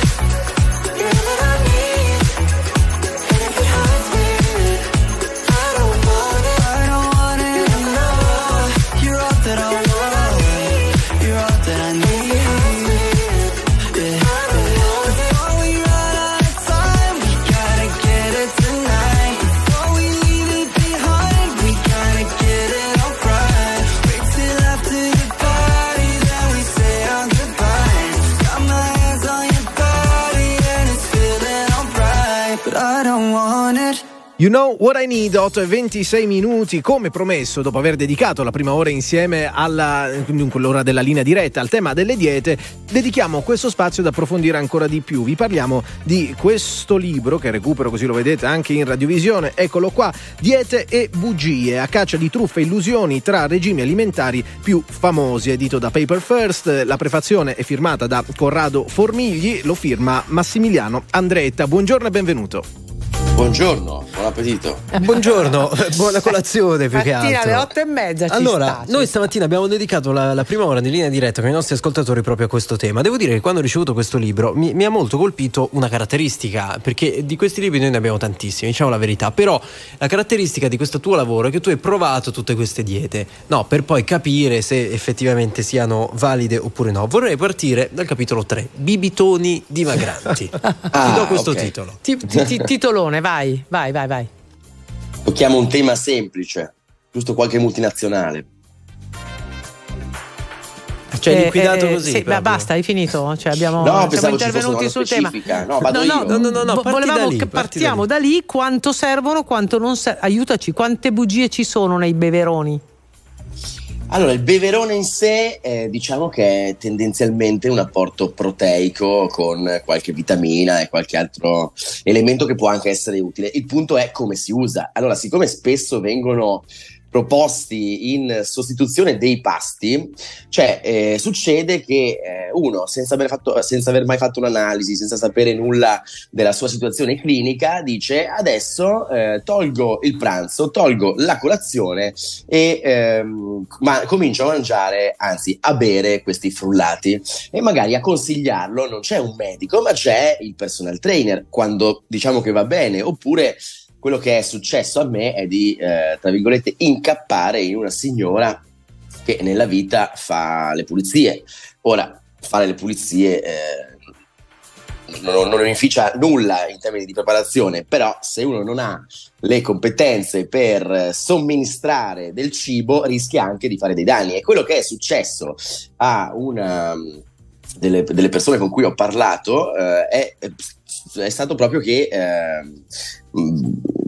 You know what I need, 8 e 26 minuti, come promesso, dopo aver dedicato la prima ora insieme alla, dunque l'ora della linea diretta, al tema delle diete, dedichiamo questo spazio ad approfondire ancora di più. Vi parliamo di questo libro, che recupero così lo vedete anche in radiovisione, eccolo qua, Diete e bugie, a caccia di truffe e illusioni tra regimi alimentari più famosi, edito da Paper First, la prefazione è firmata da Corrado Formigli, lo firma Massimiliano Andretta. Buongiorno e benvenuto. Buongiorno, buon appetito. Buongiorno, buona colazione più che Mattina altro. alle otto e mezza Allora, sta, noi stamattina abbiamo dedicato la, la prima ora di linea diretta con i nostri ascoltatori proprio a questo tema. Devo dire che quando ho ricevuto questo libro mi, mi ha molto colpito una caratteristica, perché di questi libri noi ne abbiamo tantissimi, diciamo la verità, però la caratteristica di questo tuo lavoro è che tu hai provato tutte queste diete, no, per poi capire se effettivamente siano valide oppure no. Vorrei partire dal capitolo 3, Bibitoni dimagranti. Ti do questo ok. titolo. Ti- ti- ti- titolone, vai, vai, vai, vai. Tocchiamo un tema semplice, giusto qualche multinazionale. Cioè, Eh, liquidato eh, così. sì, proprio. basta, hai finito. Cioè, abbiamo, No, siamo intervenuti sul tema. specifica. No, vado. No, no, no, no, parti volevamo da lì, che parti partiamo da lì. Quanto servono, quanto non servono. Aiutaci, quante bugie ci sono nei beveroni? Allora, il beverone in sé eh, diciamo che è tendenzialmente un apporto proteico con qualche vitamina e qualche altro elemento che può anche essere utile. Il punto è come si usa. Allora, siccome spesso vengono proposti in sostituzione dei pasti, cioè eh, succede che eh, uno senza aver, fatto, senza aver mai fatto un'analisi, senza sapere nulla della sua situazione clinica, dice adesso eh, tolgo il pranzo, tolgo la colazione e ehm, ma comincio a mangiare, anzi a bere questi frullati. E magari a consigliarlo non c'è un medico, ma c'è il personal trainer. Quando diciamo che va bene, oppure quello che è successo a me è di, eh, tra virgolette, incappare in una signora che nella vita fa le pulizie. Ora, fare le pulizie eh, non, non inficia nulla in termini di preparazione, però se uno non ha le competenze per somministrare del cibo rischia anche di fare dei danni. E quello che è successo a una delle, delle persone con cui ho parlato eh, è, è stato proprio che eh,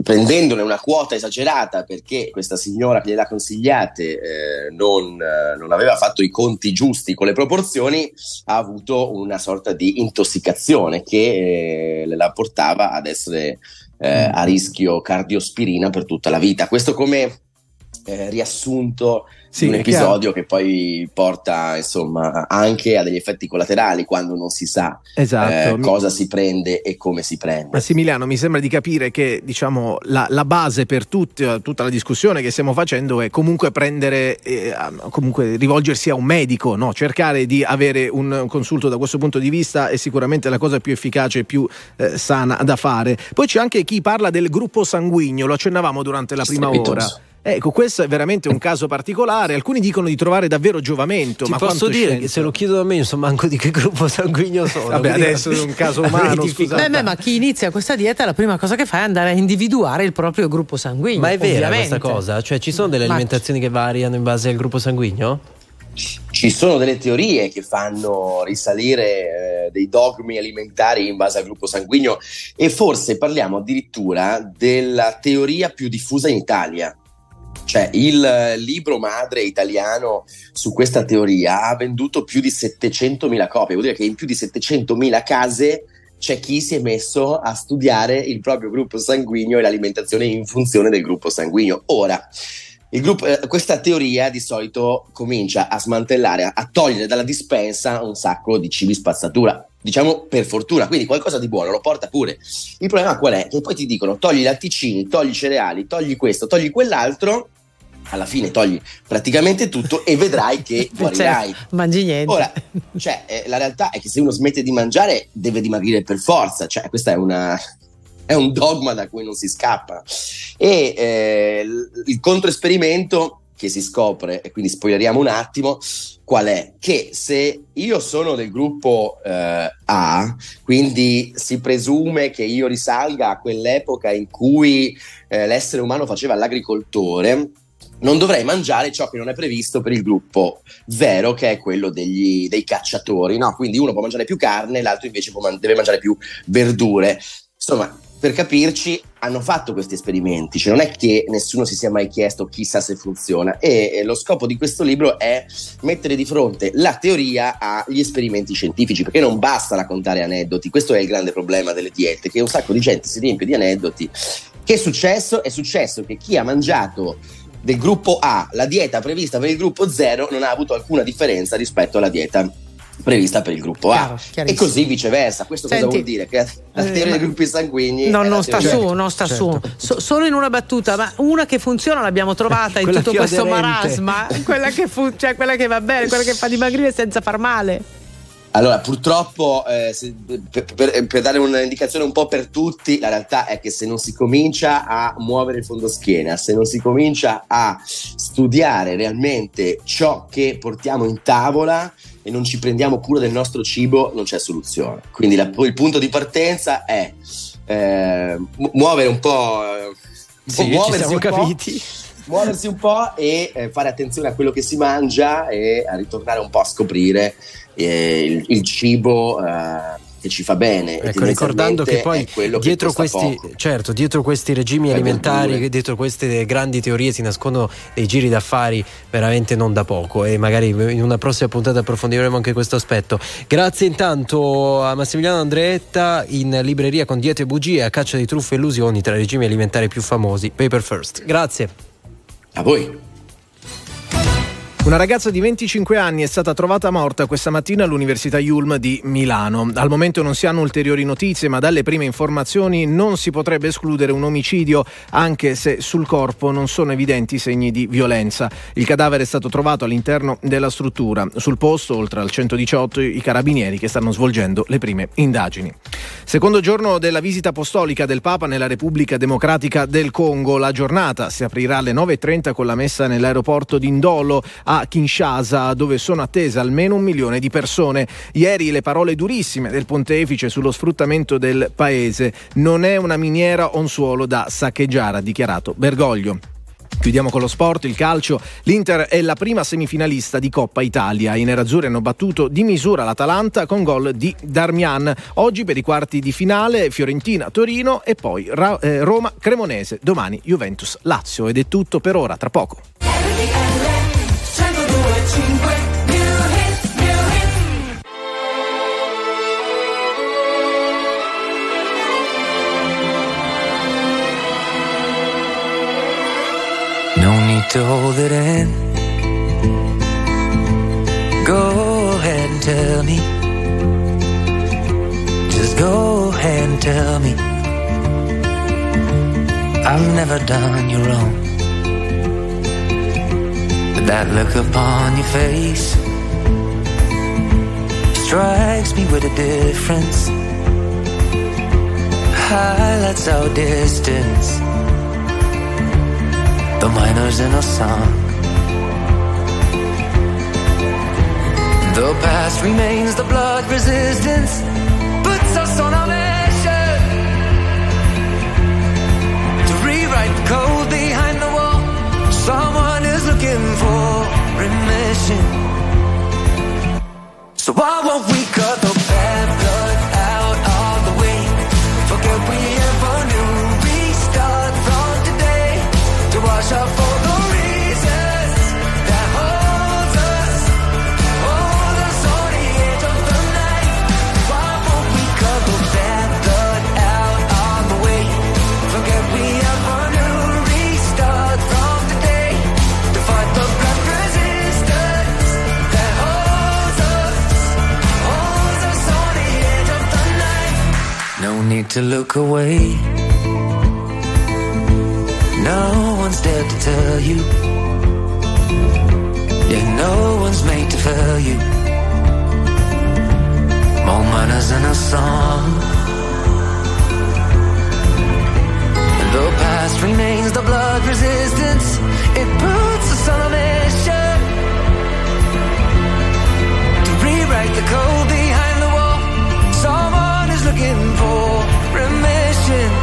prendendone una quota esagerata perché questa signora che gliel'ha consigliate eh, non, eh, non aveva fatto i conti giusti con le proporzioni, ha avuto una sorta di intossicazione che eh, la portava ad essere eh, a rischio cardiospirina per tutta la vita. Questo come eh, riassunto Sì, un episodio che poi porta insomma anche a degli effetti collaterali quando non si sa Esatto. eh, cosa si prende e come si prende. Massimiliano, mi sembra di capire che diciamo, la, la base per tut- tutta la discussione che stiamo facendo è comunque prendere, eh, comunque rivolgersi a un medico, no? cercare di avere un consulto da questo punto di vista è sicuramente la cosa più efficace e più eh, sana da fare. Poi c'è anche chi parla del gruppo sanguigno, lo accennavamo durante la prima Strepitoso. ora. Ecco, questo è veramente un caso particolare. Alcuni dicono di trovare davvero giovamento. Ti ma posso dire scienza? che se lo chiedo a me, so manco di che gruppo sanguigno sono. Vabbè, adesso è un caso [LAUGHS] umano. Beh, beh, ma chi inizia questa dieta, la prima cosa che fa è andare a individuare il proprio gruppo sanguigno. Ma è vera ovviamente. questa cosa? Cioè, ci sono delle Ma- alimentazioni che variano in base al gruppo sanguigno? Ci sono delle teorie che fanno risalire eh, dei dogmi alimentari in base al gruppo sanguigno e forse parliamo addirittura della teoria più diffusa in Italia. Cioè, il libro madre italiano su questa teoria ha venduto più di 700.000 copie, vuol dire che in più di 700.000 case c'è chi si è messo a studiare il proprio gruppo sanguigno e l'alimentazione in funzione del gruppo sanguigno. Ora, gruppo- eh, questa teoria di solito comincia a smantellare, a togliere dalla dispensa un sacco di cibi spazzatura. Diciamo per fortuna, quindi qualcosa di buono lo porta pure. Il problema qual è? Che poi ti dicono togli i latticini, togli i cereali, togli questo, togli quell'altro, alla fine togli praticamente tutto e vedrai che [LAUGHS] guarirai. Cioè, mangi niente. Ora, cioè, eh, la realtà è che se uno smette di mangiare deve dimagrire per forza, cioè questa è una è un dogma da cui non si scappa. E eh, il controesperimento che si scopre, e quindi spoileriamo un attimo, qual è? Che se io sono del gruppo eh, A, quindi si presume che io risalga a quell'epoca in cui eh, l'essere umano faceva l'agricoltore, non dovrei mangiare ciò che non è previsto per il gruppo zero, che è quello degli- dei cacciatori. No? Quindi uno può mangiare più carne, l'altro invece man- deve mangiare più verdure. Insomma, per capirci, hanno fatto questi esperimenti, cioè non è che nessuno si sia mai chiesto chissà se funziona e lo scopo di questo libro è mettere di fronte la teoria agli esperimenti scientifici, perché non basta raccontare aneddoti, questo è il grande problema delle diete, che un sacco di gente si riempie di aneddoti. Che è successo? È successo che chi ha mangiato del gruppo A la dieta prevista per il gruppo 0 non ha avuto alcuna differenza rispetto alla dieta prevista per il gruppo A Chiaro, e chiarissimo. così viceversa. Questo cosa Senti, vuol dire? Che la eh, teoria ma- dei gruppi sanguigni No, non sta su, non sta su. So- solo in una battuta, ma una che funziona l'abbiamo trovata in tutto questo aderente. marasma. [LAUGHS] Quella che, fu- cioè quella che va bene, quella che fa dimagrire senza far male. Allora, purtroppo, eh, se- per, per- per dare un'indicazione un po' per tutti, la realtà è che se non si comincia a muovere il fondoschiena, se non si comincia a studiare realmente ciò che portiamo in tavola e non ci prendiamo cura del nostro cibo, non c'è soluzione. Quindi la- il punto di partenza è eh, mu- muovere un po'. eh, Sì, muoversi siamo un po', capiti. muoversi un po' e eh, fare attenzione a quello che si mangia e a ritornare un po' a scoprire eh, il, il cibo eh, che ci fa bene. Ecco, ricordando che poi che dietro costa questi, certo, dietro questi regimi alimentari, dietro queste grandi teorie si nascondono dei giri d'affari veramente non da poco e magari in una prossima puntata approfondiremo anche questo aspetto. Grazie intanto a Massimiliano Andreetta in libreria con diete e bugie a caccia di truffe e illusioni tra i regimi alimentari più famosi. Paper First. Grazie. A voi. Una ragazza di 25 anni è stata trovata morta questa mattina all'Università Yulm di Milano. Al momento non si hanno ulteriori notizie, ma dalle prime informazioni non si potrebbe escludere un omicidio, anche se sul corpo non sono evidenti segni di violenza. Il cadavere è stato trovato all'interno della struttura. Sul posto, oltre al 118, i carabinieri che stanno svolgendo le prime indagini. Secondo giorno della visita apostolica del Papa nella Repubblica Democratica del Congo, la giornata si aprirà alle 9.30 con la messa nell'aeroporto di Ndolo a Kinshasa, dove sono attese almeno un milione di persone. Ieri le parole durissime del pontefice sullo sfruttamento del paese. Non è una miniera o un suolo da saccheggiare, ha dichiarato Bergoglio. Chiudiamo con lo sport, il calcio. L'Inter è la prima semifinalista di Coppa Italia. I nerazzurri hanno battuto di misura l'Atalanta con gol di Darmian. Oggi per i quarti di finale Fiorentina-Torino e poi eh, Roma-Cremonese. Domani Juventus-Lazio. Ed è tutto per ora, tra poco. To hold it in. Go ahead and tell me. Just go ahead and tell me. I've never done you wrong. But that look upon your face strikes me with a difference. Highlights our distance the miners in a song. The past remains, the blood resistance puts us on a mission to rewrite the code behind the wall. Someone is looking for remission. So why won't we cut To look away. No one's there to tell you. Yeah, no one's made to fail you. More manners in a song. And past remains the blood resistance. It puts us on a mission to rewrite the code vision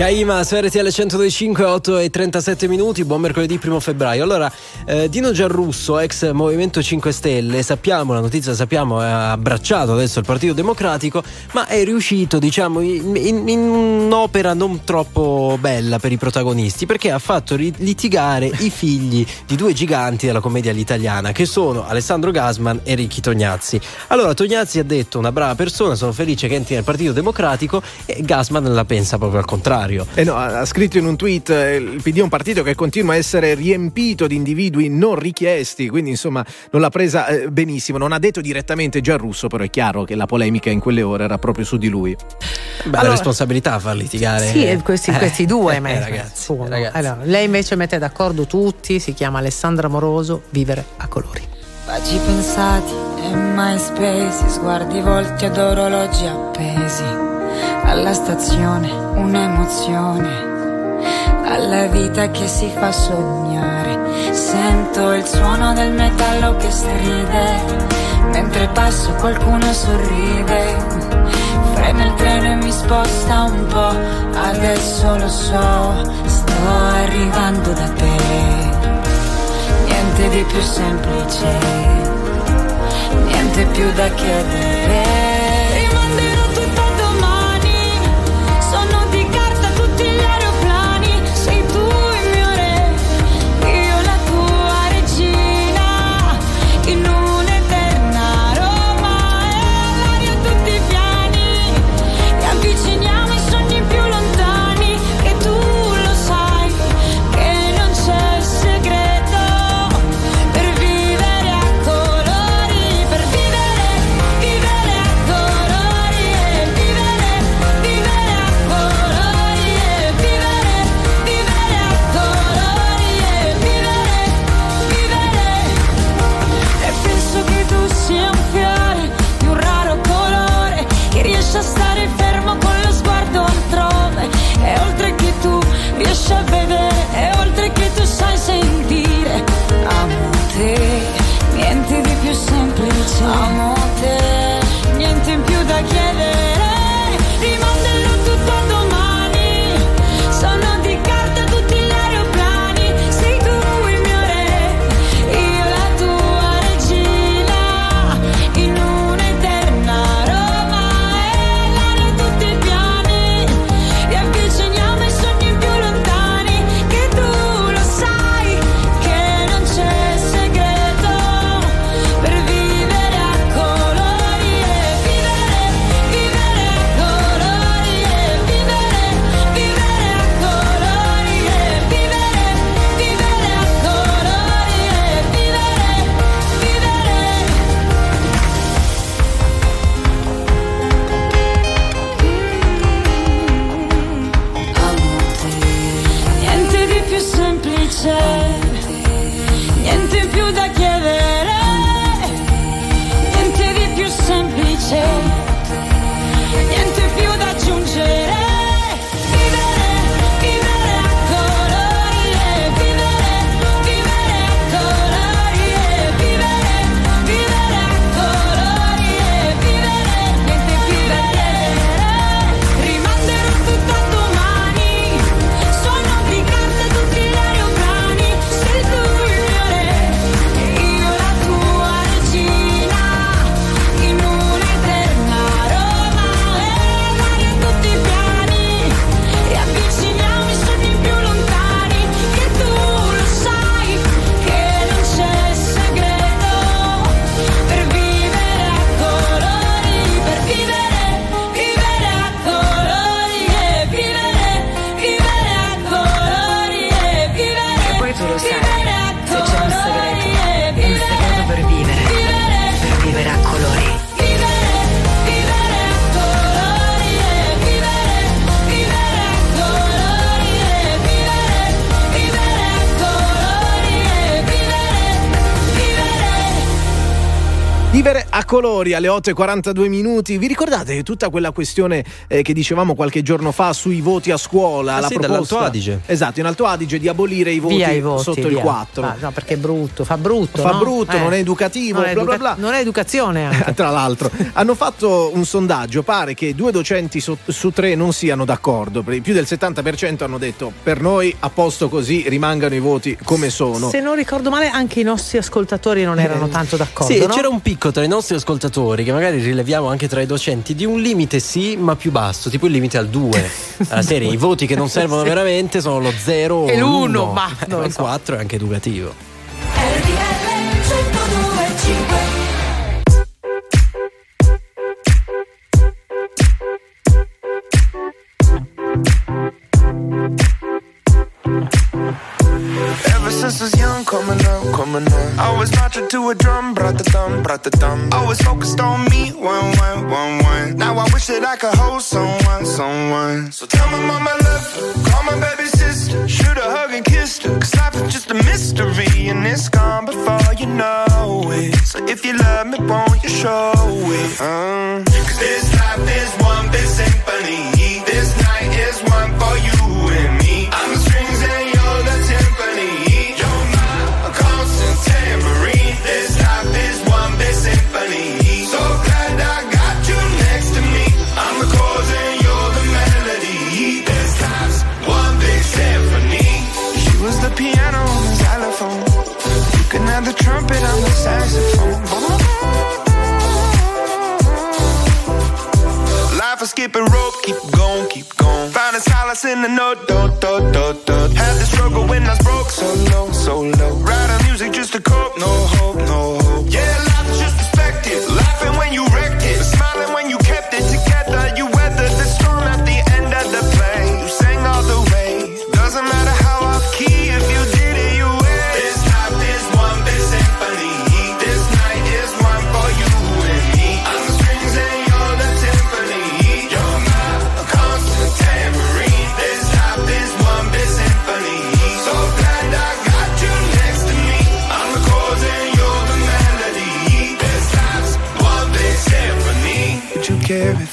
Caima su RTL 125 8 e 37 minuti, buon mercoledì 1 febbraio. Allora, eh, Dino Giarrusso, ex Movimento 5 Stelle, sappiamo, la notizia sappiamo, ha abbracciato adesso il Partito Democratico, ma è riuscito, diciamo, in, in- in un'opera non troppo bella per i protagonisti, perché ha fatto litigare i figli di due giganti della commedia all'italiana, che sono Alessandro Gasman e Ricchi Tognazzi. Allora, Tognazzi ha detto una brava persona, sono felice che entri nel Partito Democratico e Gasman la pensa proprio al contrario. Eh no, ha scritto in un tweet eh, il PD è un partito che continua a essere riempito di individui non richiesti, quindi insomma non l'ha presa eh, benissimo. Non ha detto direttamente Gianrusso, però è chiaro che la polemica in quelle ore era proprio su di lui. Beh, la Allora- responsabilità a far litigare. Sì, questi, Eh, questi due, eh, me- ragazzi, ragazzi. Allora, lei invece mette d'accordo tutti, si chiama Alessandra Moroso, Vivere a colori. Baci pensati e mai spesi, sguardi volti ad orologi appesi. Alla stazione un'emozione, alla vita che si fa sognare. Sento il suono del metallo che stride, mentre passo qualcuno sorride. Frena il treno e mi sposta un po', adesso lo so, sto arrivando da te niente di più semplice, niente più da chiedere. I'm a colori alle 8.42 minuti. Vi ricordate tutta quella questione eh, che dicevamo qualche giorno fa sui voti a scuola? Ah la sì, proposta, Adige. Esatto, in Alto Adige di abolire i voti, i voti sotto il via. 4. Ah, no, perché è brutto, fa brutto. Fa no? brutto, Eh. non è educativo, Non è, bla bla educa- bla. non è educazione. [LAUGHS] Tra l'altro, hanno fatto un sondaggio. Pare che due docenti su, su tre non siano d'accordo. Più del 70% hanno detto per noi a posto così rimangano i voti come sono. Se non ricordo male, anche i nostri ascoltatori non erano tanto d'accordo. Sì, no? c'era un picco tra i nostri ascoltatori, che magari rileviamo anche tra i docenti, di un limite sì, ma più basso, tipo il limite al 2. La [LAUGHS] serie, i voti che non servono Sì. veramente sono lo 0 E o l'uno, l'1. ma lo il so. 4 è anche educativo. Ever since I was young, coming up, coming up. I was marching to a drum, brought the thumb. Always focused on me, one, one, one, one. Now I wish that I could hold someone, someone. So tell my mama love her, call my baby sister, shoot a hug and kiss her. Cause life is just a mystery and it's gone before you know it. So if you love me, won't you show it? Uh. Cause this life is one big symphony. Life is skipping rope, keep going, keep going. Finding solace in the note, dot, dot, dot, dot. Had the struggle when I was broke, so low, so low. Writing music just to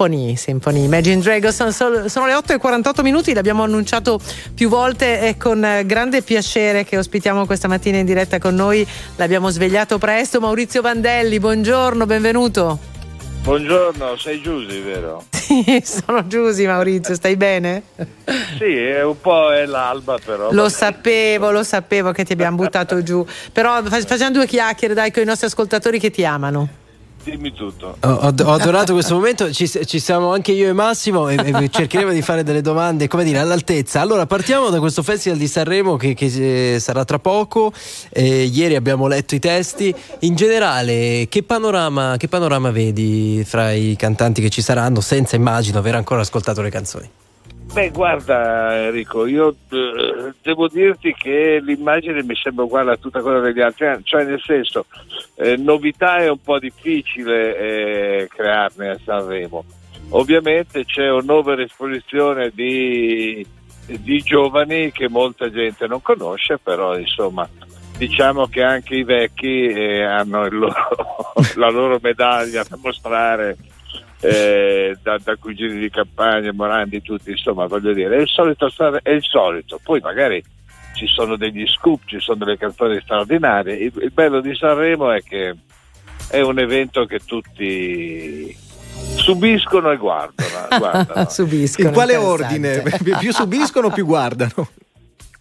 Symphony, Symphony, Imagine Dragons sono, sono le 8 e 48 minuti, l'abbiamo annunciato più volte e con eh, grande piacere che ospitiamo questa mattina in diretta con noi, l'abbiamo svegliato presto, Maurizio Vandelli, buongiorno, benvenuto. Buongiorno, sei Giusy, vero? [LAUGHS] Sì, sono Giusy Maurizio, stai bene? Sì, è un po' è l'alba però. Lo sapevo, lo sapevo che ti abbiamo buttato giù, però fa- facciamo due chiacchiere dai con i nostri ascoltatori che ti amano. Dimmi tutto. Ho, ho- adorato questo momento, ci, ci siamo anche io e Massimo e, e cercheremo di fare delle domande, come dire, all'altezza. Allora, partiamo da questo festival di Sanremo che, che, eh, sarà tra poco. Eh, ieri abbiamo letto i testi. In generale, che panorama, che panorama vedi fra i cantanti che ci saranno, senza immagino aver ancora ascoltato le canzoni? Beh, guarda Enrico, io eh, devo dirti che l'immagine mi sembra uguale a tutta quella degli altri anni, cioè nel senso, eh, novità è un po' difficile eh, crearne a Sanremo. Ovviamente c'è un'overesposizione di, di giovani che molta gente non conosce, però insomma diciamo che anche i vecchi eh, hanno loro- [LAUGHS] la loro medaglia da mostrare eh, da, da cugini di campagna, Morandi, tutti, insomma, voglio dire, è il solito, stare- è il solito. Poi magari ci sono degli scoop, ci sono delle canzoni straordinarie. Il, il bello di Sanremo è che è un evento che tutti subiscono e guardano. [LAUGHS] guardano. Subiscono. In quale ordine? Più- subiscono più guardano?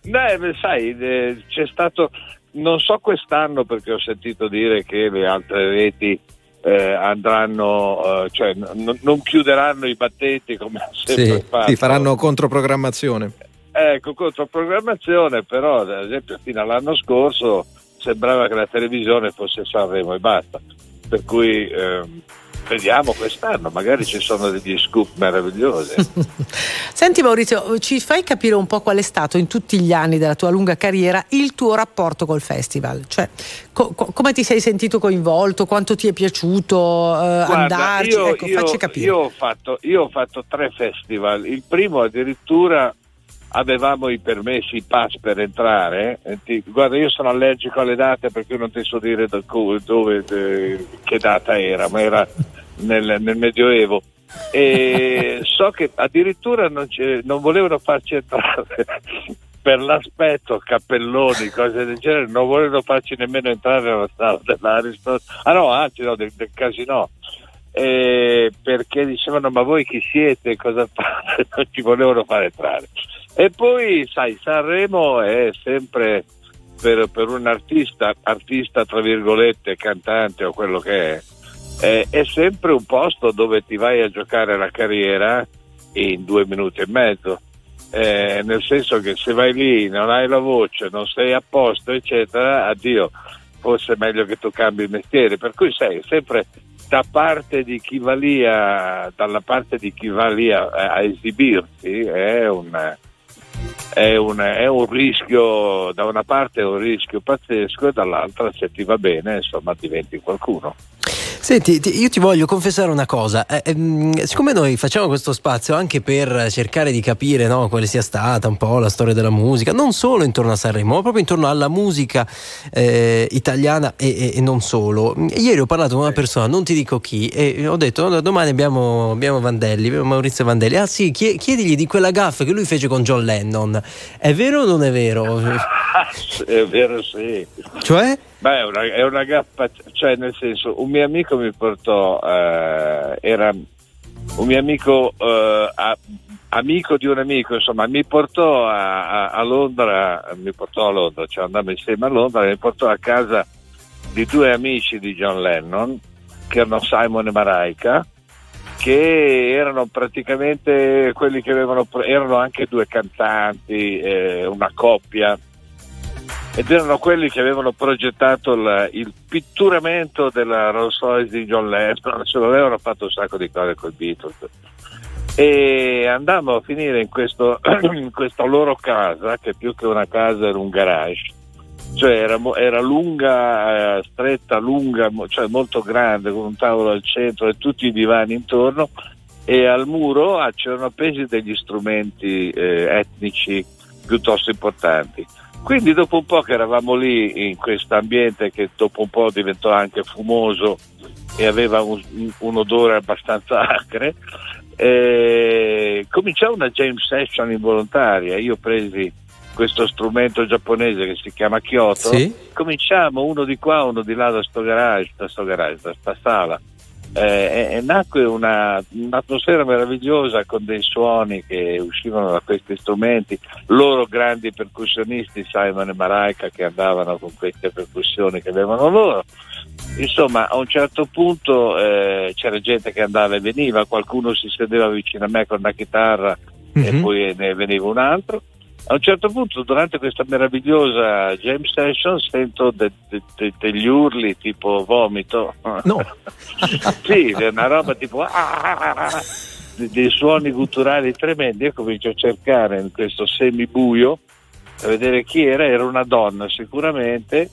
Beh, beh, sai, eh, c'è stato, non so quest'anno perché ho sentito dire che le altre reti eh, andranno, eh, cioè n- non chiuderanno i battenti come ha sempre fatto. Sì, faranno controprogrammazione. Ecco, contro programmazione, però ad esempio fino all'anno scorso sembrava che la televisione fosse Sanremo e basta. Per cui ehm, vediamo quest'anno, magari ci sono degli scoop meravigliosi. [LAUGHS] Senti Maurizio, ci fai capire un po' qual è stato in tutti gli anni della tua lunga carriera il tuo rapporto col festival? Cioè, co- co- come ti sei sentito coinvolto? Quanto ti è piaciuto eh, Guarda, andarci? io, ecco, io- facci capire. io ho fatto, io ho fatto tre festival. Il primo addirittura avevamo i permessi, i pass per entrare. Eh, ti- guarda, io sono allergico alle date perché non ti so dire da dove, eh, che data era, ma era nel, nel Medioevo. E [LAUGHS] so che addirittura non, non volevano farci entrare [LAUGHS] per l'aspetto, cappelloni, cose del genere, non volevano farci nemmeno entrare nella sala dell'Ariston. Ah no, anzi no, del, del casino. Eh, perché dicevano ma voi chi siete, cosa fate? [LAUGHS] Non ci volevano fare entrare. E poi, sai, Sanremo è sempre per, per un artista, artista tra virgolette, cantante o quello che è, è, è sempre un posto dove ti vai a giocare la carriera in due minuti e mezzo. Eh, nel senso che se vai lì, non hai la voce, non sei a posto, eccetera, addio, forse è meglio che tu cambi mestiere. Per cui sei sempre da parte di chi va lì a, dalla parte di chi va lì a, a esibirsi è un, è, un, è un rischio, da una parte è un rischio pazzesco e dall'altra se ti va bene insomma diventi qualcuno. Senti, ti- io ti voglio confessare una cosa. Eh, ehm, siccome noi facciamo questo spazio anche per cercare di capire no, quale sia stata un po' la storia della musica, non solo intorno a Sanremo, ma proprio intorno alla musica eh, italiana e, e- e non solo. Ieri ho parlato con una persona, non ti dico chi, e ho detto: "No, domani abbiamo, abbiamo Vandelli, abbiamo Maurizio Vandelli. Ah sì, chie- chiedigli di quella gaffa che lui fece con John Lennon. È vero o non è vero? [LAUGHS] è vero sì. Cioè? Beh, è una, è una gaffa, cioè nel senso, un mio amico mi portò, eh, era un mio amico, eh, a- amico di un amico, insomma, mi portò a, a- a Londra, mi portò a Londra, cioè andammo insieme a Londra, mi portò a casa di due amici di John Lennon, che erano Simon e Maraica, che erano praticamente quelli che avevano, erano anche due cantanti, eh, una coppia, ed erano quelli che avevano progettato il, il pitturamento della Rolls Royce di John Lennon, cioè avevano fatto un sacco di cose col Beatles. E andammo a finire in, questo, [CLEARS THROAT] in questa loro casa, che più che una casa era un garage, cioè era, era lunga, eh, stretta, lunga, cioè molto grande, con un tavolo al centro e tutti i divani intorno, e al muro ah, c'erano appesi degli strumenti eh, etnici piuttosto importanti. Quindi dopo un po' che eravamo lì in questo ambiente che dopo un po' diventò anche fumoso e aveva un, un odore abbastanza [LAUGHS] acre, eh, cominciò una jam session involontaria. Io presi questo strumento giapponese che si chiama Kyoto, Sì. cominciamo uno di qua, uno di là da sto garage, da sto garage, da sta sala. Eh, e, nacque una- un'atmosfera meravigliosa con dei suoni che uscivano da questi strumenti, loro grandi percussionisti, Simon e Maraica, che andavano con queste percussioni che avevano loro. Insomma, a un certo punto eh, c'era gente che andava e veniva, qualcuno si sedeva vicino a me con una chitarra e poi ne veniva un altro. A un certo punto, durante questa meravigliosa jam session, sento de- de- de- degli urli tipo vomito. No. [LAUGHS] sì, è una roba tipo "Ah", de- dei suoni gutturali tremendi. Io comincio a cercare in questo semibuio a vedere chi era. Era una donna sicuramente.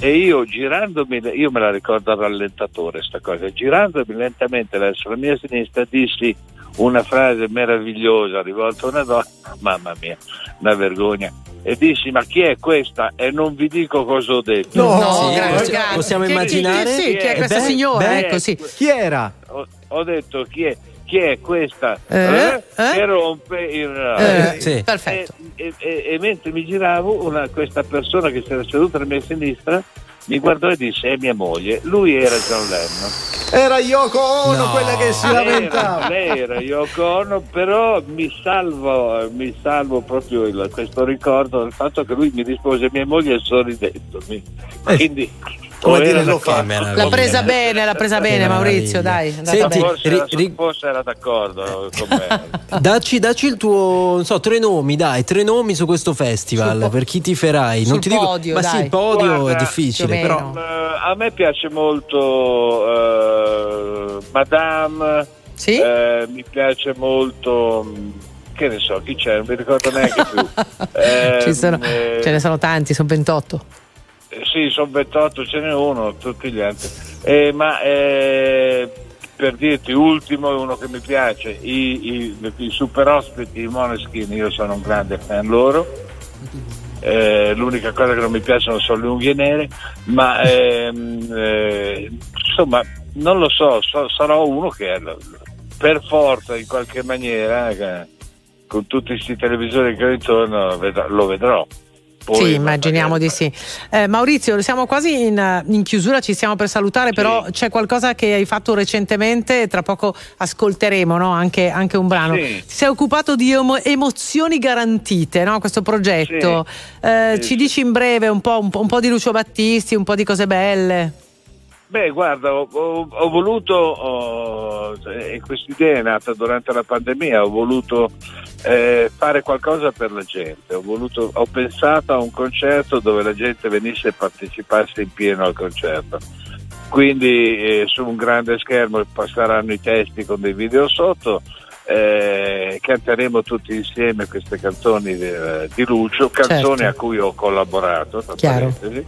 E io girandomi, io me la ricordo al rallentatore sta cosa, girandomi lentamente verso la mia sinistra dissi una frase meravigliosa rivolta a una donna, mamma mia, una vergogna. E dissi, ma chi è questa? E non vi dico cosa ho detto. No, No, sì, grazie, possi- grazie. possiamo Chi- chi- immaginare? Sì, chi è Eh questa beh, signora? beh, ecco, sì. Chi era? Ho, ho detto chi è? chi è questa Eh? eh, che rompe il Eh, sì. Perfetto. E, e- e mentre mi giravo, una- questa persona che si era seduta alla mia sinistra mi guardò e disse: È mia moglie. Lui era John Lennon. Era Yoko Ono No. quella che si Era- lamentava. lei era Yoko Ono, però mi salvo, mi salvo proprio il- questo ricordo del fatto che lui mi rispose mia moglie sorridendomi. Quindi, Come dire, lo fa. L'ha presa bene, l'ha presa bene, Maurizio, dai. è Senti. Forse, era, forse era d'accordo con me. [LAUGHS] Dacci, dacci il tuo, non so, tre nomi, dai, tre nomi su questo festival, per chi ti ferai. Non sul ti dico, podio, ma sì, dai. il podio è Guarda, difficile, più o però Eh, a me piace molto eh, Madame, eh, mi piace molto, mh, che ne so, chi c'è, non mi ricordo neanche più. Eh, [LAUGHS] Ci sono- eh, ce ne sono tanti, sono 28. Sì, sono 28, ce n'è uno, tutti gli altri. Eh, ma eh, per dirti, ultimo è uno che mi piace, i, i- i super ospiti, i Moneskin, io sono un grande fan loro. Eh, l'unica cosa che non mi piacciono sono le unghie nere, ma ehm, eh, insomma, non lo so, so- sarò uno che per forza in qualche maniera, eh, con tutti questi televisori che ho intorno, lo vedrò. Poi, sì, immaginiamo di sì. Eh, Maurizio, siamo quasi in, in chiusura, ci stiamo per salutare, però c'è qualcosa che hai fatto recentemente tra poco ascolteremo no? anche, anche un brano. Sì. Ti sei occupato di emo- emozioni garantite, no? questo progetto. Eh, ci dici in breve un po', un po'- un po' di Lucio Battisti, un po' di cose belle? Beh, guarda, ho, ho- ho voluto, oh, e questa idea è nata durante la pandemia, ho voluto eh, fare qualcosa per la gente, ho, voluto, ho pensato a un concerto dove la gente venisse e partecipasse in pieno al concerto. Quindi eh, su un grande schermo passeranno i testi con dei video sotto, eh, canteremo tutti insieme queste canzoni di, di Lucio, canzoni Certo. a cui ho collaborato. tra Chiaro, parentesi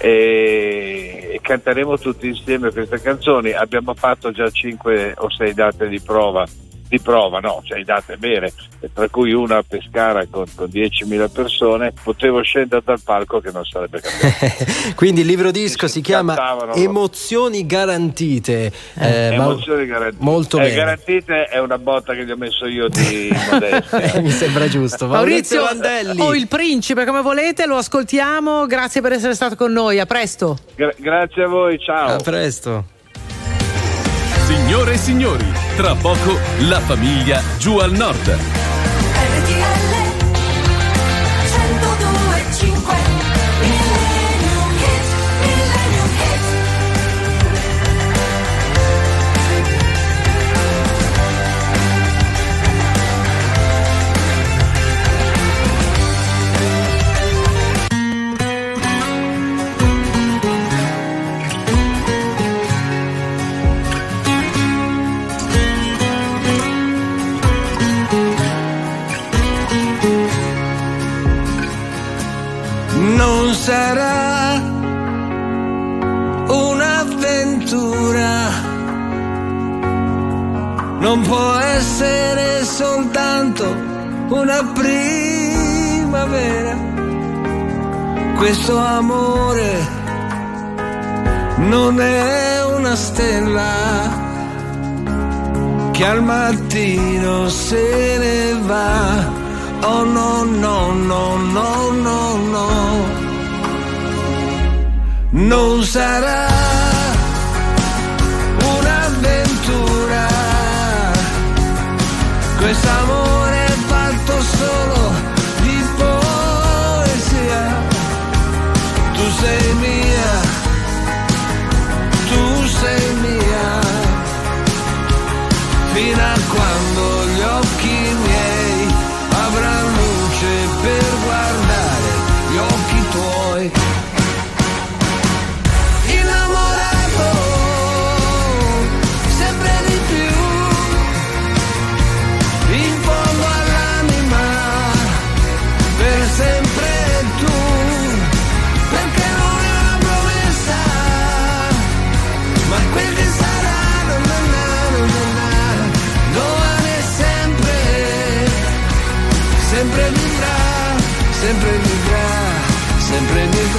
e, e canteremo tutti insieme queste canzoni. Abbiamo fatto già 5 o 6 date di prova, di prova, no, 6 date vere, e tra cui una a Pescara con, con 10.000 persone. Potevo scendere dal palco che non sarebbe [LAUGHS] cambiato. quindi il libro disco si chiama cantavano. Emozioni garantite. Eh, ma- Emozioni garantite. molto Eh, bene. garantite è una botta che gli ho messo io di [LAUGHS] modestia. Mi sembra giusto. [LAUGHS] Maurizio, Landelli. o il principe, come volete, lo ascoltiamo. Grazie per essere stato con noi. A presto. Gra- grazie a voi, ciao. A presto. Signore e signori, tra poco la famiglia giù al nord. non sarà un'avventura, non può essere soltanto una primavera. Questo amore non è una stella che al mattino se ne va. Oh no, no, no, no, no, no. Non sarà un'avventura. Quest'amore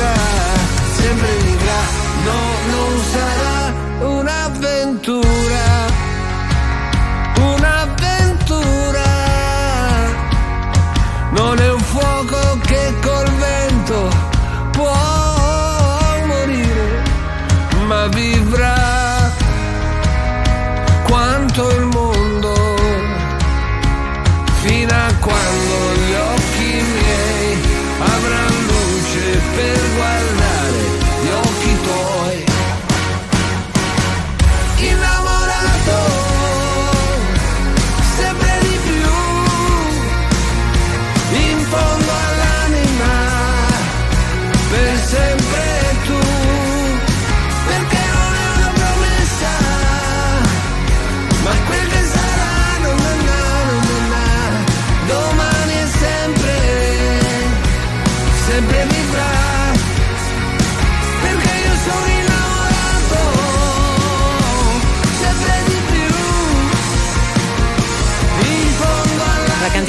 sempre vivrà, sempre vivrà, no, non sarà un'avventura,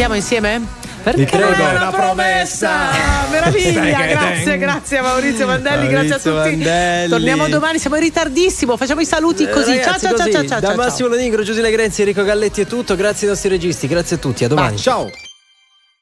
Cantiamo insieme? Vi prego. è una promessa! Meraviglia, grazie, grazie a Maurizio Mandelli, Maurizio grazie a tutti. Mandelli. Torniamo domani, siamo in ritardissimo, facciamo i saluti così. Eh, ragazzi, ciao ciao così, ciao ciao Da ciao. Massimo Lonigro, Giuseppe Grenzi, Enrico Galletti è tutto. Grazie ai nostri registi, grazie a tutti. A domani. ciao.